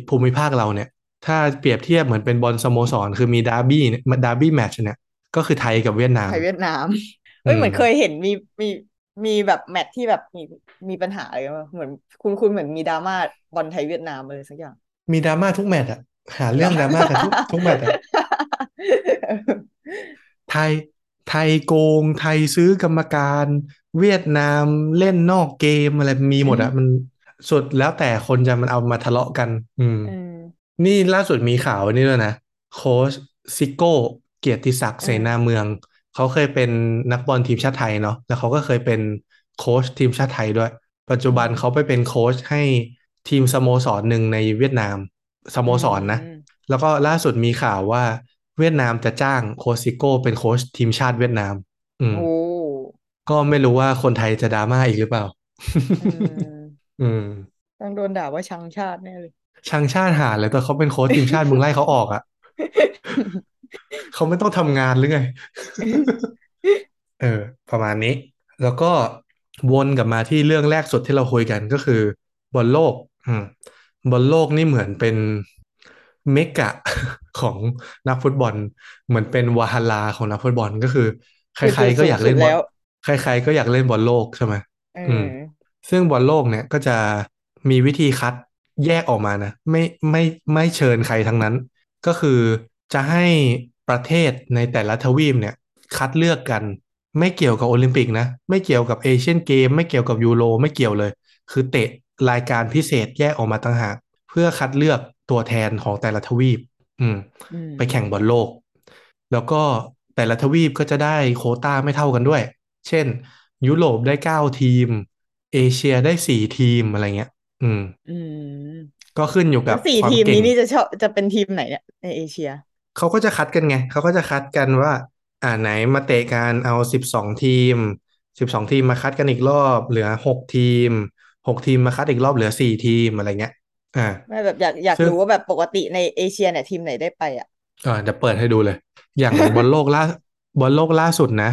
ภูมิภาคเราเนี่ย ถ้าเปรียบเทียบเหมือนเป็นบอลสโมสร คือมีดาร์บี้เนี่ยดาร์บี้แมตช์เนี่ย ก็คือไทยกับเวียดนามไทยเวียดนามเอ้ยอืมเหมือนเคยเห็นมีมี มีแบบแมตช์ที่แบบมีมีปัญหาอะไรกันวะเหมือนคุณคุณเหมือนมีดราม่าบอลไทยเวียดนามอะไรสักอย่าง มีดราม่าทุกแมตช์อะหาเรื่องดราม่ากันทุกทุกแมตช์อะไทยไทยโกงไทยซื้อกรรมการ เวียดนามเล่นนอกเกมอะไรมีหมดอะมันสุดแล้วแต่คนจะมันเอามาทะเลาะกัน อืมอืมนี่ล่าสุดมีข่าวนี่ด้วยนะ โค้ชซิโก้เกียรติศักดิ์อืมเสนาเมือง เขาเคยเป็นนักบอลทีมชาติไทยเนาะแล้วเขาก็เคยเป็นโค้ชทีมชาติไทยด้วย ปัจจุบันเขาไปเป็นโค้ชให้ทีมสโมสรหนึ่งในเวียดนามสโมสรนะอืมแล้วก็ล่าสุดมีข่าวว่าเวียดนามจะจ้างโค้ชซิโก้เป็นโค้ชทีมชาติเวียดนาม อืมโอ้ก็ไม่รู้ว่าคนไทยจะดราม่าอีกหรือเปล่า อืมอืมต้องโดนด่าว่าชังชาติแน่เลยช่างชาติหาเลยแต่เขาเป็นโค้ชทีมชาติมึงไล่เขาออกอะ เขาไม่ต้องทำงานหรือไง เออ ประมาณนี้ แล้วก็วนกลับมาที่เรื่องแรกสุดที่เราคุยกันก็คือบอลโลก อืมบอลโลกนี่เหมือนเป็นเมกะของนักฟุตบอล เหมือนเป็น Valhalla ของนักฟุตบอลก็คือ ใครๆก็อยากเล่นบอลแล้วใครๆก็อยากเล่นบอลโลกใช่ไหมเออืมอซึ่งบอลโลกเนี่ยก็จะมีวิธีคัดแยกออกมานะ ไม่ไม่ไม่เชิญใครทั้งนั้น ก็คือ จะให้ประเทศในแต่ละทวีปเนี่ยคัดเลือกกัน ไม่เกี่ยวกับโอลิมปิกนะ ไม่เกี่ยวกับเอเชียนเกม ไม่เกี่ยวกับยูโรไม่เกี่ยวเลย คือเตะรายการพิเศษแยกออกมาต่างหากเพื่อคัดเลือกตัวแทนของแต่ละทวีป อืมอืมไปแข่งบอลโลก แล้วก็แต่ละทวีปก็จะได้โควต้าไม่เท่ากันด้วย เช่น ยุโรปได้เก้าทีม เอเชียได้สี่ทีมอะไรเงี้ย อืม อืม ก็ขึ้นอยู่แล้กับวสี่ความทีมเก่งนี้นี่จะชอบจะเป็นทีมไหนเนี่ยในเอเชีย เขาก็จะคัดกันไงเขาก็จะคัดกันว่า อ่าไหนมาเตะกันเอาสิบสองทีมสิบสองทีมมาคัดกันอีกรอบ เหลือหกทีมหกทีมมาคัดอีกรอบเหลือสี่ทีมอะไรเงี้ยอ่าไม่แบบอยากอยากซึ่งรู้ว่าแบบปกติในเอเชียเนี่ยทีมไหนได้ไปอะอ่าเดี๋ยวเปิดให้ดูเลย อย่างบอลโลกล่าบอลโลกล่าสุดนะ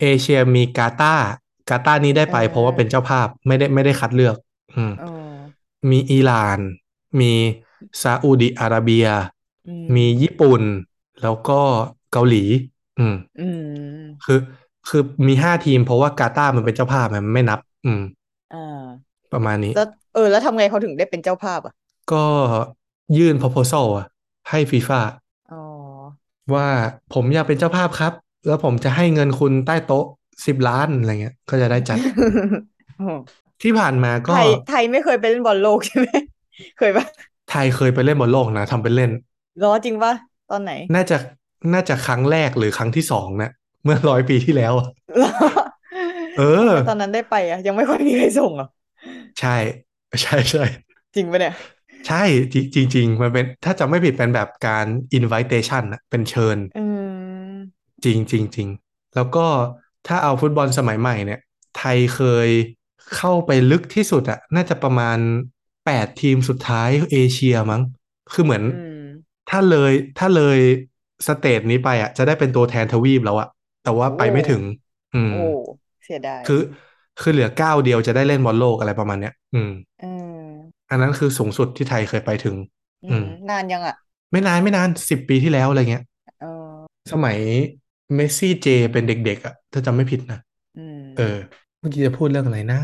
เอเชียมีกาตาร์กาตาร์นี้ได้ไปเออเพราะว่าเป็นเจ้าภาพไม่ได้ไม่ได้คัดเลือก อืมอ๋อมีอิหร่าน มีซาอุดิอาระเบียอื มมีญี่ปุ่นแล้วก็เกาหลีอือืม อืม คือ คือมีห้าทีมเพราะว่ากาตาร์มันเป็นเจ้าภาพมันไม่นับ อืม อ่า ประมาณนี้ แล้วเออ แล้วทำไงเขาถึงได้เป็นเจ้าภาพอะ ก็ยื่น proposal อะให้ฟีฟ่าอ๋อ ว่าผมอยากเป็นเจ้าภาพครับ แล้วผมจะให้เงินคุณใต้โต๊ะสิบล้านอะไรเงี้ย ก็จะได้จัด ที่ผ่านมาก็ ไทย ไทยไม่เคยไปเล่นบอลโลกใช่ไหม เคยปะไทยเคยไปเล่นบอลโลกนะทำเป็นเล่น รอจริงปะตอนไหน น่าจะน่าจะครั้งแรกหรือครั้งที่สองนะเมื่อร้อยปีที่แล้วอะรอเออทำไมตอนนั้นได้ไปอะ ยังไม่ค่อยมีใครส่งเหรอะใช่ ใช่ใช่จริงปะเนี่ย ใช่จริงจริงๆมันเป็นถ้าจำไม่ผิดเป็นแบบการ invitation อะเป็นเชิญอืมจริงจริงจริงแล้วก็ถ้าเอาฟุตบอลสมัยใหม่เนี่ย ไทยเคยเข้าไปลึกที่สุดอะน่าจะประมาณแปดทีมสุดท้ายเอเชียมั้ง คือเหมือนอืม ถ้าเลยถ้าเลย stage นี้ไปอะจะได้เป็นตัวแทนทวีปแล้วอะแต่ว่าไปไม่ถึง อืมโอ้เสียดายคือ คือเหลือก้าวเดียวจะได้เล่นบอลโลกอะไรประมาณเนี้ย อืมอืมอันนั้นคือสูงสุดที่ไทยเคยไปถึง อือืมมนานยังอะ ไม่นานไม่นานสิบปีที่แล้วอะไรเงี้ยเออสมัยเมสซี่เจเป็นเด็กๆอะถ้าจำไม่ผิดนะอืมเออ เมื่อกี้จะพูดเรื่องอะไรนะ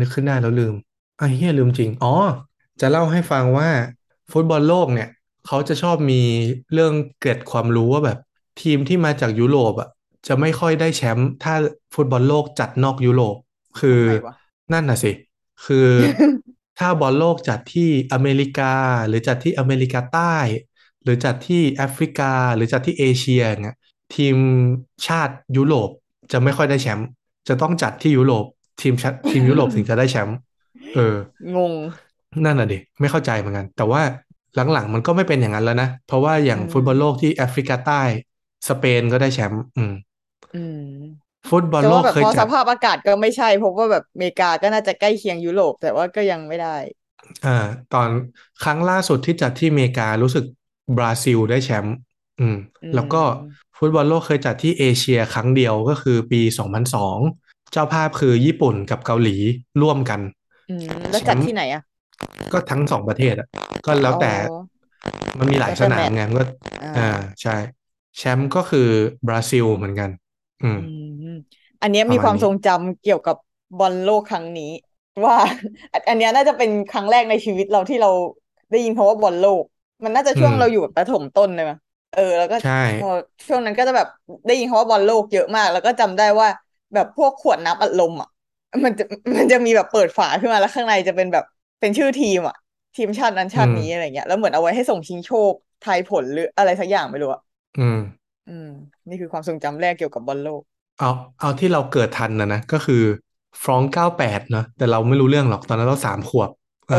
นึกขึ้นได้แล้วลืมไอ้เฮียลืมจริง อ๋อ จะเล่าให้ฟังว่าฟุตบอลโลกเนี่ย เขาจะชอบมีเรื่องเกร็ดความรู้ว่าแบบ ทีมที่มาจากยุโรปอะจะไม่ค่อยได้แชมป์ถ้าฟุตบอลโลกจัดนอกยุโรป คือทำไมวะนั่นน่ะสิ คือถ้าบอลโลกจัดที่อเมริกา หรือจัดที่อเมริกาใต้ หรือจัดที่แอฟริกา หรือจัดที่เอเชียอย่างเงี้ยทีมชาติยุโรปจะไม่ค่อยได้แชมป์จะต้องจัดที่ยุโรปทีมชาติทีมยุโรปถึงจะได้แชมป์เออ งง นั่นน่ะดิไม่เข้าใจเหมือนกัน แต่ว่า หลังๆ มันก็ไม่เป็นอย่างนั้นแล้วนะ เพราะว่าอย่างอืมฟุตบอลโลกที่แอฟริกาใต้ สเปนก็ได้แชมป์อืมอืมฟุตบอลแต่โลว่ากแบบเคยเพราะจัสดภาพอากาศก็ไม่ใช่เพราะว่าแบบอเมริกาก็น่าจะใกล้เคียงยุโรป แต่ว่าก็ยังไม่ได้ อ่า ตอนครั้งล่าสุดที่จัดที่อเมริการู้สึกบราซิลได้แชมป์อืมอืมแล้วก็ฟุตบอลโลกเคยจัดที่เอเชียครั้งเดียวก็คือปี2002เจ้าภาพคือญี่ปุ่นกับเกาหลีร่วมกันอืมแล้วจัดที่ไหนอะ ก็ทั้งสองประเทศอะ ก็แล้วแต่อ๋อมันมีหลายแล้วแต่แมตช์ไงมันก็อ่าอ่าใช่ แชมป์ก็คือบราซิลเหมือนกัน อืมอืมอันเนี้ยประมาณมีความนี้ทรงจำเกี่ยวกับบอลโลกครั้งนี้ ว่า อันอันเนี้ยน่าจะเป็นครั้งแรกในชีวิตเราที่เราได้ยินคำว่าบอลโลก มันน่าจะช่วงอืมเราอยู่แบบประถมต้นเลยมั้ยเออแล้วก็ใช่พอช่วงนั้นก็จะแบบได้ยินคำว่าบอลโลกเยอะมาก แล้วก็จำได้ว่าแบบพวกขวดน้ำอัดลมอะมันจะมันจะมีแบบเปิดฝาขึ้นมาแล้วข้างในจะเป็นแบบเป็นชื่อทีมอะ ทีมชาตินั้นชาตินี้อะไรเงี้ยแล้วเหมือนเอาไว้ให้ส่งชิงโชคทายผลหรืออะไรสักอย่างไม่รู้อะอืม อืม นี่คือความทรงจำแรกเกี่ยวกับบอลโลก เอาเอาที่เราเกิดทันนะนะก็คือฟรองเก้าแปดเนอะแต่เราไม่รู้เรื่องหรอกตอนนั้นเราสามขวบเออ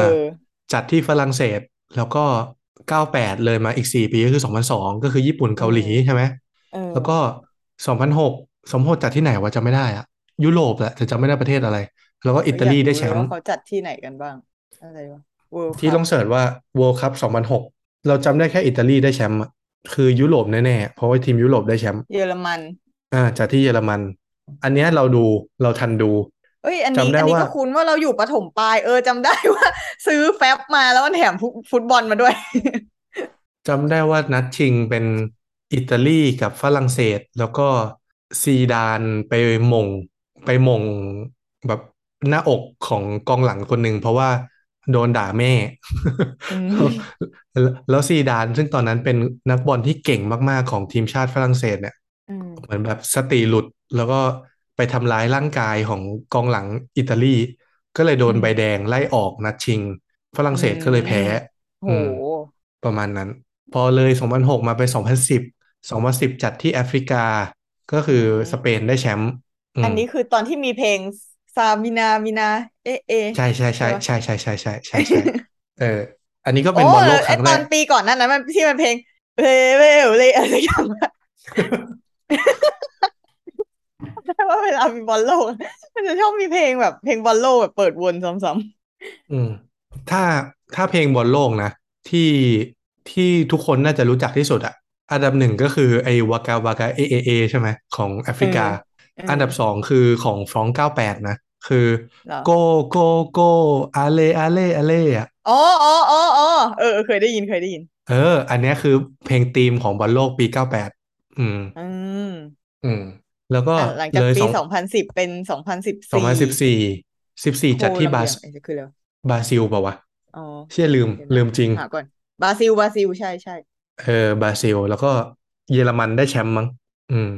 จัดที่ฝรั่งเศสแล้วก็เก้าแปดเลยมาอีกสี่ปีก็คือสองพันสองก็คือญี่ปุ่นเกาหลีอืมใช่ไหมเออแล้วก็สองพันหกสมโภชจัดที่ไหนวะจำไม่ได้อะยุโรปแหละแต่จำไม่ได้ประเทศอะไร แล้วก็อิตาลีได้แชอยากรู้มเลยป์ว่าเขาจัดที่ไหนกันบ้างอะไรวะ World ที่ Cup ลองเสิร์ชว่า World Cup 2006 เราจำได้แค่อิตาลีได้แชมป์อะคือยุโรปแน่ๆ เพราะว่าทีมยุโรปได้แชมป์เยอรมัน อ่า จากที่เยอรมัน อันเนี้ยเราดูเราทันดูเอ้ยอันนี้จำได้อันนี้ว่าก็คุ้นว่าเราอยู่ประถมปลายเออจำได้ว่า ซื้อแฟบมาแล้วมันแถมฟุตฟุตบอลมาด้วยจำได้ว่านัดชิงเป็นอิตาลีกับฝรั่งเศส แล้วก็ซีดานไปหม่งไปหม่งแบบหน้าอกของกองหลังคนหนึ่งเพราะว่า โดนด่าแม่อืมแล้วแล้วซีดาน ซึ่งตอนนั้นเป็นนักบอลที่เก่งมากๆของทีมชาติฝรั่งเศสเนี่ยอืมเหมือนแบบสติหลุดแล้วก็ไปทำร้ายร่างกายของกองหลังอิตาลี ก็เลยโดนอืมใบแดงไล่ออกนัดชิง ฝรั่งเศสก็เลยแพ้โหอืมประมาณนั้น พอเลย 2006 มาเป็น2010 2010 จัดที่แอฟริกา ก็คืออมสเปนได้แชมป์อือันมนี้คือตอนที่มีเพลง ซามินามินา เอะเอะใช่ใช่ใช่ใช่ปะใช่ใช่ใช่ใช่ใช่ใช่เออ อันนี้ก็เป็นโอ้บอลโลกไอครั้งตแรอนกปีก่อนนั้นนะมันที่มันเพลงเลเวลเลอะไรสักอย่างอะได้ว่าเวลามีบอลโลกมันจะชอบมีเพลงแบบเพลงบอลโลกแบบเปิดวนซ้ำอืม ถ้าถ้าเพลงบอลโลกนะ ที่ที่ทุกคนน่าจะรู้จักที่สุดอะอันดับหนึ่งก็คือไอ้วากาวากาเอเอเอใช่ไหมของแอฟริกาเอออันดับสองคือของฟรองเก้าแปดนะ คือเหรอ Goโกโกอาเลอาเลอาเลอะอ๋ออ๋ออ๋ออ๋อเออเออ เคยได้ยินเคยได้ยิน เออ อันเนี้ยคือเพลงธีมของบอลโลกปีเก้าแปดอืม อืม อืม แล้วก็อะหลังจากเลยปีสองสองพันสิบเป็นสองพันสิบสองพันสิบสี่สิบสี่จัดที่บราซไอ้จะคืออะไรวะบราซิลเปล่าวะอ๋อเชื่อลืมเดี๋ยวนะลืมจริงหาก่อนบราซิลบราซิลใช่ใช่เออบราซิล แล้วก็เยอรมันได้แชมป์มั้งอืม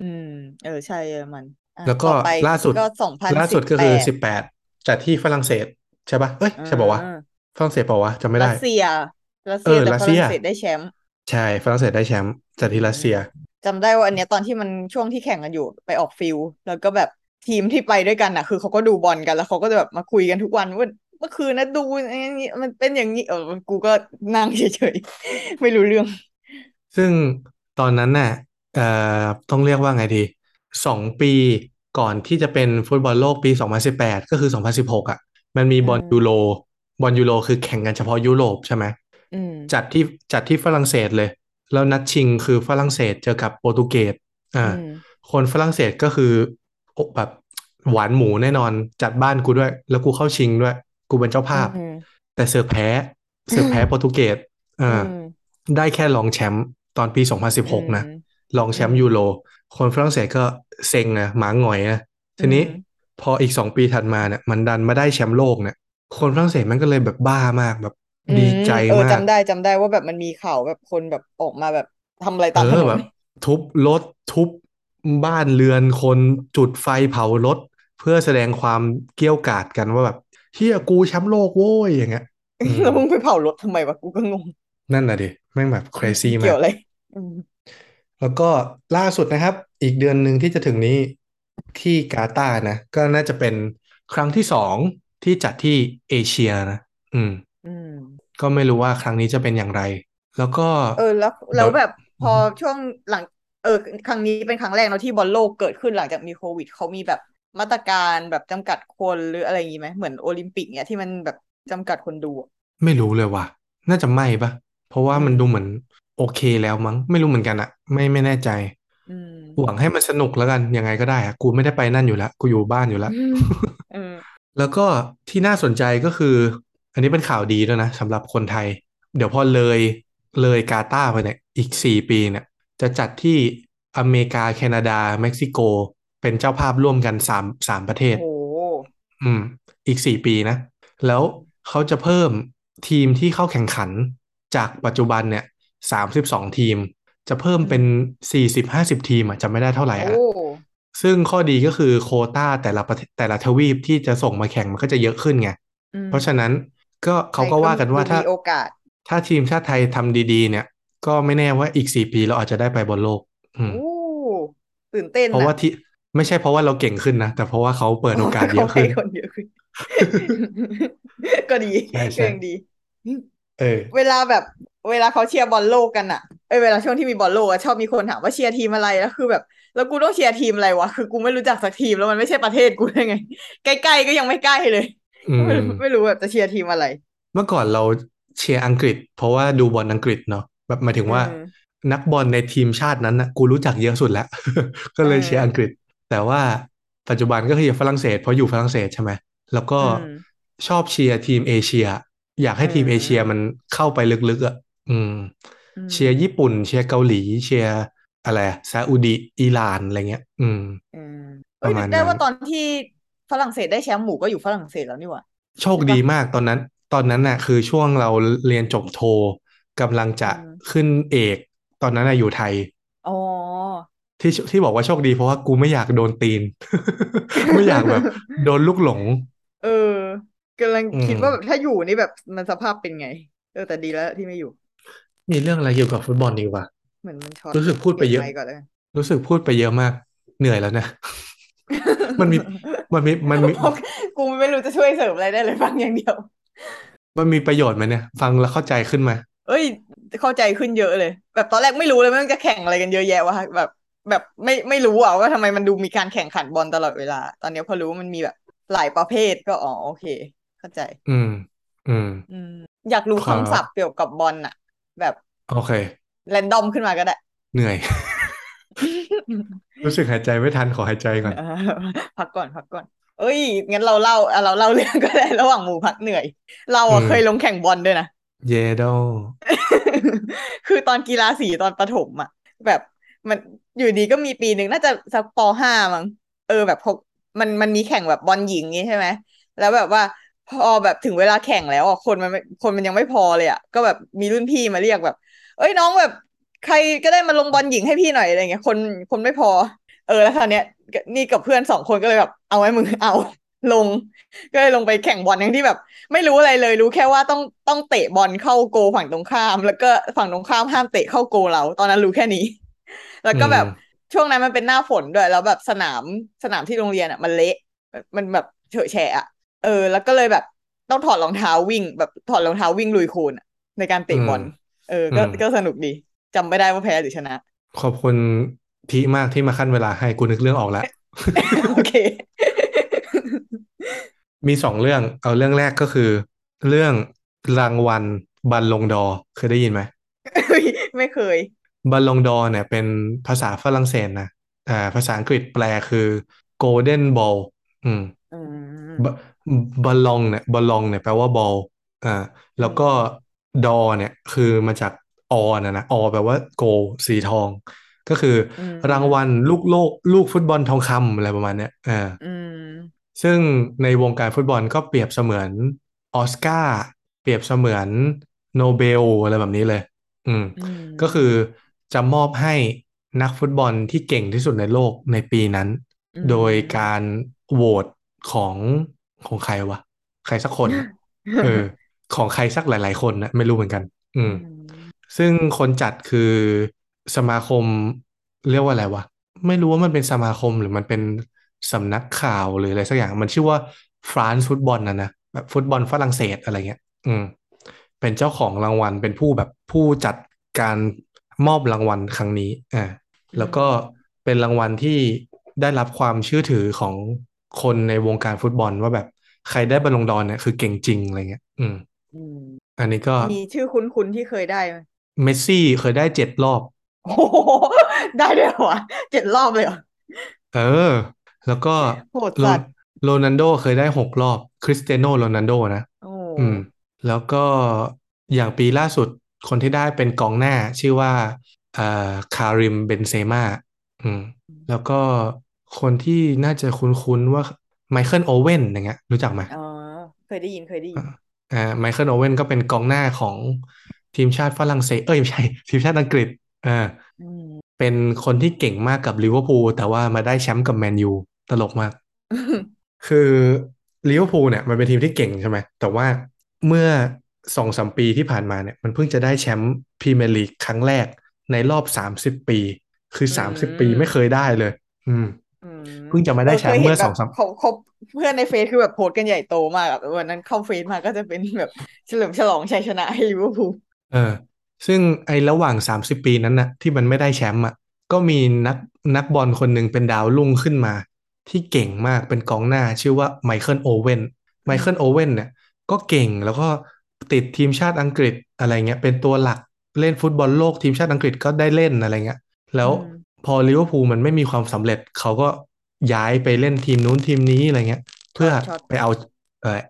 อืม เออ ใช่เยอรมันอะแล้วก็ต่อไปล่าสุดก็สองพันล่าสิสุดบก็แปคือดสิบแปดจัดที่ฝรั่งเศสใช่ปะเอ้ยใช่ปะวะอ่าฝรั่งเศสเปล่าวะจำไม่ได้รัสเซียรัสเอเซียแต่ฝเซียรั่งเศสได้แชมป์ใช่ฝรั่งเศสได้แชมป์จัดที่รัสเซียจำได้ว่าอันเนี้ยตอนที่มันช่วงที่แข่งกันอยู่ไปออก field แล้วก็แบบทีมที่ไปด้วยกันอะ คือเขาก็ดูบอลกันแล้วเขาก็จะแบบมาคุยกันทุกวันว่าเมื่อคืนนะดูอย่างนี้มันเป็นอย่างนี้เออกูก็นั่งเฉยๆ ไม่รู้เรื่อง ซึ่งตอนนั้นน่ะ เอ่อต้องเรียกว่าไงดีสองปีก่อนที่จะเป็นฟุตบอลโลกปี 2018 ก็คือ 2016 อะ มันมีบอลอืมยูโรบอลยูโรคือแข่งกันเฉพาะยุโรปใช่ไหมอืมจัดที่จัดที่ฝรั่งเศสเลย แล้วนัดชิงคือฝรั่งเศสเจอกับโปรตุเกสอ่าอืมคนฝรั่งเศสก็คือโอ้แบบหวานหมูแน่นอนจัดบ้านกูด้วย แล้วกูเข้าชิงด้วย กูเป็นเจ้าภาพอืมแต่เสือกแพ้เสือกแพ้โปรตุเกสอ่าอืมได้แค่รองแชมป์ตอนปี 2016 นะอืม รองแชมอืป์มยูโรคนฝรั่งเศสก็เซ็งนะหมาหงอยนะทีนี้อืมพออีกสองปีถัดมาเนี่ยมันดันมาได้แชมป์โลกเนี่ยคนฝรั่งเศสมันก็เลยแบบบ้ามากแบบอืดีมใจเออมากจำได้จำได้ว่าแบบมันมีข่าวแบบคนแบบออกมาแบบทำอะไรเอตามถอนแบนบทุบรถทุบบ้านเรือนคนจุดไฟเผารถ เพื่อแสดงความเกรี้ยวกราดกันว่าแบบเฮียกูแชมป์โลกโว้ยอย่างเงี้ยอืมแล้วมึงไปเผารถทำไมวะกูก็งง นั่นน่ะดิแม่งแบบ crazy มาเกี่ยวกอะไรอืม แล้วก็ล่าสุดนะครับ อีกเดือนหนึ่งที่จะถึงนี้ที่กาตาร์นะ ก็น่าจะเป็นครั้งที่สองที่จัดที่เอเชียนะอืม อืม ก็ไม่รู้ว่าครั้งนี้จะเป็นอย่างไร แล้วก็ เออแล้วเดี๋แล้ยววแบบพออือฮึช่วงหลัง เออ ครั้งนี้เป็นครั้งแรกเนอะที่บอลโลกเกิดขึ้นหลังจากมีโควิดเขามีแบบมาตรการแบบจำกัดคนหรืออะไรอย่างงี้ไหมเหมือนโอลิมปิกเนี่ยที่มันแบบจำกัดคนดูอะไม่รู้เลยว่ะ น่าจะไม่ปะเพราะว่าอืมันมดูเหมือน โอเคแล้วมั้ง ไม่รู้เหมือนกันอะไม่ไม่แน่ใจอืมหวังให้มันสนุกแล้วกัน ยังไงก็ได้อะกูไม่ได้ไปนั่นอยู่แล้วกูอยู่บ้านอยู่แล้วอืมเออแล้วก็ที่น่าสนใจก็คือ อันนี้เป็นข่าวดีด้วยนะสำหรับคนไทย เดี๋ยวพอเลยเลยกาตาร์ไปเนี่ย อีกสี่ปีเนี่ย จะจัดที่อเมริกาแคนาดา เม็กซิโก เป็นเจ้าภาพร่วมกันสามสามประเทศโอ้โหอืม อีกสี่ปีนะ แล้วเขาจะเพิ่มทีมที่เข้าแข่งขันจากปัจจุบันเนี่ย สามสิบสองทีม จะเพิ่มอืเป็นมสี่สิบห้าสิบทีมอะจำไม่ได้เท่าไหร่โอ้อะซึ่งข้อดีก็คือโควต้าแต่ละประเทศแต่ละทวีปที่จะส่งมาแข่งมันก็จะเยอะขึ้นไงอืมเพราะฉะนั้นก็ไทเขายก็ก็ว่ากันว่าดูถ้ามีโอกาส ถ้าทีมชาติไทยทำดีๆ เนี่ย ก็ไม่แน่ว่าอีกสี่ปีเราอาจจะได้ไปบอลโลก อืมโอ้ตื่นเต้นเพราะน่ะว่าที่ไม่ใช่เพราะว่าเราเก่งขึ้นนะ แต่เพราะว่าเขาเปิดโอกาสเยเขาอะให้ขึ้นคนเยอะขึ้น ก็ดีใช่ก็ใช่ยังดี เออ เวลาแบบ เวลาเขาเชียร์บอลโลกกันอะเอ้ยเวลาช่วงที่มีบอลโลกอะชอบมีคนถามว่าเชียร์ทีมอะไรแล้วคือแบบ แล้วกูต้องเชียร์ทีมอะไรวะคือกูไม่รู้จักสักทีมแล้วมันไม่ใช่ประเทศกูได้ไง ใกล้ๆก็ยังไม่ใกล้เลยอืม ไม่รู้ไม่รู้แบบจะเชียร์ทีมอะไร เมื่อก่อนเราเชียร์อังกฤษ เพราะว่าดูบอลอังกฤษเนาะแบบหมายถึงอืว่ามนักบอลในทีมชาตินั้นนะกูรู้จักเยอะสุดแล้ว ก็เอเลยเชียร์อังกฤษ แต่ว่าปัจจุบันก็คือฝรั่งเศสเพราะอยู่ฝรั่งเศสใช่ไหมแล้วก็อืมชอบเชียร์ทีมเอเชีย อยากให้ทีมเอเชียอืมมันเข้าไปลึกๆอะ อืมอืม เชียร์ญี่ปุ่น เชียร์เกาหลี เชียร์อะไรอะซาอุดิอิหร่านอะไรเงี้ย อืมอืมปเอ้ยระมานึณกได้นั้นว่าตอนที่ฝรั่งเศสได้แชมป์หมูก็อยู่ฝรั่งเศสแล้วนี่หว่าโชคใช่ดีปะมากตอนนั้น ตอนนั้นน่ะ คือช่วงเราเรียนจบโทกำลังจะอืมขึ้นเอก ตอนนั้นน่ะอยู่ไทยอ๋อที่ที่บอกว่าโชคดีเพราะว่ากูไม่อยากโดนตีน ไม่อยากแบบ โดนลูกหลง เออกำลังอืคิดมว่าแบบถ้าอยู่นี่แบบมันสภาพเป็นไง เออแต่ดีแล้วที่ไม่อยู่ มีเรื่องอะไรเกี่ยวกับฟุตบอลดีกว่าเหมือนมันช็อตรู้สึกพูดเปไปลี่ยนเยอะไมค์ก่อนแล้วกันรู้สึกพูดไปเยอะมาก เหนื่อยแล้วนะ มันมีมันมีมันมีกูไม่รู้จะช่วยเสริมอะไรได้เลยฟังอย่างเดียว มันมีประโยชน์ไหมเนี่ย ฟังแล้วเข้าใจขึ้นไหมเอ้ย เข้าใจขึ้นเยอะเลย แบบตอนแรกไม่รู้เลยว่ามันจะแข่งอะไรกันเยอะแยะวะแบบ แบบไม่ไม่รู้อะว่าทำไมมันดูมีการแข่งขันบอลตลอดเวลา ตอนนี้พอรู้ว่ามันมีแบบหลายประเภทก็อ๋อโอเค เข้าใจ อืม อืมอืมอยากรู้ครับคำศัพท์เกี่ยวกับบอลน่ะ แบบโอเคแรนดอมขึ้นมาก็ได้ เหนื่อย รู้สึกหายใจไม่ทันขอหายใจก่อนเออพักก่อนพักก่อน เอ้ยงั้นเราเล่าอะเราเล่าเรื่องก็ได้ระหว่างหมูพักเหนื่อย เราอะอืมเคยลงแข่งบอลด้วยนะเยโดคือตอนกีฬาสีตอนประถมอะ แบบมันอยู่ดีก็มีปีหนึ่งน่าจะสักปห้ามั้งเออแบบพกมันมันมีแข่งแบบบอลหญิงงี้ใช่ไหมแล้วแบบว่า พอแบบถึงเวลาแข่งแล้วอะคนมันไม่คนมันยังไม่พอเลยอะก็แบบมีรุ่นพี่มาเรียกแบบ เอ้ยน้องแบบใครก็ได้มาลงบอลหญิงให้พี่หน่อยอะไรเงี้ยคนคนไม่พอ เออแล้วคราวเนี้ยนี่กับเพื่อนสองคนก็เลยแบบเอาไว้มึงเอาลง ก็เลยลงไปแข่งบอลอย่างที่แบบ ไม่รู้อะไรเลยรู้แค่ว่าต้องต้องเตะบอลเข้าโกฝั่งตรงข้าม แล้วก็ฝั่งตรงข้ามห้ามเตะเข้าโกเรา ตอนนั้นรู้แค่นี้ แล้วก็แบบอืมช่วงนั้นมันเป็นหน้าฝนด้วยแล้วแบบสนามสนามที่โรงเรียนอะ มันเละมันแบบเฉอะแฉะอะ เออ แล้วก็เลยแบบต้องถอดรองเท้าวิ่ง แบบถอดรองเท้าวิ่งลุยโคลนอะในการเตะบอลเออ ก็อืมก็สนุกดีจำไม่ได้ว่าแพ้หรือชนะ ขอบคุณทีมากที่มาขั้นเวลาให้กูนึกเรื่องออกแล้วโอเค มีสองเรื่อง เอาเรื่องแรกก็คือ เรื่องรางวัลบัลลงดอร์เคยได้ยินไหมไม่เคย บัลลงดอร์เนี่ย เป็นภาษาฝรั่งเศสนะอ่าภาษาอังกฤษแปลคือ golden ball อืมอืม บบัลลองเนี่ยบัลลองเนี่ยแปลว่าบอลอ่าแล้วก็ดอเนี่ยคือมาจากออนะนะออแปลว่าโกสีทอง ก็คืออมรางวัลลูกโลกลูกฟุตบอลทองคำอะไรประมาณเนี้ยอ่าอืมซึ่งในวงการฟุตบอลก็เปรียบเสมือนออสการ์เปรียบเสมือนโนเบลอะไรแบบนี้เลย อืมอืมก็คือจะมอบให้นักฟุตบอลที่เก่งที่สุดในโลกในปีนั้นอืมโดยการโหวตของ ของใครวะ ใครสักคนน่ะเออ ของใครสักหลาย ๆ คนนะไม่รู้เหมือนกัน อืม ซึ่งคนจัดคือสมาคมเรียกว่าอะไรวะ ไม่รู้ว่ามันเป็นสมาคมหรือมันเป็นสำนักข่าวหรืออะไรสักอย่าง มันชื่อว่า France Football นะนะแบบฟุตบอลฝรั่งเศสอะไรเงี้ย อืม เป็นเจ้าของรางวัลเป็นผู้แบบผู้จัดการมอบรางวัลครั้งนี้อ่าแล้วก็เป็นรางวัลที่ได้รับความเชื่อถือของ คนในวงการฟุตบอลว่าแบบใครได้บัลลงดอร์เนี่ยคือเก่งจริงอะไรเงี้ยอืมอืมอันนี้ก็มีชื่อคุ้นๆที่เคยได้ไหมเมสซี่เคยได้เจ็ดรอบ โอ้โหได้ด้วยเหรอวะเจ็ดรอบเลยเหรอเออ แล้วก็โหดโรสัตว์โรนัลโดเคยได้หกรอบ คริสเตียโนโรนัลโดนะโอ้อืม แล้วก็อย่างปีล่าสุดคนที่ได้เป็นกองหน้าชื่อว่าอ่าคาริมเบนเซม่าอืม แล้วก็ คนที่น่าจะคุ้นๆว่าไมเคิลโอเว่นอย่างเงี้ย รู้จักไหมอ๋อ เคยได้ยินเคยได้ยินอ่าไมเคิลโอเว่นก็เป็นกองหน้าของทีมชาติฝรั่งเศส เอ้ยไม่ใช่ ทีมชาติอังกฤษอ่าอืมเป็นคนที่เก่งมากกับลิเวอร์พูลแต่ว่ามาได้แชมป์กับแมนยูตลกมาก คือลิเวอร์พูลเนี่ยมันเป็นทีมที่เก่งใช่ไหมแต่ว่าเมื่อสองสามปีที่ผ่านมาเนี่ย มันเพิ่งจะได้แชมป์พรีเมียร์ลีกครั้งแรกในรอบสามสิบปี คือสามสิบปีไม่เคยได้เลย อืมอืม เพิ่งจะมาได้แชมป์เมื่อสองสามเขเขาเพื่อนในเฟซคือแบบโพสต์กันใหญ่โตมากอะวันนั้นเข้าเฟซมาก็จะเป็นแบบเฉลิมฉลองชัยชนะให้ลิเวอร์พูลเออ ซึ่งไอ้ระหว่างสามสิบปีนั้นน่ะที่มันไม่ได้แชมป์อะก็มีนักนักบอลคนหนึ่งเป็นดาวรุ่งขึ้นมา ที่เก่งมากเป็นกองหน้าชื่อว่าไมเคิลโอเว่นไมเคิลโอเว่นเนี่ยก็เก่งแล้วก็ติดทีมชาติอังกฤษอะไรเงี้ยเป็นตัวหลักเล่นฟุตบอลโลกทีมชาติอังกฤษก็ได้เล่นอะไรเงี้ยแล้วอืมพอลิเวอร์พูลมันไม่มีความสำเร็จเขาก็ ย้ายไปเล่นทีมนู้นทีมนี้อะไรเงี้ย เพื่อช็อตไปเอาเออ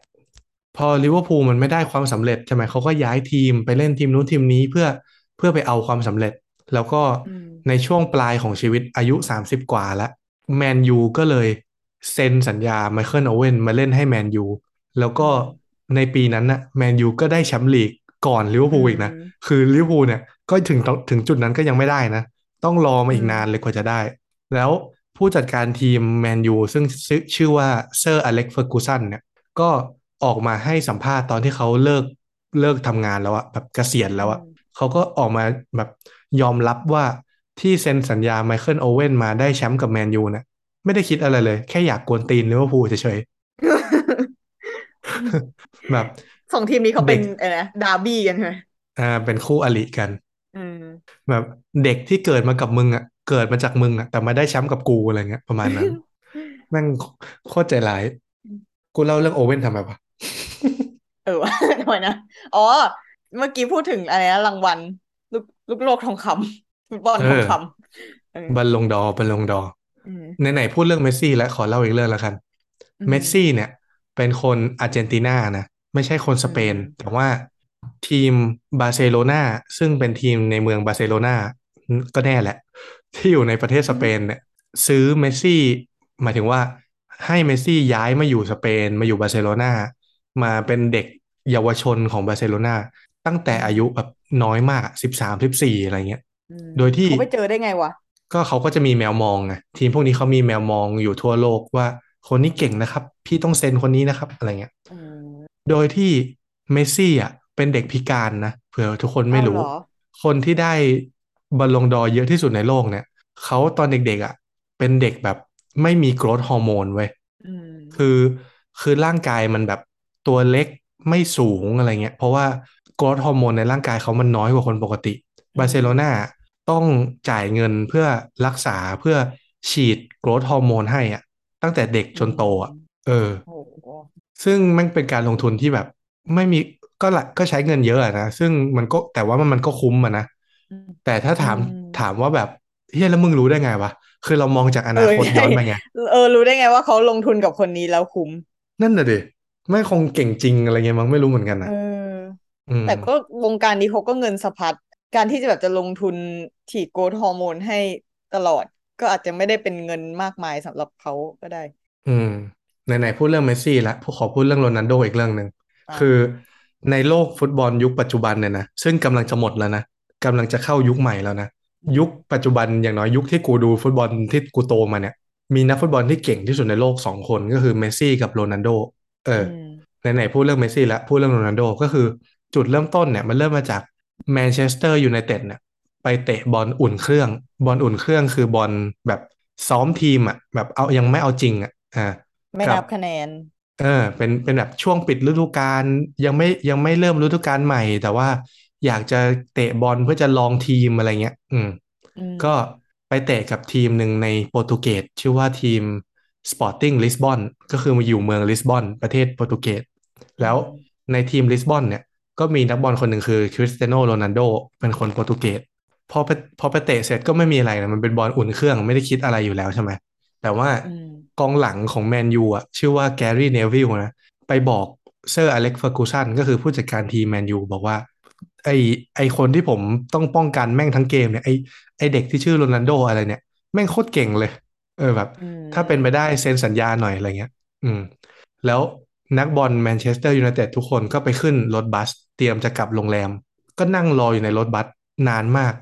พอลิเวอร์พูลมันไม่ได้ความสำเร็จใช่ไหมเขาก็ย้ายทีมไปเล่นทีมนู้นทีมนี้เพื่อเพื่อไปเอาความสำเร็จ แล้วก็อืมในช่วงปลายของชีวิตอายุ30กว่าแล้วแมนยูก็เลยเซ็นสัญญาไมเคิลโอเว่นมาเล่นให้แมนยูแล้วก็ในปีนั้นน่ะแมนยูก็ได้แชมป์ลีกก่อนลิเวอร์พูลอีกนะอืมคือลิเวอร์พูลเนี่ยก็ถึงถึงจุดนั้นก็ยังไม่ได้นะ ต้องรอมาอีกอืมนานเลยกว่าจะได้ แล้ว ผู้จัดการทีมแมนยูซึ่งชื่อชื่อว่าเซอร์อเล็กเฟอร์กูสันเนี่ยก็ออกมาให้สัมภาษณ์ตอนที่เขาเลิกเลิกทำงานแล้วอะแบบเกษียณแล้วอะเขาก็ออกมาแบบยอมรับว่าที่เซ็นสัญญาไมเคิลโอเว่นมาได้แชมป์กับแมนยูเนี่ยไม่ได้คิดอะไรเลย แค่อยากกวนตีนลิเวอร์พูลเฉยๆแบบสองทีมนี้เขาเป็นเด็กอะไรนะดาร์บี้กันใช่ไหมอ่าเป็นคู่อริกันอืมแบบเด็กที่เกิดมากับมึงอะ เกิดมาจากมึงอะแต่มาได้แชมป์กับกูอะไรเงี้ยประมาณนั้นแม่งโคตรใจร้าย กูเล่าเรื่องโอเว่นทำไมวะเออทำไมนะอ๋อ เมื่อกี้พูดถึงอะไรนะรางวัลลูกลูกโลกทองคำฟุตบอลเอทองอคำเออบัลลงดอร์บัลลงดอร์อืมไหนๆพูดเรื่องเมสซี่แล้วขอเล่าอีกเรื่องแล้วกันอืมเมสซี่เนี่ย เป็นคนอาร์เจนตินานะ ไม่ใช่คนสเปนอืมแต่ว่าทีมบาร์เซโลนาซึ่งเป็นทีมในเมืองบาร์เซโลนาก็แน่แหละ ที่อยู่ในประเทศสเปนเนี่ยซื้อเมสซี่หมายถึงว่าให้เมสซี่ย้ายมาอยู่สเปนมาอยู่บาร์เซโลนามาเป็นเด็กเยาวชนของบาร์เซโลนาตั้งแต่อายุแบบน้อยมากสิบสามสิบสี่อะไรเงี้ยอืมโดยที่เขาไปเจอได้ไงวะ ก็เขาก็จะมีแมวมองไงทีมพวกนี้เขามีแมวมองอยู่ทั่วโลกว่าคนนี้เก่งนะครับ พี่ต้องเซ็นคนนี้นะครับ อะไรเงี้ยอืมโดยที่เมสซี่อะเป็นเด็กพิการนะเผื่อทุกคนไม่รู้เอาเหรอคนที่ได้ บอลลงดอร์เยอะที่สุดในโลกเนี่ยเขาตอนเด็กๆอะ เป็นเด็กแบบไม่มีโกรทฮอร์โมนเว้ยอืมคือคือร่างกายมันแบบตัวเล็กไม่สูงอะไรเงี้ย เพราะว่าgrowth hormone ในร่างกายเขามันน้อยกว่าคนปกติอืมบาร์เซโลนาต้องจ่ายเงินเพื่อรักษาเพื่อฉีด growth hormone ให้อะ ตั้งแต่เด็กจนโตอะ เออโอ้โหซึ่งมันเป็นการลงทุนที่แบบไม่มีก็ละก็ใช้เงินเยอะอะนะ ซึ่งมันก็แต่ว่ามันมันก็คุ้มอะนะอืม แต่ถ้าถามอืมถามว่าแบบเฮ้ยแล้วมึงรู้ได้ไงวะคือเรามองจากอนาคตเออใช่ย้อนไปไงเออรู้ได้ไงว่าเขาลงทุนกับคนนี้แล้วคุ้ม นั่นน่ะดิไม่คงเก่งจริงอะไรเงี้ยมั้งไม่รู้เหมือนกันนะเอออืมแต่ก็วงการนี้เขาก็เงินสะพัดการที่จะแบบจะลงทุนฉีดโกรทฮอร์โมนให้ตลอด ก็อาจจะไม่ได้เป็นเงินมากมายสำหรับเขาก็ได้ อืมไหนๆพูดเรื่องเมสซี่ละขอพูดเรื่องโรนัลโดอีกเรื่องหนึ่งอ่าคือในโลกฟุตบอลยุคปัจจุบันเนี่ยนะซึ่งกำลังจะหมดแล้วนะ กำลังจะเข้ายุคใหม่แล้วนะ ยุคปัจจุบันอย่างน้อยยุคที่กูดูฟุตบอลที่กูโตมาเนี่ย มีนักฟุตบอลที่เก่งที่สุดในโลกสองคนก็คือเมสซี่กับโรนัลโดเอออืมไหนๆพูดเรื่องเมสซี่แล้วพูดเรื่องโรนัลโดก็คือจุดเริ่มต้นเนี่ยมันเริ่มมาจากแมนเชสเตอร์ยูไนเต็ดเนี่ยไปเตะบอลอุ่นเครื่อง บอลอุ่นเครื่องคือบอลแบบซ้อมทีมอะแบบเอายังไม่เอาจริงอะอ่าไม่กับนับคะแนนเออเป็นเป็นแบบช่วงปิดฤดูกาลยังไม่ยังไม่เริ่มฤดูกาลใหม่ แต่ว่า อยากจะเตะบอลเพื่อจะลองทีมอะไรเงี้ยอืมอืม ก็ไปเตะกับทีมหนึ่งในโปรตุเกสชื่อว่าทีม Sporting Lisbon ก็คือมาอยู่เมืองลิสบอนประเทศโปรตุเกส แล้วในทีมลิสบอนเนี่ยก็มีนักบอลคนหนึ่งคือคริสเตียโนโรนัลโดเป็นคนโปรตุเกสพอไปพอไปเตะเสร็จก็ไม่มีอะไรนะมันเป็นบอลอุ่นเครื่องไม่ได้คิดอะไรอยู่แล้วใช่ไหมแต่ว่าอืมกองหลังของแมนยูอะชื่อว่าแกรี่เนวิลนะไปบอกเซอร์อเล็กเฟอร์กูสันก็คือผู้จัดการทีมแมนยูบอกว่า ไอไอคนที่ผมต้องป้องกันแม่งทั้งเกมเนี่ยไอไอเด็กที่ชื่อโรนัลโดอะไรเนี่ย แม่งโคตรเก่งเลย เออแบบอืมถ้าเป็นไปได้เซ็นสัญญาหน่อยอะไรเงี้ย อืม แล้วนักบอลแมนเชสเตอร์ยูไนเต็ดทุกคนก็ไปขึ้นรถบัส เตรียมจะกลับโรงแรม ก็นั่งรออยู่ในรถบัสนานมาก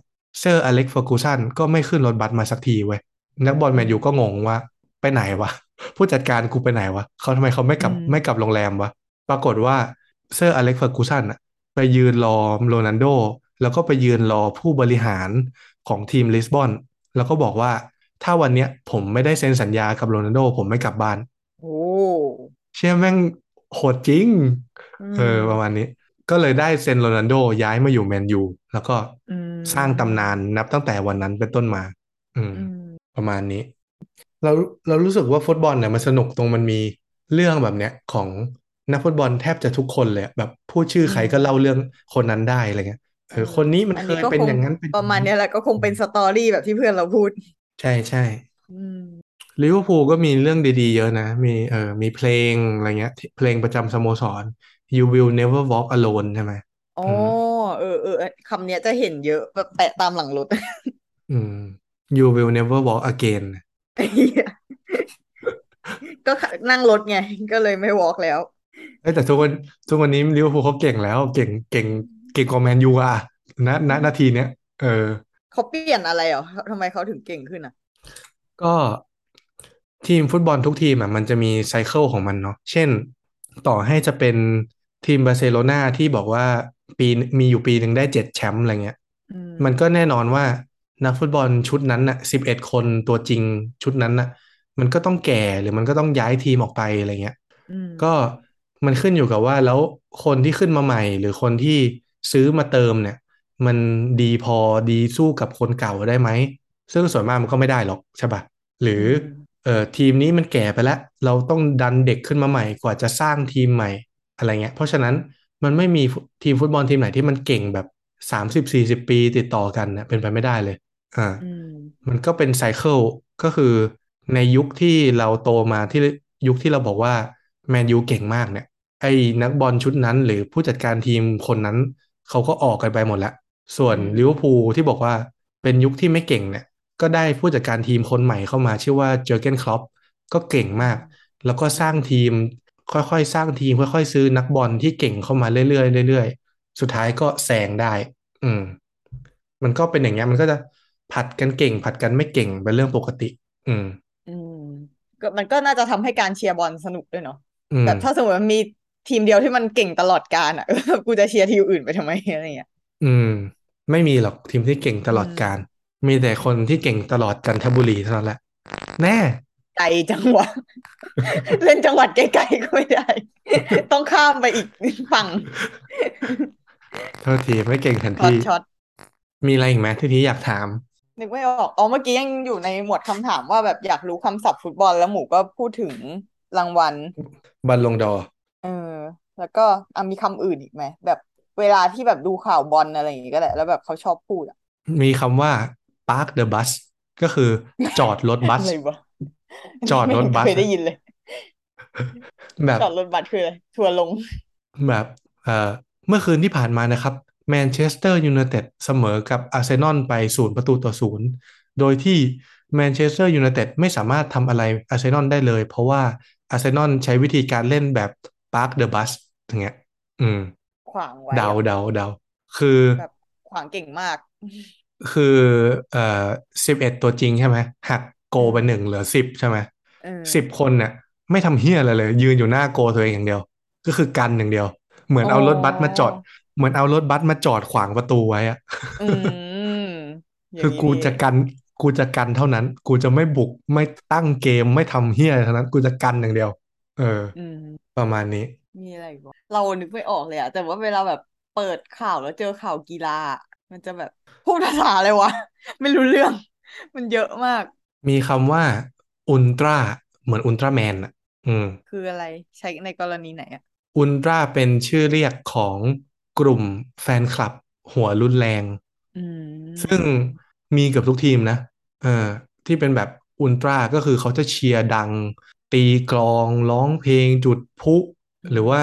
เซอร์อเล็กเฟอร์กูสันก็ไม่ขึ้นรถบัสมาสักทีเว้ยนักบอลแมนยูก็งงว่า ไปไหนวะ ผู้จัดการกูไปไหนวะเขาทำไมเขาไม่กลับอืมไม่กลับโรงแรมวะปรากฏว่าเซอร์อเล็กเฟอร์กูสันอะ ไปยืนรอโรนัลโด แล้วก็ไปยืนรอผู้บริหารของทีมลิสบอนแล้วก็บอกว่าถ้าวันเนี้ยผมไม่ได้เซ็นสัญญากับโรนัลโด ผมไม่กลับบ้านโอ้เชื่อแม่งโหดจริงอืเออมประมาณนี้ ก็เลยได้เซ็นโรนัลโดย้ายมาอยู่แมนยูแล้วก็อืมสร้างตำนานนับตั้งแต่วันนั้นเป็นต้นมาอืมอืม ประมาณนี้ เราเรารู้สึกว่าฟุตบอลเนี่ยมันสนุกตรงมันมีเรื่องแบบเนี้ยของ นักฟุตบอลแทบจะทุกคนเลยอะแบบพูดชื่อใครก็เล่าเรื่องคนนั้นได้อะไรเงี้ยเออคนนี้มันอันเคนี้ยก็เป็นคงอย่างนั้นเป็นประมาณเนี้ยแหละก็คงเป็นสตอรี่แบบที่เพื่อนเราพูด ใช่ใช่อืมลิเวอร์พูลก็มีเรื่องดีๆเยอะนะ มีเออมีเพลงอะไรเงี้ย เพลงประจำสโมสร You will never walk alone ใช่ไหมอ๋ออืมเออเออคำเนี้ยจะเห็นเยอะแบบแปะตามหลังรถอืม You will never walk again ไอ้เหี้ยก็นั่งรถไง ก็เลยไม่วอล์กแล้วเอ้ย แต่ทุกวันทุกวันนี้ลิเวอร์พูลเขาเก่งแล้วเก่งเก่งเก่งกว่าแมนยูอะณณนาทีเนี้ยเออเขาเปลี่ยนอะไรเหรอทำไมเขาถึงเก่งขึ้นอะ ก็ทีมฟุตบอลทุกทีมอะมันจะมีไซเคิลของมันเนาะเช่น ต่อให้จะเป็นทีมบาร์เซโลนาที่บอกว่าปีมีอยู่ปีหนึ่งได้เจ็ดแชมป์อะไรเงี้ยอืมมันก็แน่นอนว่านักฟุตบอลชุดนั้นน่ะสิบเอ็ดคนตัวจริงชุดนั้นน่ะ มันก็ต้องแก่หรือมันก็ต้องย้ายทีมออกไปอะไรเงี้ยอืมก็ มันขึ้นอยู่กับว่าแล้วคนที่ขึ้นมาใหม่ หรือคนที่ซื้อมาเติมเนี่ย มันดีพอดีสู้กับคนเก่าได้ไหม ซึ่งส่วนมากมันก็ไม่ได้หรอกใช่ปะหรือเอ่อทีมนี้มันแก่ไปแล้ว เราต้องดันเด็กขึ้นมาใหม่กว่าจะสร้างทีมใหม่อะไรเงี้ย เพราะฉะนั้นมันไม่มีทีมฟุตบอลทีมไหนที่มันเก่งแบบสามสิบสี่สิบปีติดต่อกันนะเป็นไปไม่ได้เลยอ่าอืมมันก็เป็น cycle ก็คือในยุคที่เราโตมาที่ยุคที่เราบอกว่า แมนยูเก่งมากเนี่ย ไอ้นักบอลชุดนั้น หรือผู้จัดการทีมคนนั้น เขาก็ออกกันไปหมดแล้ว ส่วนอืมลิเวอร์พูลที่บอกว่าเป็นยุคที่ไม่เก่งเนี่ย ก็ได้ผู้จัดการทีมคนใหม่เข้ามา ชื่อว่าเจอร์เกนคลอปก็เก่งมาก แล้วก็สร้างทีมค่อยๆ สร้างทีมค่อยๆ ซื้อนักบอลที่เก่งเข้ามาเรื่อยๆเรื่อยๆ สุดท้ายก็แซงได้ อืม มันก็เป็นอย่างเงี้ยมันก็จะผัดกันเก่ง ผัดกันไม่เก่งเป็นเรื่องปกติ อืม อืมก็มันก็น่าจะทำให้การเชียร์บอลสนุกด้วยเนาะ อืม แบบถ้าสมมติมันมีทีมเดียวที่มันเก่งตลอดกาลอะ กูจะเชียร์ทีมอื่นไปทำไมอะไรเงี้ยอืม ไม่มีหรอกทีมที่เก่งตลอดอืมการมีแต่คนที่เก่งตลอดจันทบุรีเท่านั้นแหละ แน่ ไกลจังหวะ เล่นจังหวัดไกลๆก็ไม่ได้ ต้องข้ามไปอีกฝั่ง โทษทีไม่เก่งแผนช็อตที่ ช็อต มีอะไรอีกไหมที่นี้อยากถาม นึกไม่ออกอ๋อเมื่อกี้ยังอยู่ในหมวดคำถามว่าแบบอยากรู้คำศัพท์ฟุตบอลแล้วหมูก็พูดถึง รางวัลบัลลงดอร์เออ แล้วก็อะมีคำอื่นอีกไหมแบบเวลาที่แบบดูข่าวบอลอะไรอย่างงี้ก็แหละ แล้วแบบเขาชอบพูดอะมีคำว่า park the bus ก็คือจอดรถบัส อะไรวะจอดรถบัส ไม่เคยได้ยินเลย แบบจอดรถบัสคืออะไรทัวร์ลง แบบเอ่อเมื่อคืนที่ผ่านมานะครับแมนเชสเตอร์ยูไนเต็ดเสมอกับอาร์เซนอลไปศูนย์ประตูต่อศูนย์โดยที่แมนเชสเตอร์ยูไนเต็ดไม่สามารถทำอะไรอาร์เซนอลได้เลย เพราะว่า อาร์เซนอลใช้วิธีการเล่นแบบ park the bus อย่างเงี้ย อืม ขวางไว้เดาอะเดาเดาคือแบบขวางเก่งมาก คือเอ่อสิบเอ็ดตัวจริงใช่ไหมหักโกไปหนึ่งเหลือสิบใช่ไหมเออสิบคนเนี่ยไม่ทำเฮี้ยอะไรเลย ยืนอยู่หน้าโกตัวเองอย่างเดียว ก็คือกันอย่างเดียว เหมือนเอารถบัสมาจอด เหมือนเอารถบัสมาจอดขวางประตูไว้อะอืมอย่างคือนี้กูนี่จะเองกัน กูจะกันเท่านั้น กูจะไม่บุกไม่ตั้งเกมไม่ทำเฮี้ยอะไรเท่านั้น กูจะกันอย่างเดียว เอออืมประมาณนี้ มีอะไรอีกวะเรานึกไม่ออกเลยอะแต่ว่าเวลาแบบเปิดข่าวแล้วเจอข่าวกีฬาอะมันจะแบบพูดภาษาอะไรวะ ไม่รู้เรื่อง มันเยอะมาก มีคำว่าอุลตร้าเหมือนอุลตร้าแมนอะอืม คืออะไรใช้ในกรณีไหนอะอุลตร้าเป็นชื่อเรียกของกลุ่มแฟนคลับ หัวรุนแรงอืมซึ่ง มีเกือบทุกทีมนะเออที่เป็นแบบอุลตร้าก็คือเขาจะเชียร์ดัง ตีกลองร้องเพลงจุดพลุหรือว่า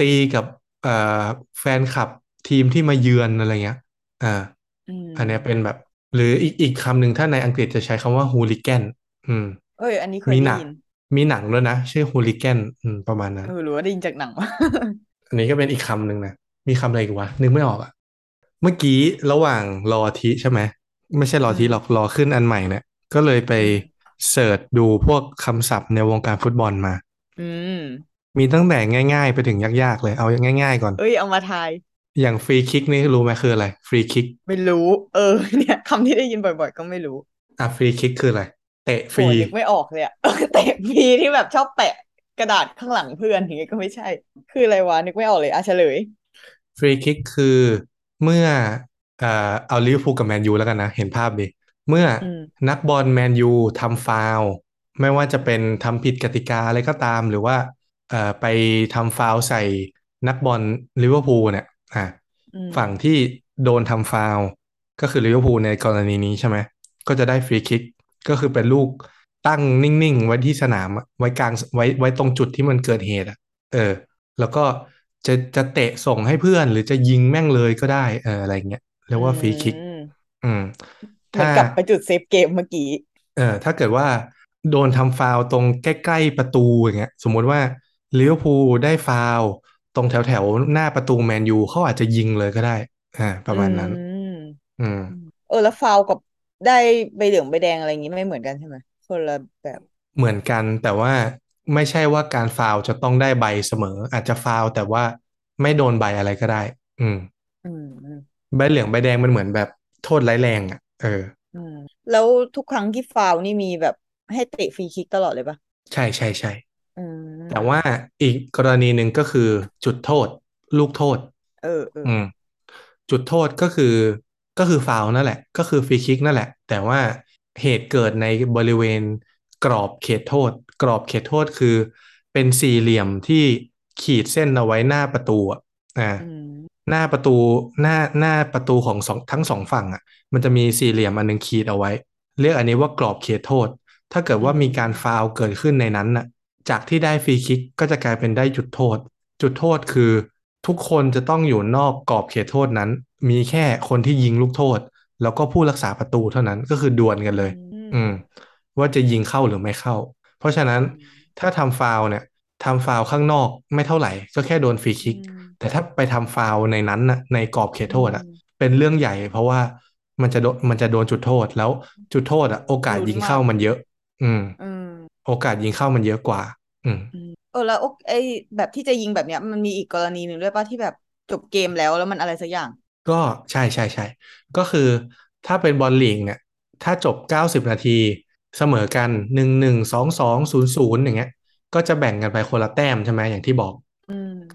ตีกับเอ่อแฟนคลับทีมที่มาเยือนอะไรเงี้ยอ่าอืมอันเนี้ยเป็นแบบ หรืออีกอีกคำหนึ่งถ้าในอังกฤษจะใช้คำว่าฮูลิแกนอืม เอ้ยอันนี้เคยมีหได้นังยินมีหนังด้วยนะ ชื่อฮูลิแกนอืมประมาณนั้นเออหรือว่าได้ยินจากหนังวะอันนี้ก็เป็นอีกคำหนึ่งนะ มีคำอะไรอีกวะ นึกไม่ออกอะเมื่อกี้ระหว่างรอทีใช่ไหม ไม่ใช่รอทีอืมหรอกรอขึ้นอันใหม่เนี่ยก็เลยไปเสิร์ชดูพวกคำศัพท์ในวงการฟุตบอลมา อืม มีตั้งแต่ง่าย ๆ ไปถึงยากๆ เลย เอาง่าย ๆ ก่อน เอ้ยเอามาทาย อย่างฟรีคิกนี่รู้ไหมคืออะไร ฟรีคิก ไม่รู้ เออ เนี่ยคำที่ได้ยินบ่อย ๆ ก็ไม่รู้ อะฟรีคิกคืออะไร เตะฟโอ้รีนึกไม่ออกเลยอะเออเตะฟรีที่แบบชอบแปะกระดาษข้างหลังเพื่อนอย่างเงี้ยก็ไม่ใช่ คืออะไรวะนึกไม่ออกเลยอะเฉลย ฟรีคิกคือเมื่อ เอ่อเอาลิเวอร์พูลกับแมนยูแล้วกันนะ เห็นภาพดิ เมื่ออมนักบอลแมนยูทำฟาวล์ไม่ว่าจะเป็นทำผิดกติกาอะไรก็ตาม หรือว่าเอ่อไปทำฟาวล์ใส่นักบอลลิเวอร์พูลเนี่ยอะอืมฝั่งที่โดนทำฟาวล์ก็คือลิเวอร์พูลในกรณีนี้ใช่ไหมก็จะได้ฟรีคิกก็คือเป็นลูกตั้งนิ่งๆ ไว้ที่สนามอะไว้กลางไว้ไว้ตรงจุดที่มันเกิดเหตุอะ เออ แล้วก็จะจะเตะส่งให้เพื่อน หรือจะยิงแม่งเลยก็ได้เอออะไรเงี้ย เรียกว่าฟรีคิก อืมอืมเหมือนถ้ากลับไปจุดเซฟเกมเมื่อกี้ เออ ถ้าเกิดว่าโดนทำฟาวล์ตรงใกล้ ๆ ประตูอย่างเงี้ย สมมุติว่าลิเวอร์พูลได้ฟาวล์ตรงแถว ๆ หน้าประตูแมนยูเขาอาจจะยิงเลยก็ได้ อ่า ประมาณนั้น อืมอืมเออ แล้วฟาวล์กับได้ใบเหลืองใบแดงอะไรอย่างงี้ไม่เหมือนกันใช่ไหมคนละแบบ เหมือนกันแต่ว่าไม่ใช่ว่าการฟาวล์จะต้องได้ใบเสมอ อาจจะฟาวล์แต่ว่าไม่โดนใบอะไรก็ได้ อืม อืมอืม ใบเหลืองใบแดงมันเหมือนแบบโทษร้ายแรงอะ เอออืมแล้วทุกครั้งที่ฟาวล์นี่มีแบบให้เตะฟรีคิกตลอดเลยปะใช่ใช่ใช่อืมแต่ว่าอีกกรณีหนึ่งก็คือจุดโทษ ลูกโทษ เออเอออืมจุดโทษก็คือก็คือฟาวล์นั่นแหละ ก็คือฟรีคิกนั่นแหละ แต่ว่าเหตุเกิดในบริเวณกรอบเขตโทษ กรอบเขตโทษคือ เป็นสี่เหลี่ยมที่ขีดเส้นเอาไว้หน้าประตูอะอ่าอืม หน้าประตูหน้าหน้าประตูของสองทั้งสองฝั่งอะ มันจะมีสี่เหลี่ยมอันหนึงขีดเอาไว้ เรียกอันนี้ว่ากรอบเขตโทษ ถ้าเกิดว่ามีการฟาวล์เกิดขึ้นในนั้นน่ะ จากที่ได้ฟรีคิกก็จะกลายเป็นได้จุดโทษ จุดโทษคือ ทุกคนจะต้องอยู่นอกกรอบเขตโทษนั้น มีแค่คนที่ยิงลูกโทษ แล้วก็ผู้รักษาประตูเท่านั้นก็คือดวลกันเลย อืม ว่าจะยิงเข้าหรือไม่เข้า เพราะฉะนั้นถ้าทำฟาวล์เนี่ยทำฟาวล์ข้างนอกไม่เท่าไหร่ ก็แค่โดนฟรีคิก แต่ถ้าไปทำฟาวล์ในนั้นน่ะในกรอบเขตโทษอะ เป็นเรื่องใหญ่ เพราะว่ามันจะโดนมันจะโดนจุดโทษแล้วจุดโทษอะ โอกาสยิงเข้ามันเยอะ อืมอืมโอกาสยิงเข้ามันเยอะกว่า อืมเออแล้วโอไอแบบที่จะยิงแบบเนี้ย มันมีอีกกรณีหนึ่งด้วยป่ะที่แบบจบเกมแล้วแล้วมันอะไรสักอย่าง ก็ใช่ใช่ใช่ก็คือถ้าเป็นบอลลีกเนี่ย ถ้าจบ90นาทีเสมอกันหนึ่งหนึ่งสองสองศูนย์ศูนย์อย่างเงี้ย ก็จะแบ่งกันไปคนละแต้มใช่ไหมอย่างที่บอกอืม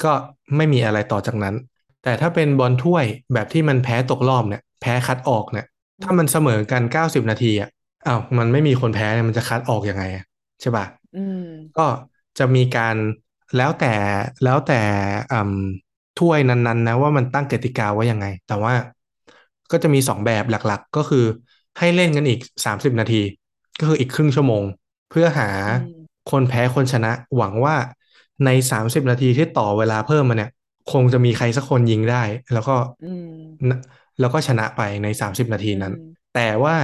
ก็ไม่มีอะไรต่อจากนั้น แต่ถ้าเป็นบอลถ้วยแบบที่มันแพ้ตกรอบเนี่ย แพ้คัดออกเนี่ย ถ้ามันเสมอกัน 90 นาทีอะอ้าวมันไม่มีคนแพ้เนี่ยมันจะคัดออกยังไงอะใช่ป่ะอืมก็จะมีการแล้วแต่แล้วแต่อืมถ้วยนั้นๆนะว่ามันตั้งกติกาไว้ยังไง แต่ว่าก็จะมีสองแบบหลักๆ ก็คือให้เล่นกันอีก 30 นาที ก็คืออีกครึ่งชั่วโมง เพื่อหาอืมคนแพ้คนชนะ หวังว่า ใน30นาทีที่ต่อเวลาเพิ่มมาเนี่ย คงจะมีใครสักคนยิงได้ แล้วก็อืมนะแล้วก็ชนะไปใน30นาทีนั้นอืมแต่ว่า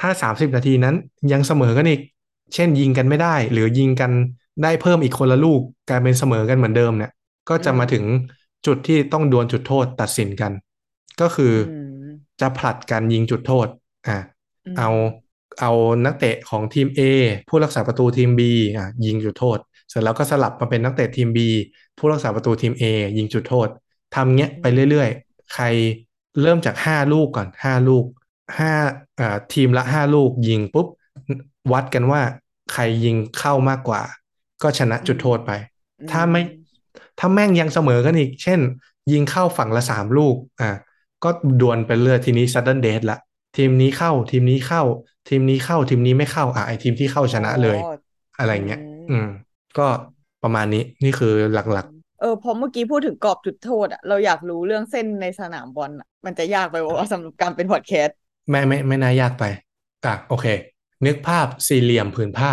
ถ้า30นาทีนั้นยังเสมอกันอีก เช่นยิงกันไม่ได้ หรือยิงกันได้เพิ่มอีกคนละลูกกลายเป็นเสมอกันเหมือนเดิมเนี่ย ก็จะมาถึงจุดที่ต้องดวลจุดโทษตัดสินกัน ก็คืออมจะผลัดกันยิงจุดโทษอะอืมเอาเอานักเตะของทีม A ผู้รักษาประตูทีม B อะยิงจุดโทษ เสร็จแล้วก็สลับมาเป็นนักเตะทีม B ผู้รักษาประตูทีม A ยิงจุดโทษทำเงี้ยไปเรื่อยๆ ใครเริ่มจากห้าลูกก่อนห้าลูกห้าอ่าทีมละห้าลูกยิงปุ๊บ วัดกันว่าใครยิงเข้ามากกว่า ก็ชนะจุดโทษไป ถ้าไม่ถ้าแม่งยังเสมอกันอีก เช่น ยิงเข้าฝั่งละสามลูกอะก็ดวลไปเรื่อยทีนี้ sudden death ละทีมนี้เข้าทีมนี้เข้า ทีมนี้เข้าทีมนี้ไม่เข้าอะไอทีมที่เข้าชนะเลยอ๋ออะไรเงี้ย อืมอืม ก็ประมาณนี้นี่คือหลักเออพอเมื่อกี้พูดถึงกรอบจุดโทษอะเราอยากรู้เรื่องเส้นในสนามบอลอะมันจะยากไปว่าสำหรับการเป็นพอดแคสต์ๆไม่ไม่ไม่น่ายากไปอะโอเค นึกภาพสี่เหลี่ยมผืนผ้า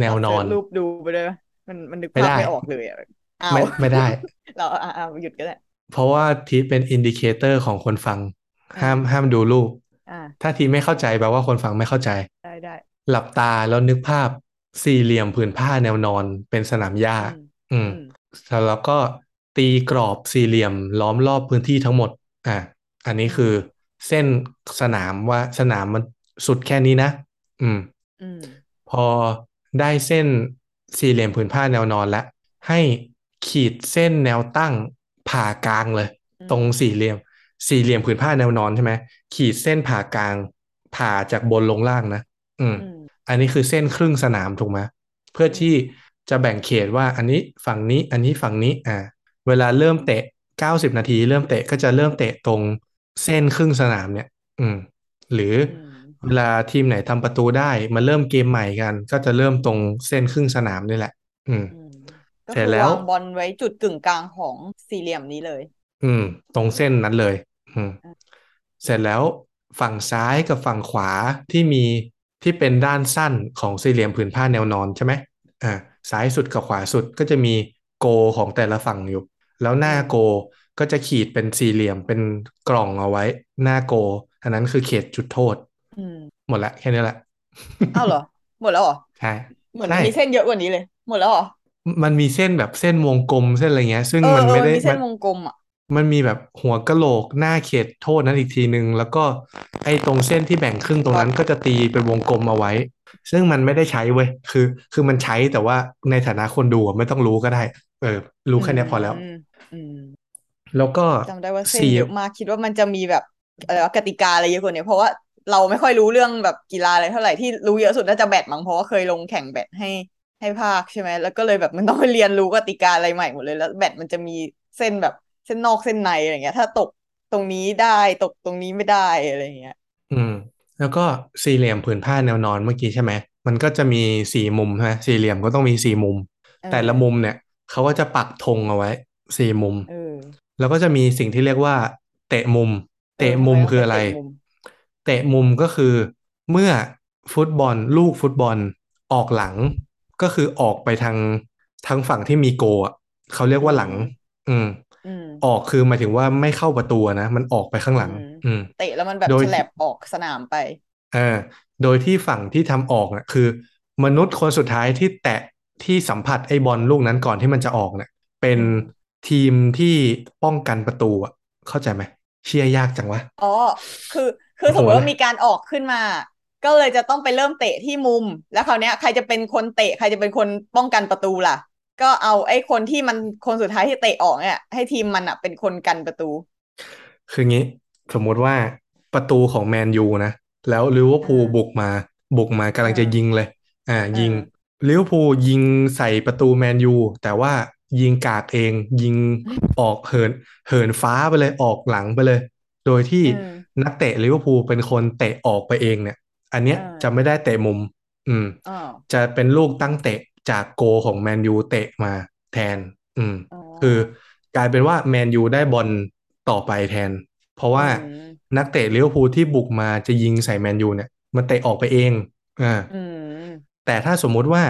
แนวนอนเสิร์ชรูปดูไปเลยมันมันนึกไม่ภาพได้ไม่ออกเลยอะอ้าวไม่ไม่ได้ เราอ่าอ่าหยุดก็ได้เพราะว่าทีเป็น indicator ของคนฟัง ห้ามห้ามดูรูปอ่าถ้าทีไม่เข้าใจแปลว่าคนฟังไม่เข้าใจได้ได้หลับตาแล้วนึกภาพ สี่เหลี่ยมผืนผ้าแนวนอนเป็นสนามหญ้าอืมอืมอืมแล้วก็ตีกรอบสี่เหลี่ยมล้อมรอบพื้นที่ทั้งหมด อะอันนี้คือเส้นสนามว่าสนามมันสุดแค่นี้นะ อืมอืมพอได้เส้นสี่เหลี่ยมผืนผ้าแนวนอนแล้วให้ขีดเส้นแนวตั้งผ่ากลางเลยอืมตรงสี่เหลี่ยม สี่เหลี่ยมผืนผ้าแนวนอนใช่ไหมขีดเส้นผ่ากลาง ผ่าจากบนลงล่างนะอืม อืมอันนี้คือเส้นครึ่งสนามถูกไหมเพื่อที่จะแบ่งเขตว่าอันนี้ฝั่งนี้อันนี้ฝั่งนี้อ่าเวลาเริ่มเตะ90นาที เริ่มเตะก็จะเริ่มเตะตรงเส้นครึ่งสนามเนี่ย อืม หรือออืมเวลาทีมไหนทำประตูได้มาเริ่มเกมใหม่กัน ก็จะเริ่มตรงเส้นครึ่งสนามนี่แหละ อืมอืมก็เสร็คืจอแล้ววางบอลไว้จุดกึ่งกลางของสี่เหลี่ยมนี้เลย อืม ตรงเส้นนั้นเลย อืม เสร็จแล้วฝั่งซ้ายกับฝั่งขวาที่มี ที่เป็นด้านสั้นของสี่เหลี่ยมผืนผ้าแนวนอนใช่ไหมอ่าซ้ายสุดกับขวาสุดก็จะมีโกของแต่ละฝั่งอยู่ แล้วหน้าอืมโกก็จะขีดเป็นสี่เหลี่ยมเป็นกล่องเอาไว้ หน้าโก อันนั้นคือเขตจุดโทษอืมหมดละแค่นี้แหละอ้าวเหรอ หมดแล้วเหรอใช่เหมือนใช่มันมีเส้นเยอะกว่านี้เลย หมดแล้วเหรอมันมีเส้นแบบเส้นวงกลมเส้นอะไรเงี้ย ซึ่งเออมันเออไม่มันได้มีเส้มันนวงกลมอะ มันมีแบบหัวกะโหลกหน้าเขตโทษนั้นอีกทีนึงแล้วก็ไอ้ตรงเส้นที่แบ่งครึ่งตรงนั้นก็จะตีเป็นวงกลมเอาไว้ ซึ่งมันไม่ได้ใช้เว้ยคือ คือมันใช้แต่ว่าในฐานะคนดูอะไม่ต้องรู้ก็ได้ เออ รู้แค่เนี้ยพอแล้วอืมอืมแล้วก็จำได้ว่าเส้นสี่เยอะมากคิดว่ามันจะมีแบบอะไรวะกติกาอะไรเยอะกว่านี้เพราะว่าเราไม่ค่อยรู้เรื่องแบบกีฬาอะไรเท่าไหร่ที่รู้เยอะสุดน่าจะแบดมั้งเพราะว่าเคยลงแข่งแบดให้ให้ภาคใช่ไหมแล้วก็เลยแบบมันต้องไปเรียนรู้กติกาอะไรใหม่หมดเลยแล้วแบดมันจะมีเส้นแบบเส้นนอกเส้นในอะไรเงี้ย ถ้าตกตรงนี้ได้ตกตรงนี้ไม่ได้อะไรเงี้ย อืม แล้วก็สี่เหลี่ยมผืนผ้าแนวนอนเมื่อกี้ใช่ไหมมันก็จะมีสี่มุมใช่ไหมสี่เหลี่ยมก็ต้องมีสี่มุมเออแต่ละมุมเนี่ยเขาก็จะปักธงเอาไว้สี่มุมเออแล้วก็จะมีสิ่งที่เรียกว่า เตะมุมเออเตะมุมทำไมต้องคืออะไรเตะมุมเตะมุมก็คือเมื่อฟุตบอลลูกฟุตบอลออกหลัง ก็คือออกไปทางทางฝั่งที่มีโกลอะเขาเรียกว่าหลัง อืม อืมออกคือหมายถึงว่าไม่เข้าประตูอะนะ มันออกไปข้างหลัง อืมอืมเตะแล้วมันแบบโดยฉลับออกสนามไปอ่าโดยที่ฝั่งที่ทำออกน่ะคือ มนุษย์คนสุดท้ายที่แตะที่สัมผัสไอ้บอลลูกนั้นก่อนที่มันจะออกเนี่ยเป็นอืมทีมที่ป้องกันประตูอะเข้าใจไหมเชียร์ยากจังวะอ๋อคือคือโอ้โหสมมติว่ามีการออกขึ้นมา ก็เลยจะต้องไปเริ่มเตะที่มุม แล้วคราวเนี้ยใครจะเป็นคนเตะ ใครจะเป็นคนป้องกันประตูล่ะ ก็เอาไอ้คนที่มันคนสุดท้ายที่เตะออกเนี่ยให้ทีมมันอะเป็นคนกันประตู คืองี้ สมมุติว่าประตูของแมนยูนะแล้วลิเวอร์พูลอ่าบุกมา บุกมากำลังจะอ่ายิงเลย อ่าอ่ายิยิงลิเวอร์พูลยิงใส่ประตูแมนยูแต่ว่ายิงกากเอง ยิงออกเหิน เหินฟ้าไปเลยออกหลังไปเลย โดยที่อืมนักเตะลิเวอร์พูลเป็นคนเตะออกไปเองเนี่ย อันเนี้ยอ่าจะไม่ได้เตะมุม อืมอ๋อจะเป็นลูกตั้งเตะ จากโกลของแมนยูเตะมาแทน อืมอ๋อคือกลายเป็นว่าแมนยูได้บอลต่อไปแทน เพราะว่าอืมนักเตะลิเวอร์พูลที่บุกมาจะยิงใส่แมนยูเนี่ย มันเตะออกไปเองอ่าอืมแต่ถ้าสมมุติว่า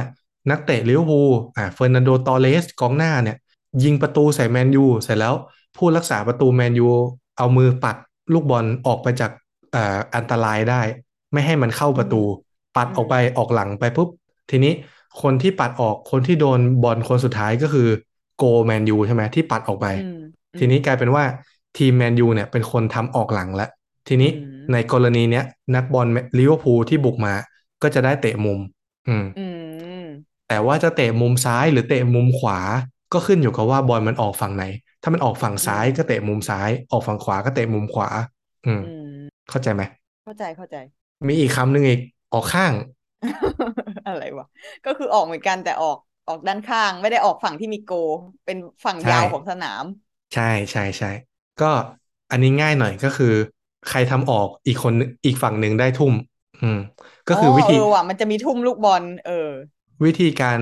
นักเตะลิเวอร์พูลอ่าเฟอร์นันโดตอเรสกองหน้าเนี่ย ยิงประตูใส่แมนยูเสร็จแล้วผู้รักษาประตูแมนยูเอามือปัดลูกบอลออกไปจากอ่าอันตรายได้ ไม่ให้มันเข้าประตู ปัดออกไปออกหลังไปปุ๊บทีนี้ คนที่ปัดออกคนที่โดนบอลคนสุดท้ายก็คือโกแมนยูใช่ไหมที่ปัดออกไปอืมทีนี้กลายเป็นว่าทีมแมนยูเนี่ยเป็นคนทำออกหลังแล้วทีนี้อืมในกรณีเนี้ย นักบอลลิเวอร์พูลที่บุกมา ก็จะได้เตะมุมอืมอืมแต่ว่าจะเตะมุมซ้ายหรือเตะมุมขวา ก็ขึ้นอยู่กับว่าบอลมันออกฝั่งไหน ถ้ามันออกฝั่งซ้ายอืมก็เตะมุมซ้าย ออกฝั่งขวาก็เตะมุมขวาอืมอืม เข้าใจไหมเข้าใจเข้าใจ มีอีกคำหนึ่งอีกออกข้าง อะไรวะ ก็คือออกเหมือนกันแต่ออกออกด้านข้าง ไม่ได้ออกฝั่งที่มีโก เป็นฝั่งใช่ยาวของสนาม ใช่ใช่ใช่ก็อันนี้ง่ายหน่อยก็คือ ใครทำออกอีกคนนึงอีกฝั่งหนึ่งได้ทุ่ม อืม ก็คือวิธีเออว่ะมันจะมีทุ่มลูกบอล เออ วิธีการ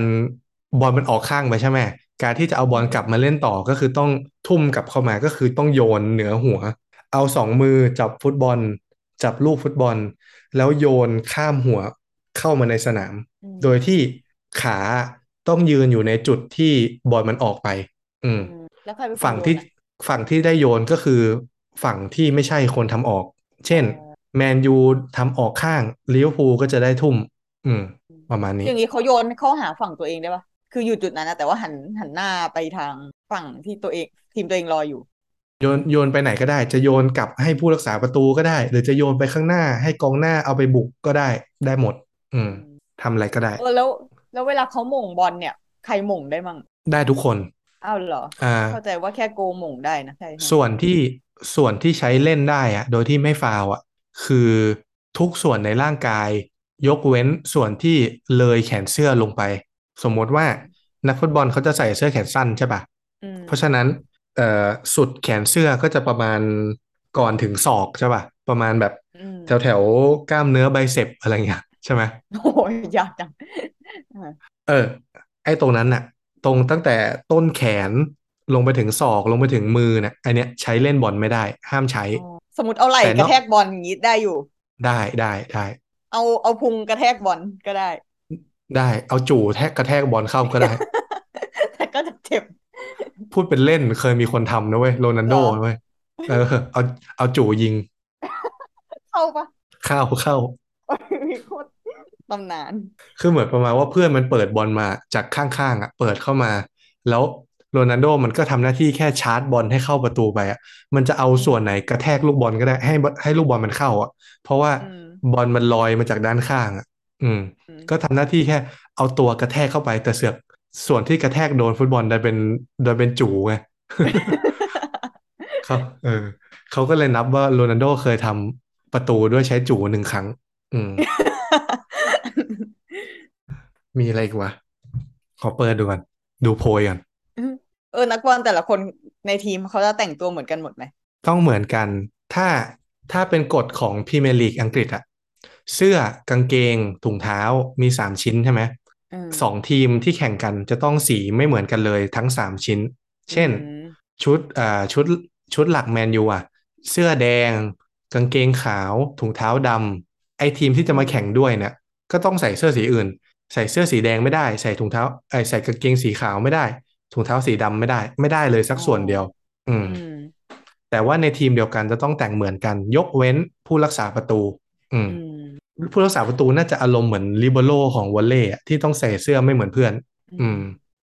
บอลมันออกข้างไปใช่ไหมการที่จะเอาบอลกลับมาเล่นต่อก็คือต้องทุ่มกลับเข้ามาก็คือต้องโยนเหนือหัว เอาสองมือจับฟุตบอล จับลูกฟุตบอล แล้วโยนข้ามหัว เข้ามาในสนามอืมโดยที่ขาต้องยืนอยู่ในจุดที่บอลมันออกไป อืมอืมแล้วใครเป็นคนฝั่งโยนที่อะฝั่งที่ได้โยนก็คือฝั่งที่ไม่ใช่คนทำออก เช่นอ๋อแมนยูทำออกข้างลิเวอร์พูลก็จะได้ทุ่ม อืม ประมาณนี้ อย่างนี้เขาโยนเข้าหาฝั่งตัวเองได้ปะคืออยู่จุดนั้นนะแต่ว่าหันหันหน้าไปทางฝั่งที่ตัวเองทีมตัวเองรออยู่ โยนโยนไปไหนก็ได้ จะโยนกลับให้ผู้รักษาประตูก็ได้ หรือจะโยนไปข้างหน้าให้กองหน้าเอาไปบุกก็ได้ได้หมด อืมทำอะไรก็ได้ เออแล้ว แล้วเวลาเขาหม่งบอลเนี่ย ใครหม่งได้มั่งได้ทุกคนอ้าวเหรออ่าเข้าใจว่าแค่โกหม่งได้นะใช่ใช่ส่วนที่ส่วนที่ใช้เล่นได้อะโดยที่ไม่ฟาวล์อะคือทุกส่วนในร่างกาย ยกเว้นส่วนที่เลยแขนเสื้อลงไป สมมติว่านักฟุตบอลเขาจะใส่เสื้อแขนสั้นใช่ปะอืมเพราะฉะนั้นเอ่อสุดแขนเสื้อก็จะประมาณก่อนถึงศอกใช่ปะประมาณแบบอืมแถวแถวกล้ามเนื้อไบเซปอะไรเงี้ย ใช่ไหมโอ้ยยากจังอ่าเออ ไอ้ตรงนั้นน่ะ ตรงตั้งแต่ต้นแขนลงไปถึงศอกลงไปถึงมือเนี่ยอันเนี้ยใช้เล่นบอลไม่ได้ ห้ามใช้อ๋อสมมติเอาไหล่แต่นอกกระแทกบอลอย่างนี้ได้อยู่ ได้ได้ได้เอาเอาพุงกระแทกบอลก็ได้ ได้ เอาจู่แทกกระแทกบอลเข้าก็ได้ แต่ก็จะเจ็บ พูดเป็นเล่นเคยมีคนทำนะเว้ยโรนัลโดเหรอนะเว้ยเออเอาเอาจู่ยิง เข้าปะเข้าเข้ามีโค ตรตำนาน คือเหมือนประมาณว่าเพื่อนมันเปิดบอลมาจากข้างๆอะ เปิดเข้ามา แล้วโรนัลโดมันก็ทำหน้าที่แค่ชาร์จบอลให้เข้าประตูไปอะ มันจะเอาส่วนไหนกระแทกลูกบอลก็ได้ให้ให้ลูกบอลมันเข้าอะ เพราะว่าอืมบอลมันลอยมาจากด้านข้างอะ อืมอืมก็ทำหน้าที่แค่เอาตัวกระแทกเข้าไป แต่เสือกส่วนที่กระแทกโดนฟุตบอลได้เป็นโดยเป็นจู่ไงเขาเออเขาก็เลยนับว่าโรนัลโดเคยทำประตูด้วยใช้จู่หนึ่งครั้ง อืม มีอะไรอีกวะ ขอเปิดดูก่อน ดูโพยก่อน เออ นักบอลแต่ละคนในทีมเขาจะแต่งตัวเหมือนกันหมดไหม ต้องเหมือนกัน ถ้าถ้าเป็นกฎของพรีเมียร์ลีกอังกฤษอะเสื้อกางเกงถุงเท้ามีสามชิ้นใช่ไหมอืมสองทีมที่แข่งกันจะต้องสีไม่เหมือนกันเลยทั้งสามชิ้น เช่นอืมชุดอ่าชุดชุดหลักแมนยูอะ เสื้อแดง กางเกงขาว ถุงเท้าดำไอทีมที่จะมาแข่งด้วยเนี่ยก็ต้องใส่เสื้อสีอื่น ใส่เสื้อสีแดงไม่ได้ ใส่ถุงเท้าไอยใส่กางเกงสีขาวไม่ได้ ถุงเท้าสีดำไม่ได้ ไม่ได้เลยสักส่วนเดียวอืมอืม แต่ว่าในทีมเดียวกันจะต้องแต่งเหมือนกัน ยกเว้นผู้รักษาประตู อืมอืมผู้รักษาประตูน่าจะอารมณ์เหมือนลิเบโรของวอลเล่อะที่ต้องใส่เสื้อไม่เหมือนเพื่อน อืม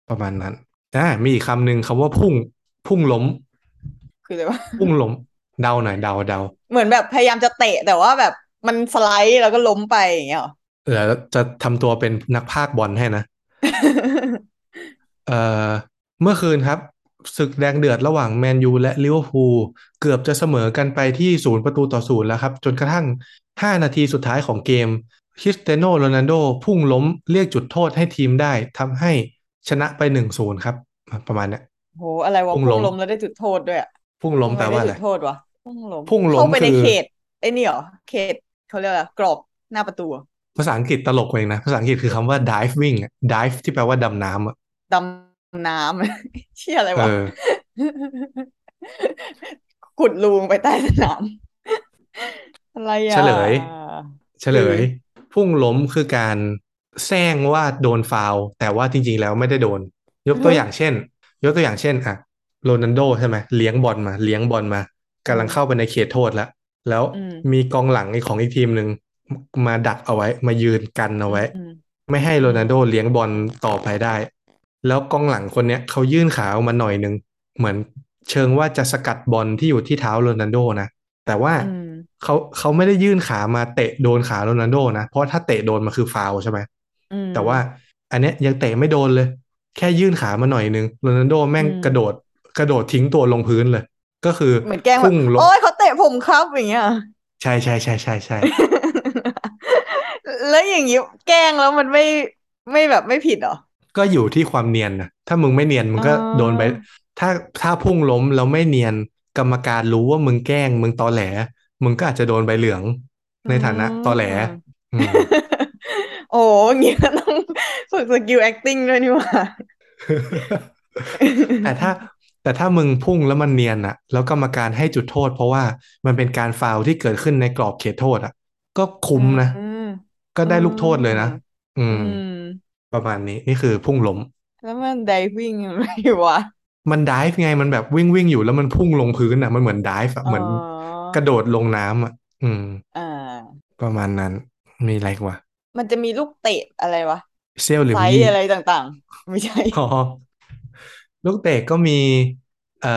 ประมาณนั้นอ่ามีอีกคำหนึ่งคำว่าพุ่ง พุ่งล้ม คืออะไรวะพุ่งล้มเดาหน่อยเดาเดาเหมือนแบบพยายามจะเตะแต่ว่าแบบมันสไลด์แล้วก็ล้มไปอย่างเงี้ยเหรอ เออจะทำตัวเป็นนักพากย์บอลให้นะ เอ่อ เมื่อคืนครับ ศึกแดงเดือดระหว่างแมนยูและลิเวอร์พูลเกือบจะเสมอกันไปที่ศูนย์ประตูต่อศูนย์แล้วครับ จนกระทั่ง 5 นาทีสุดท้ายของเกมคริสเตียโนโรนัลโดพุ่งล้มเรียกจุดโทษให้ทีมได้ทำให้ชนะไป1-0ครับ ประมาณเนี้ยโหอะไรวะพุ่งพุ่ล้งมล้มแล้วได้จุดโทษด้วยอะพุ่งล้มทำไมแปลว่าได้อะไรจุดโทษวะพุ่งล้มพุ่งล้มเข้าไปในคือเขตไอ้นี่เหรอเขตเขาเรียกอะไรกรอบหน้าประตูอะ ภาษาอังกฤษตลกเองนะ ภาษาอังกฤษคือคำว่า diving อะ dive ที่แปลว่าดำน้ำอะดำน้ำเชี่ยอะไรเอวะอขุดรูลงไปใต้สนามอะไรอะเฉลย เฉลย พุ่งล้มคือการแซงว่าโดนฟาวล์แต่ว่าจริงๆแล้วไม่ได้โดน ยกตัวอย่างเช่น ยกตัวอย่างเช่นอะโรนัลโดใช่ไหมเลี้ยงบอลมา เลี้ยงบอลมากำลังเข้าไปในเขตโทษแล้ว แล้วอืมมีกองหลังของอีกทีมหนึ่ง มาดักเอาไว้ มายืนกันเอาไว้อืมไม่ให้โรนัลโดเลี้ยงบอลต่อไปได้ แล้วกองหลังคนเนี้ยเขายื่นขาออกมาหน่อยหนึ่งเหมือนเชิงว่าจะสกัดบอลที่อยู่ที่เท้าโรนัลโดนะแต่ว่าอืมเขาเขาไม่ได้ยื่นขามาเตะโดนขาโรนัลโดนะเพราะถ้าเตะโดนมันคือฟาวล์ใช่ไหมอืมแต่ว่า อันเนี้ยยังเตะไม่โดนเลย แค่ยื่นขามาหน่อยนึงโรนัลโดแม่งอืมกระโดด กระโดดทิ้งตัวลงพื้นเลย ก็คือเหมือนแกล้งแบบพุ่งลงโอ้ยเขาเตะผมครับอย่างเงี้ยใช่ใช่ใช่ใช่ใช่ แล้วอย่างงี้แกล้งแล้วมันไม่ไม่แบบไม่ผิดเหรอ ก็อยู่ที่ความเนียนนะถ้ามึงไม่เนียนมึงก็อ๋อโดนไป ถ้าถ้าพุ่งล้มแล้วไม่เนียนกรรมการรู้ว่ามึงแกล้ง มึงตอแหล มึงก็อาจจะโดนใบเหลือง ในฐานะตอแหลอืมโอ้อย่างเงี้ยต้องฝึกสกิล acting ด้วยนี่หว่าแต่ถ้าแต่ถ้ามึงพุ่งแล้วมันเนียนอะแล้วกรรมการให้จุดโทษ เพราะว่ามันเป็นการฟาวล์ที่เกิดขึ้นในกรอบเขตโทษอะก็คุ้มนะอืม ก็ได้ลูกโทษเลยนะอืมอืม ประมาณนี้นี่คือพุ่งล้ม แล้วมัน diving อะไรวะ มันดิฟไงมันแบบวิ่งวิ่งอยู่แล้วมันพุ่งลงพื้นอะมันเหมือนดิฟอะเหมือนกระโดดลงน้ำอะอืมอ่าประมาณนั้น มีอะไรอีกวะมันจะมีลูกเตะอะไรวะเซลหรือไซวีส์อะไรต่างๆ ไม่ใช่ อ๋อ ลูกเตะก็มี เอ่อ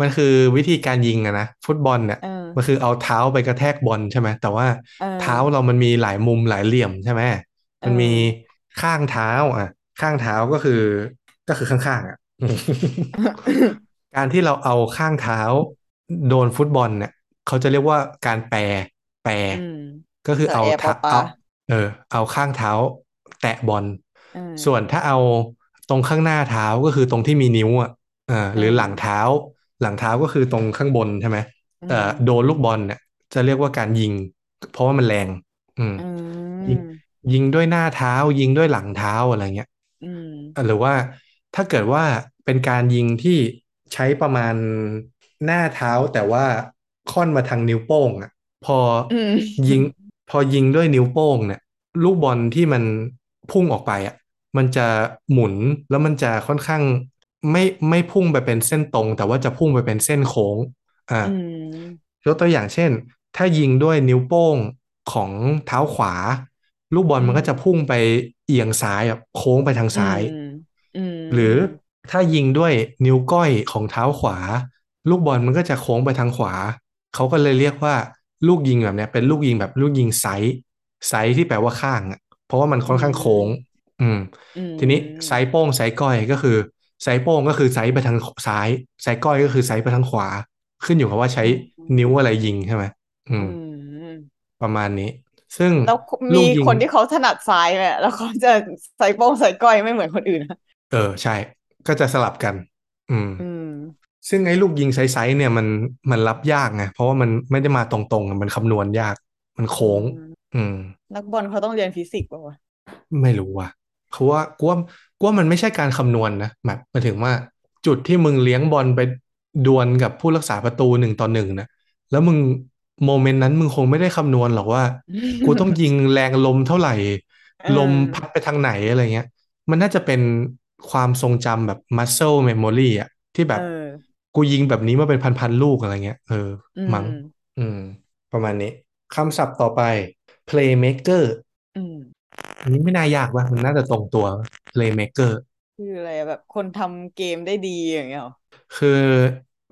มันคือวิธีการยิงอะนะฟุตบอลเนี่ยเออมันคือเอาเท้าไปกระแทกบอลใช่ไหมแต่ว่าเออเท้าเรามันมีหลายมุมหลายเหลี่ยมใช่ไหมมันมีเออข้างเท้าอะ ข้างเท้าก็คือ ก็คือข้างๆอะการที่เราเอาข้างเท้าโดนฟุตบอลเนี่ยเขาจะเรียกว่าการแปรแปรอืมก็คือสระเอาแอปเท้าปลาเอาเออ เอาข้างเท้า แตะบอลเออส่วนถ้าเอาตรงข้างหน้าเท้าก็คือตรงที่มีนิ้วอะเออหรืออืมหลังเท้า หลังเท้าก็คือตรงข้างบนใช่ไหมเอ่ออืมโดนลูกบอลเนี่ยจะเรียกว่าการยิง เพราะว่ามันแรง อืมอืยิงมยิงด้วยหน้าเท้า ยิงด้วยหลังเท้าอะไรเงี้ยอืมหรือว่าถ้าเกิดว่าเป็นการยิงที่ใช้ประมาณหน้าเท้าแต่ว่าค่อนมาทางนิ้วโป้งอะ พออืมยิง พอยิงด้วยนิ้วโป้งเนี่ย ลูกบอลที่มันพุ่งออกไปอะ มันจะหมุนแล้วมันจะค่อนข้าง ไม่ไม่พุ่งไปเป็นเส้นตรง แต่ว่าจะพุ่งไปเป็นเส้นโค้งอ่าอืมยกตัวอย่างเช่น ถ้ายิงด้วยนิ้วโป้งของเท้าขวา ลูกบอลมันก็จะพุ่งไปเอียงซ้ายอะโค้งไปทางซ้ายอืมอืมหรือถ้ายิงด้วยนิ้วก้อยของเท้าขวา ลูกบอลมันก็จะโค้งไปทางขวา เขาก็เลยเรียกว่า ลูกยิงแบบเนี้ยเป็นลูกยิงแบบลูกยิงไซส์ไซส์ที่แปลว่าข้างอะเพราะว่ามันค่อนข้างโค้งอืมอืม ทีนี้ไซส์โป้งไซส์ก้อยก็คือ ไซส์โป้งก็คือไซส์ไปทางซ้ายไซส์ก้อยก็คือไซส์ไปทางขวา ขึ้นอยู่กับว่าใช้นิ้วอะไรยิงใช่ไหมอืมอืมประมาณนี้ ซึ่งแล้วลูมีกยิงคนที่เขาถนัดซ้ายไหมแล้วเขาจะใส่โป้งใส่ก้อยไม่เหมือนคนอื่นนะเออใช่ ก็จะสลับกัน อืมอืมซึ่งไอ้ลูกยิง side ๆเนี่ยมันมันรับยากไงเพราะว่ามันไม่ได้มาตรงๆอะมันคำนวณยาก มันโค้งอืมอืม นักบอลเขาต้องเรียนฟิสิกส์ป่าวะไม่รู้ว่ะเขาว่ากูว่ากู ว่ามันไม่ใช่การคำนวณนะแบบหมายถึงว่าจุดที่มึงเลี้ยงบอลไปดวลกับผู้รักษาประตูหนึ่งต่อหนึ่งนะแล้วมึงโมเมนต์นั้นมึงคงไม่ได้คำนวณหรอกว่า กูต้องยิงแรงลมเท่าไหร่เออลมพัดไปทางไหนอะไรเงี้ย มันน่าจะเป็นความทรงจำแบบ muscle memory อะที่แบบเออกูยิงแบบนี้มาเป็นพันๆลูกอะไรเงี้ย เอออืมั้งมอืม ประมาณนี้คำศัพท์ต่อไป playmaker อืมอันนี้ไม่น่ายากว่ะมันน่าจะตรงตัว playmaker คืออะไรอะแบบคนทำเกมได้ดีอย่างเงี้ยเหรอคือ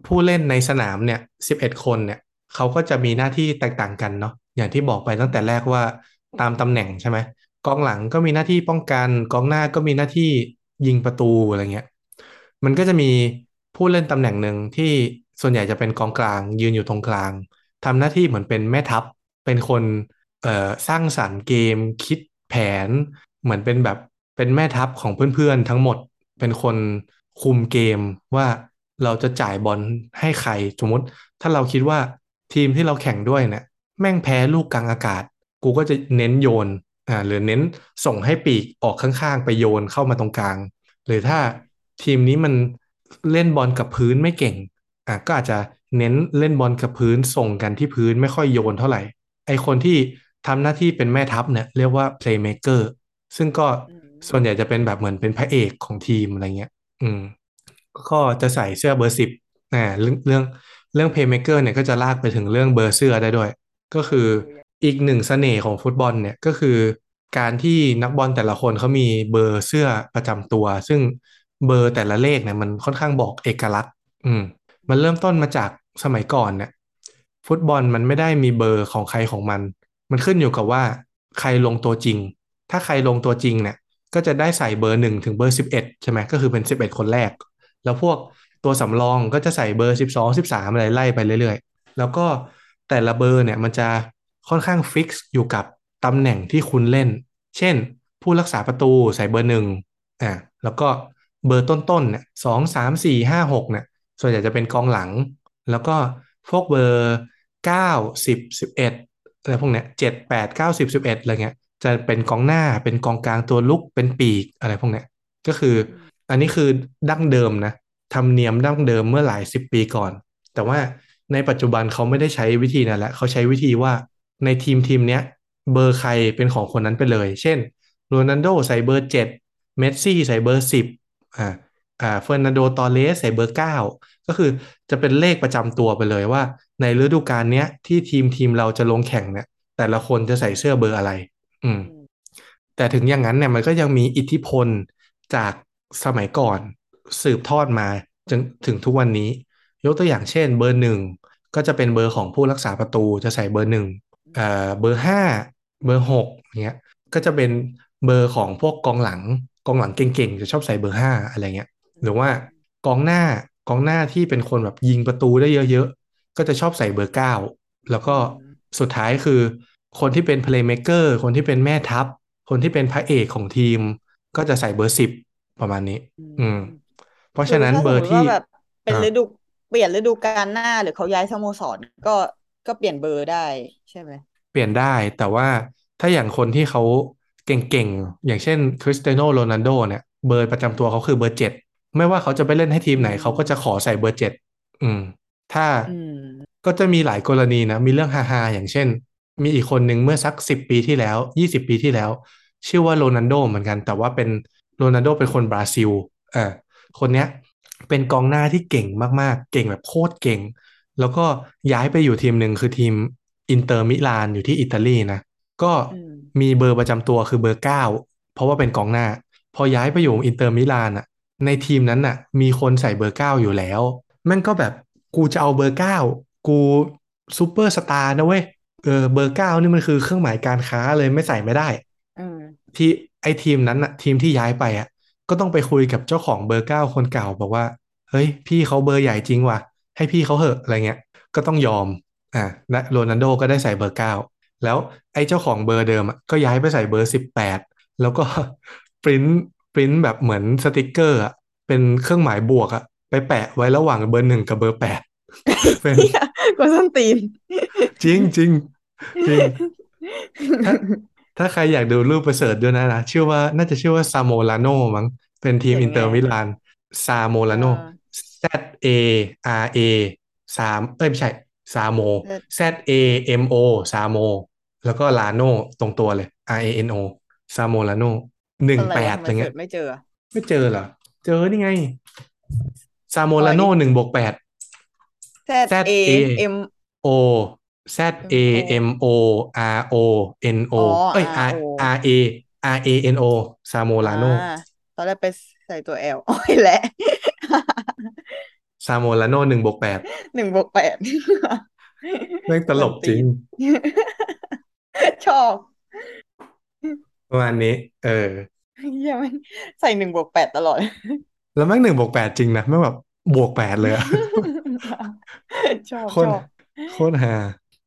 ผู้เล่นในสนามเนี่ยสิบเอ็ดคนเนี่ยเขาก็จะมีหน้าที่แตกต่างกันเนาะอย่างที่บอกไปตั้งแต่แรกว่าตามตำแหน่งใช่ไหมกองหลังก็มีหน้าที่ป้องกันกองหน้าก็มีหน้าที่ยิงประตูอะไรเงี้ยมันก็จะมีผู้เล่นตำแหน่งหนึ่งที่ส่วนใหญ่จะเป็นกองกลาง ยืนอยู่ตรงกลางทำหน้าที่เหมือนเป็นแม่ทัพเป็นคนเอ่อสร้างสรรค์เกม คิดแผน เหมือนเป็นแบบ เป็นแม่ทัพของเพื่อนๆทั้งหมดเป็นคนคุมเกมว่าเราจะจ่ายบอลให้ใครสมมติ ถ้าเราคิดว่าทีมที่เราแข่งด้วยเนี่ยแม่งแพ้ลูกกลางอากาศ กูก็จะเน้นโยนอ่าหรือเน้นส่งให้ปีกออกข้างๆ ไปโยนเข้ามาตรงกลาง หรือถ้าทีมนี้มันเล่นบอลกับพื้นไม่เก่งอะก็อาจจะเน้นเล่นบอลกับพื้นส่งกันที่พื้นไม่ค่อยโยนเท่าไหร่ไอคนที่ทำหน้าที่เป็นแม่ทัพเนี่ยเรียกว่า playmaker ซึ่งก็ ส่วนใหญ่จะเป็นแบบเหมือนเป็นพระเอกของทีมอะไรเงี้ย อืม ก็จะใส่เสื้อเบอร์สิบอ่าเรื่องเรื่องเรื่อง playmaker เนี่ยก็จะลากไปถึงเรื่องเบอร์เสื้อได้ด้วย ก็คืออีกหนึ่งเสน่ห์ของฟุตบอลเนี่ยก็คือการที่นักบอลแต่ละคนเขามีเบอร์เสื้อประจำตัว ซึ่งเบอร์แต่ละเลขเนี่ยมันค่อนข้างบอกเอกลักษณ์ อืม มันเริ่มต้นมาจากสมัยก่อนเนี่ยฟุตบอลมันไม่ได้มีเบอร์ของใครของมัน มันขึ้นอยู่กับว่าใครลงตัวจริง ถ้าใครลงตัวจริงเนี่ย ก็จะได้ใส่เบอร์หนึ่งถึงเบอร์สิบเอ็ดใช่ไหมก็คือเป็นสิบเอ็ดคนแรก แล้วพวกตัวสำรองก็จะใส่เบอร์สิบสองสิบสามอะไรไล่ไปเรื่อยๆ แล้วก็แต่ละเบอร์เนี่ยมันจะค่อนข้าง fix อยู่กับตำแหน่งที่คุณเล่น เช่น ผู้รักษาประตูใส่เบอร์หนึ่งอ่าแล้วก็เบอร์ต้นๆเนี่ยสองสามสี่ห้าหกเนี่ยส่วนใหญ่จะเป็นกองหลัง แล้วก็พวกเบอร์เก้าสิบสิบเอ็ดอะไรพวกเนี้ยเจ็ดแปดเก้าสิบสิบเอ็ดอะไรเงี้ย จะเป็นกองหน้าเป็นกองกลางตัวรุกเป็นปีกอะไรพวกเนี้ยก็คือ อันนี้คือดั้งเดิมนะธรรมเนียมดั้งเดิมเมื่อหลายสิบปีก่อน แต่ว่าในปัจจุบันเขาไม่ได้ใช้วิธีนั้นแหละเขาใช้วิธีว่าในทีมทีมเนี้ยเบอร์ใครเป็นของคนนั้นไปเลย เช่นโรนัลโดใส่เบอร์เจ็ดเมสซี่ใส่เบอร์สิบอ่าอ่าเฟอร์นันโดตอร์เรสใส่เบอร์เก้าก็คือจะเป็นเลขประจำตัวไปเลยว่า ในฤดูกาลเนี้ยที่ทีมทีมเราจะลงแข่งเนี่ยแต่ละคนจะใส่เสื้อเบอร์อะไร อืม แต่ถึงอย่างนั้นเนี่ยมันก็ยังมีอิทธิพลจากสมัยก่อนสืบทอดมาจนถึงทุกวันนี้ ยกตัวอย่างเช่น เบอร์หนึ่งก็จะเป็นเบอร์ของผู้รักษาประตูจะใส่เบอร์หนึ่งเอ่อเบอร์ห้าเบอร์หกเงี้ยก็จะเป็นเบอร์ของพวกกองหลังกองหลังเก่งๆจะชอบใส่เบอร์ห้าอะไรเงี้ยหรือว่ากองหน้ากองหน้าที่เป็นคนแบบยิงประตูได้เยอะๆก็จะชอบใส่เบอร์เก้าแล้วก็สุดท้ายคือ คนที่เป็น playmaker คนที่เป็นแม่ทัพ คนที่เป็นพระเอกของทีม ก็จะใส่เบอร์สิบประมาณนี้ อืม เพราะฉะนั้นคือเบอร์ถ้าสมมที่ติว่าแบบเป็นอ่าฤดูเปลี่ยนฤดูกาลหน้าหรือเขาย้ายสโมสรก็ก็เปลี่ยนเบอร์ได้ใช่ไหมเปลี่ยนได้แต่ว่าถ้าอย่างคนที่เขาเก่งๆ อย่างเช่นคริสเตียโนโรนัลโดเนี่ยเบอร์ประจำตัวเขาคือเบอร์เจ็ดไม่ว่าเขาจะไปเล่นให้ทีมไหนอืมเขาก็จะขอใส่เบอร์เจ็ดอืม ถ้าอืมก็จะมีหลายกรณีนะ มีเรื่องฮาๆ อย่างเช่น มีอีกคนหนึ่งเมื่อสักสิบปีที่แล้วยี่สิบปีที่แล้ว ชื่อว่าโรนัลโดเหมือนกัน แต่ว่าเป็นโรนัลโดเป็นคนบราซิลเออคนเนี้ยเป็นกองหน้าที่เก่งมากๆ เก่งแบบโคตรเก่ง แล้วก็ย้ายไปอยู่ทีมหนึ่งคือทีมอินเตอร์มิลานอยู่ที่อิตาลีนะ ก็อืมมีเบอร์ประจำตัวคือเบอร์เก้าเพราะว่าเป็นกองหน้า พอย้ายไปอยู่อินเตอร์มิลานอะ ในทีมนั้นน่ะ มีคนใส่เบอร์เก้าอยู่แล้วแม่งก็แบบกูจะเอาเบอร์เก้ากูซูเปอร์สตาร์นะเว้ย เออเบอร์เก้านี่มันคือเครื่องหมายการค้าเลยไม่ใส่ไม่ได้อืมทีนี้ไอ้ทีมนั้นอะทีมที่ย้ายไปอะก็ต้องไปคุยกับเจ้าของเบอร์เก้าคนเก่าบอกว่า เฮ้ย พี่เขาเบอร์ใหญ่จริงว่ะ ให้พี่เขาเหอะอะไรเงี้ย ก็ต้องยอมอ่าและโรนัลโดก็ได้ใส่เบอร์เก้าแล้วไอ้เจ้าของเบอร์เดิมอะก็ย้ายไปใส่เบอร์สิบแปดแล้วก็ print print แบบเหมือนสติกเกอร์อะเป็นเครื่องหมายบวกอะไปแปะไว้ระหว่างเบอร์หนึ่งกับเบอร์แปดเป็นเนี่ย กวนส้นตีน จริงจริงจริงถ้าถ้าใครอยากดูรูปไป search ด้วยนะนะชื่อว่าน่าจะชื่อว่าซาโมราโนมั้งเป็นทีมเขียนอินเตอร์ไงมิลานซาโมราโนอ่า Z A R A สามเอ้ยไม่ใช่ซาโม Z A M O ซาโม แล้วก็ราโนตรงตัวเลย R A N O ซาโมลาโนหนึ่งอะไรแปวะดทำอะไรไมเงี้เสิร์ยชไม่เจออะไม่เจอเหรอ เจอนี่ไงซาโมอ๋อลาอันโนนี้หนึ่งบวกแปด Z Z A A M O Z A M O R O N O อ๋อเอ้ย R R O R A R A N O ซาโมลาโนอ่าตอนแรกไปใส่ตัว L โอ้ยแหละซาโมลาโนหนึ่งบวกแปดหนึ่งบวกแปดแม่งตลกจริง ชอบประมาณนี้ เออเหี้ยมันใส่หนึ่งบวกแปดตลอด แล้วแม่งหนึ่งบวกแปดจริงนะแม่งแบบบวกแปดเลยอะ ชอบโคชตรอบโคตรฮา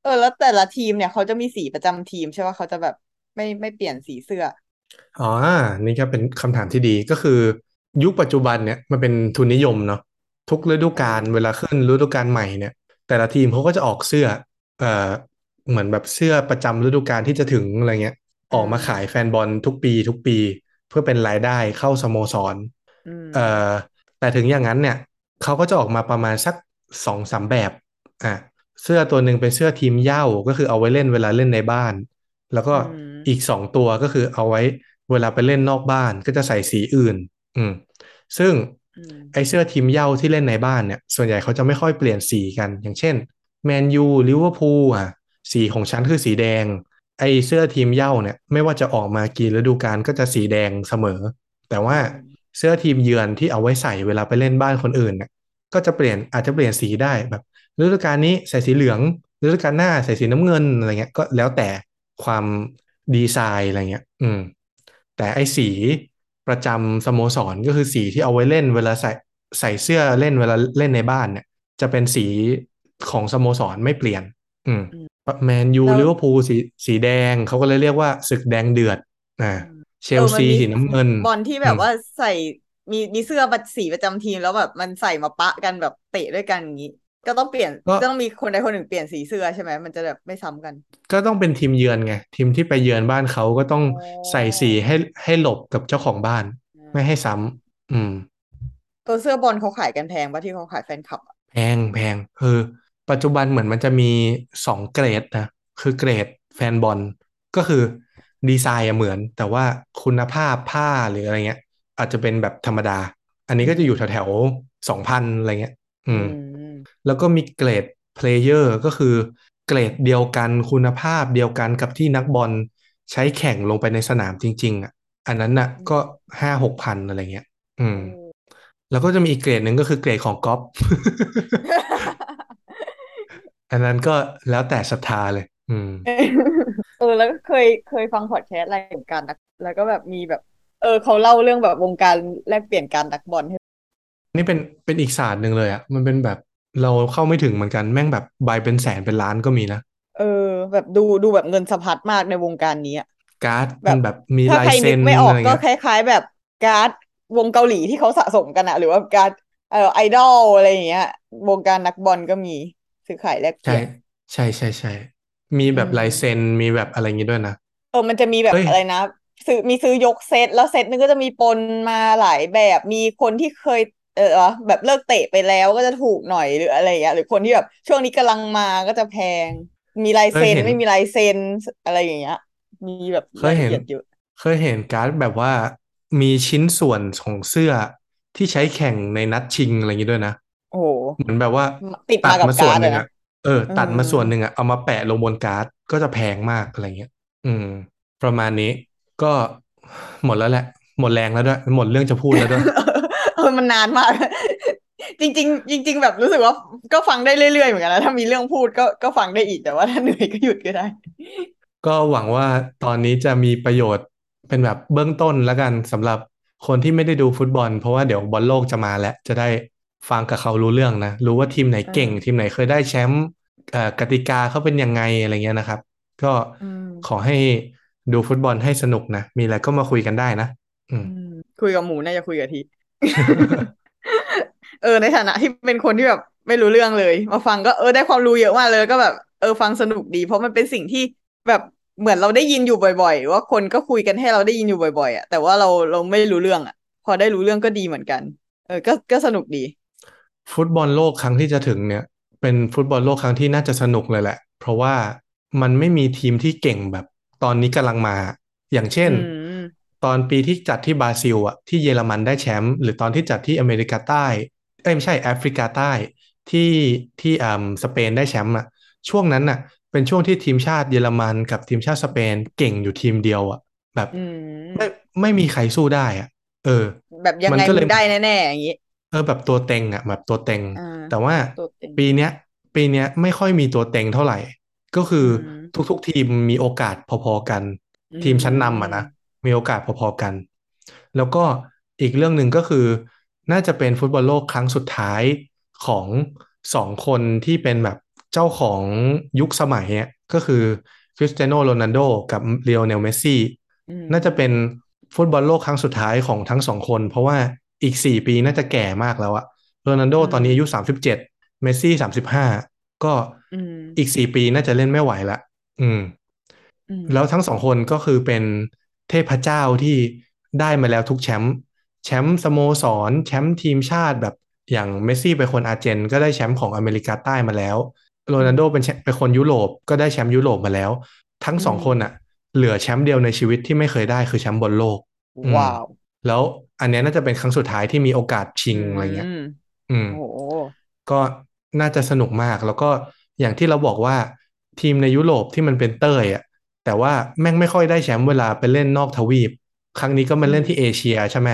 เออ แล้วแต่ละทีมเนี่ยเขาจะมีสีประจำทีมใช่ป่ะเขาจะแบบไม่ไม่เปลี่ยนสีเสื้อ อ๋อ นี่ก็เป็นคำถามที่ดีก็คือ ยุคปัจจุบันเนี่ยมันเป็นทุนนิยมเนาะทุกฤดูกาลเวลาขึ้นฤดูกาลใหม่เนี่ย แต่ละทีมเขาก็จะออกเสื้อ เอ่อเหมือนแบบเสื้อประจำฤดูกาลที่จะถึงอะไรเงี้ย ออกมาขายแฟนบอลทุกปี ทุกปี เพื่อเป็นรายได้เข้าสโมสร อืมเอ่อแต่ถึงอย่างนั้นเนี่ยเขาก็จะออกมาประมาณสัก สองสามแบบอะเสื้อตัวหนึ่งเป็นเสื้อทีมเหย้าก็คือเอาไว้เล่นเวลาเล่นในบ้าน แล้วก็อืมอีกสองตัวก็คือเอาไว้เวลาไปเล่นนอกบ้านก็จะใส่สีอื่น อืม ซึ่งอืมไอ้เสื้อทีมเหย้าที่เล่นในบ้านเนี่ย ส่วนใหญ่เขาจะไม่ค่อยเปลี่ยนสีกัน อย่างเช่นแมนยูลิเวอร์พูลอะ สีของฉันคือสีแดง ไอ้เสื้อทีมเหย้าเนี่ย ไม่ว่าจะออกมากี่ฤดูกาลก็จะสีแดงเสมอ แต่ว่าเสื้อทีมเยือนที่เอาไว้ใส่เวลาไปเล่นบ้านคนอื่นเนี่ย ก็จะเปลี่ยนอาจจะเปลี่ยนสีได้แบบฤดูกาลนี้ใส่สีเหลืองฤดูกาลหน้าใส่สีน้ำเงินอะไรเงี้ยก็แล้วแต่ความดีไซน์อะไรเงี้ย อืม แต่ไอ้สีประจำสโมสรก็คือสีที่เอาไว้เล่นเวลาใส่ใส่เสื้อเล่นเวลาเล่นในบ้านเนี่ย จะเป็นสีของสโมสรไม่เปลี่ยน อืมแมนยูแล้วลิเวอร์พูลสีสีแดงเขาก็เลยเรียกว่าศึกแดงเดือดอ่าเชลเออมันซีมีสีน้ำเงินบอลที่แบอืบมว่าใส่ มีมีเสื้อสีประจำทีมแล้วแบบมันใส่มาปะกันแบบเตะด้วยกันอย่างนี้ ก็ต้องเปลี่ยนก็ก็ต้องมีคนใดคนหนึ่งเปลี่ยนสีเสื้อใช่ไหมมันจะแบบไม่ซ้ำกัน ก็ต้องเป็นทีมเยือนไงทีมที่ไปเยือนบ้านเขาก็ต้องอ๋อใส่สีให้ให้หลบกับเจ้าของบ้าน ไม่ให้ซ้ำอืม ตัวเสื้อบอลเขาขายกันแพงปะที่เขาขายแฟนคลับอะแพงแพงคือปัจจุบันเหมือนมันจะมีสองเกรดนะคือเกรดแฟนบอลก็คือดีไซน์อะเหมือน แต่ว่าคุณภาพผ้าหรืออะไรเงี้ย อาจจะเป็นแบบธรรมดา อันนี้ก็จะอยู่แถวแถวสองพันอะไรเงี้ยอืมอืม แล้วก็มีเกรด player ก็คือเกรดเดียวกันคุณภาพเดียวกันกับที่นักบอลใช้แข่งลงไปในสนามจริง ๆอะอันนั้นน่ะก็ห้าหกพันอะไรเงี้ย อืม แล้วก็จะมีอีกเกรดหนึ่งก็คือเกรดของก๊อปอันนั้นก็แล้วแต่ศรัทธาเลย อืม เออ แล้วก็เคยเคยฟังพอดแคสต์อะไรเหมือนกันนะแล้วก็แบบมีแบบ เออเขาเล่าเรื่องแบบวงการแลกเปลี่ยนการนักบอลให้นี่เป็นเป็นอีกศาสตร์หนึ่งเลยอะ มันเป็นแบบเราเข้าไม่ถึงเหมือนกันแม่งแบบใบเป็นแสนเป็นล้านก็มีนะ เออ แบบดูดูแบบเงินสะพัดมากในวงการนี้อะการ์ดแบบมันแบบมีถ้าลายใครนึเซ็กนไม่อออะกไรก็เงี้ยคล้าย ๆ แบบการ์ดวงเกาหลีที่เขาสะสมกันอะหรือว่าการ์ดเออไอดอลอะไรอย่างเงี้ย วงการนักบอลก็มีซื้อขายแลกเปใช่ลี่ยนใช่ใช่ใช่มีแบบอืมลายเซ็นมีแบบอะไรอย่างงี้ด้วยนะเออมันจะมีแบบเฮ้ยอะไรนะ ซื้อมีซื้อยกเซตแล้วเซตนึงก็จะมีปนมาหลายแบบมีคนที่เคยเออวะแบบเลิกเตะไปแล้วก็จะถูกหน่อยหรืออะไรอย่างเงี้ยหรือคนที่แบบช่วงนี้กำลังมาก็จะแพง มีลายเคยเซ็นเห็นไม่มีลายเซ็นอะไรอย่างเงี้ย มีแบบเคยเห็นรายละอียดเยอะเคยเห็นการ์ดแบบว่ามีชิ้นส่วนของเสื้อที่ใช้แข่งในนัดชิงอะไรอย่างงี้ด้วยนะโอ้โหเหมือนแบบว่าติดตัมาดกับมาส่วกานร์ดหนึ่งอะอะนะเออ ตัดมาอืมส่วนหนึ่งอะเอามาแปะลงบนการ์ดก็จะแพงมากอะไรเงี้ย อืม ประมาณนี้ ก็หมดแล้วแหละ หมดแรงแล้วด้วย หมดเรื่องจะพูดแล้วด้วยเออมันนานมาก จริงๆจริง ๆ แบบรู้สึกว่าก็ฟังได้เรื่อยๆเหมือนกันนะถ้ามีเรื่องพูดก็ก็ฟังได้อีกแต่ว่าถ้าเหนื่อยก็หยุดก็ได้ ก็หวังว่าตอนนี้จะมีประโยชน์เป็นแบบเบื้องต้นแล้วกันสำหรับคนที่ไม่ได้ดูฟุตบอล เพราะว่าเดี๋ยวบอลโลกจะมาแล้ว จะได้ฟังกับเขารู้เรื่องนะ รู้ว่าทีมไหนเก่งอ่าทีมไหนเคยได้แชมป์เอ่อกติกาเขาเป็นยังไงอะไรเงี้ยนะครับ ก็อืมขอให้ ดูฟุตบอลให้สนุกนะ มีอะไรก็มาคุยกันได้นะอืมอืมคุยกับหมูน่าจะคุยกับทีเออในฐานะที่เป็นคนที่แบบไม่รู้เรื่องเลย มาฟังก็เออได้ความรู้เยอะมากเลยแล้วก็แบบเออฟังสนุกดี เพราะมันเป็นสิ่งที่แบบเหมือนเราได้ยินอยู่บ่อย ๆ ว่าคนก็คุยกันให้เราได้ยินอยู่บ่อยๆอะแต่ว่าเราเราไม่รู้เรื่องอะ พอได้รู้เรื่องก็ดีเหมือนกัน เออ ก็ก็สนุกดี ฟุตบอลโลกครั้งที่จะถึงเนี่ย เป็นฟุตบอลโลกครั้งที่น่าจะสนุกเลยแหละ เพราะว่ามันไม่มีทีมที่เก่งแบบ ตอนนี้กำลังมา อย่างเช่นอืมตอนปีที่จัดที่บราซิลอะที่เยอรมันได้แชมป์หรือตอนที่จัดที่อเมริกาใต้ เอ้ยไม่ใช่แอฟริกาใต้ที่ที่อ่าสเปนได้แชมป์อะช่วงนั้นอะ เป็นช่วงที่ทีมชาติเยอรมันกับทีมชาติสเปนเก่งอยู่ทีมเดียวอะแบบอืมไม่ไม่มีใครสู้ได้อะเออ แบบยังมันไงก็เลมึยงได้แน่ๆอย่างนี้เออแบบตัวเต็งอะแบบตัวเต็งอ่าแต่ว่าตัวเต็งปีเนี้ย ปีเนี้ยไม่ค่อยมีตัวเต็งเท่าไหร่ ก็คืออมทุกๆทีมมีโอกาสพอๆกัน ทีมชั้นนำอะนะมีโอกาสพอๆกัน แล้วก็อีกเรื่องหนึ่งก็คือ น่าจะเป็นฟุตบอลโลกครั้งสุดท้ายของสองคนที่เป็นแบบเจ้าของยุคสมัยอะก็คือคริสเตียโนโรนัลโดกับเลโอเนลเมสซี่อืมน่าจะเป็นฟุตบอลโลกครั้งสุดท้ายของทั้งสองคน เพราะว่าอีกสี่ปีน่าจะแก่มากแล้วอะโรนัลโดตอนนี้อายุสามสิบเจ็ดเมสซี่สามสิบห้า ก็อืมอีกสี่ปีน่าจะเล่นไม่ไหวละอืมอืม แล้วทั้งสองคนก็คือเป็นเทพเจ้าที่ได้มาแล้วทุกแชมป์แชมป์สโมสร แชมป์ทีมชาติแบบอย่างเมสซี่เป็นคนอาร์เจน ก็ได้แชมป์ของอเมริกาใต้มาแล้วโรนัลโดเป็นแชมป์เป็นคนยุโรปก็ได้แชมป์ยุโรปมาแล้ว ทั้งสองคนอะเหลือแชมป์เดียวในชีวิตที่ไม่เคยได้คือแชมป์บอลโลกอืมว้าวแล้วอันเนี้ยน่าจะเป็นครั้งสุดท้ายที่มีโอกาสชิงอะไรเงี้ยมอืมโอ้โหก็ น่าจะสนุกมาก แล้วก็อย่างที่เราบอกว่าทีมในยุโรปที่มันเป็นเต้ยอะแต่ว่าแม่งไม่ค่อยได้แชมป์เวลาไปเล่นนอกทวีป ครั้งนี้ก็มาเล่นที่เอเชียใช่ไหม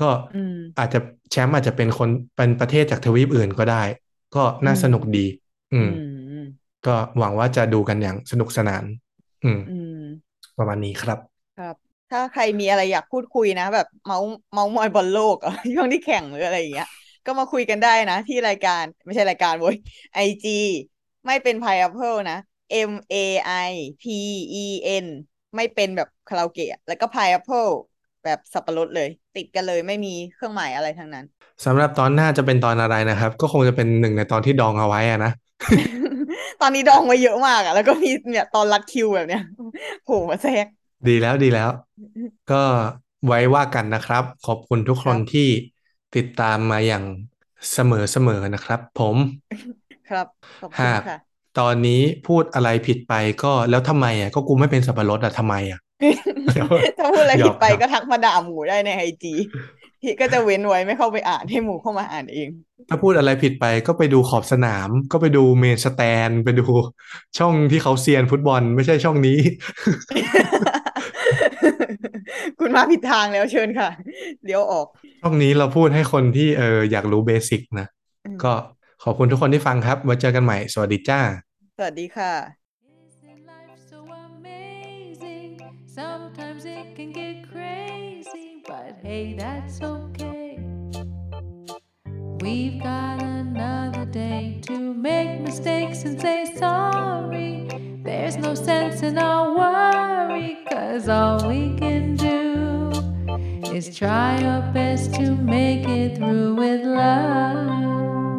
ก็อืมอาจจะแชมป์อาจจะเป็นคนเป็นประเทศจากทวีปอื่นก็ได้ ก็น่าอืมสนุกดีอืมอืม ก็หวังว่าจะดูกันอย่างสนุกสนานอืมอืมประมาณนี้ครับ ครับ ถ้าใครมีอะไรอยากพูดคุยนะ แบบเมาส์เมาส์มอยบอลโลกอะช่วงที่แข่งหรืออะไรอย่างเงี้ย ก็มาคุยกันได้นะ ที่รายการไม่ใช่รายการโว้ยไอจีไม่เป็น pineapple นะ M A I P E N ไม่เป็นแบบคาราโอเกะแล้วก็ pineapple แบบสับปะรดเลย ติดกันเลยไม่มีเครื่องหมายอะไรทั้งนั้นสำหรับตอนหน้าจะเป็นตอนอะไรนะครับ ก็คงจะเป็นหนึ่งในตอนที่ดองเอาไว้อะนะ ตอนนี้ดองไว้เยอะมากอะแล้วก็มีเนี่ยตอนรัดคิวแบบเนี้ยโผล่มาแทรกดีแล้วดีแล้ว ก็ไว้ว่ากันนะครับ ขอบคุณทุกคนครับที่ ติดตามมาอย่างเสมอเสมอนะครับ ผมครับขอบคุณหากค่ะ ตอนนี้พูดอะไรผิดไปก็แล้วทำไมอะก็กูไม่เป็นสับปะรดอะทำไมอะเดี๋ยวถ้าพูดอะไรหยผิอดกไปหยอก ก็ทักมาด่าหมูได้ในไอจีพี่ก็จะเว้นไว้ไม่เข้าไปอ่านให้หมูเข้ามาอ่านเอง ถ้าพูดอะไรผิดไปก็ไปดูขอบสนาม ก็ไปดูเมนสแตน ไปดูช่องที่เขาเซียนฟุตบอลไม่ใช่ช่องนี้ คุณมาผิดทางแล้วเชิญค่ะ เดี๋ยวออก ช่องนี้เราพูดให้คนที่เอออยากรู้เบสิกนะอืมก็ขอบคุณทุกคนที่ฟังครับไว้เจอกันใหม่ สวัสดีจ้า สวัสดีค่ะ Isn't life so amazing? Sometimes it can get crazy, but hey, that's okay. We've got another day to make mistakes and say sorry. There's no sense in our worry, cause all we can do is try your best to make it through with love.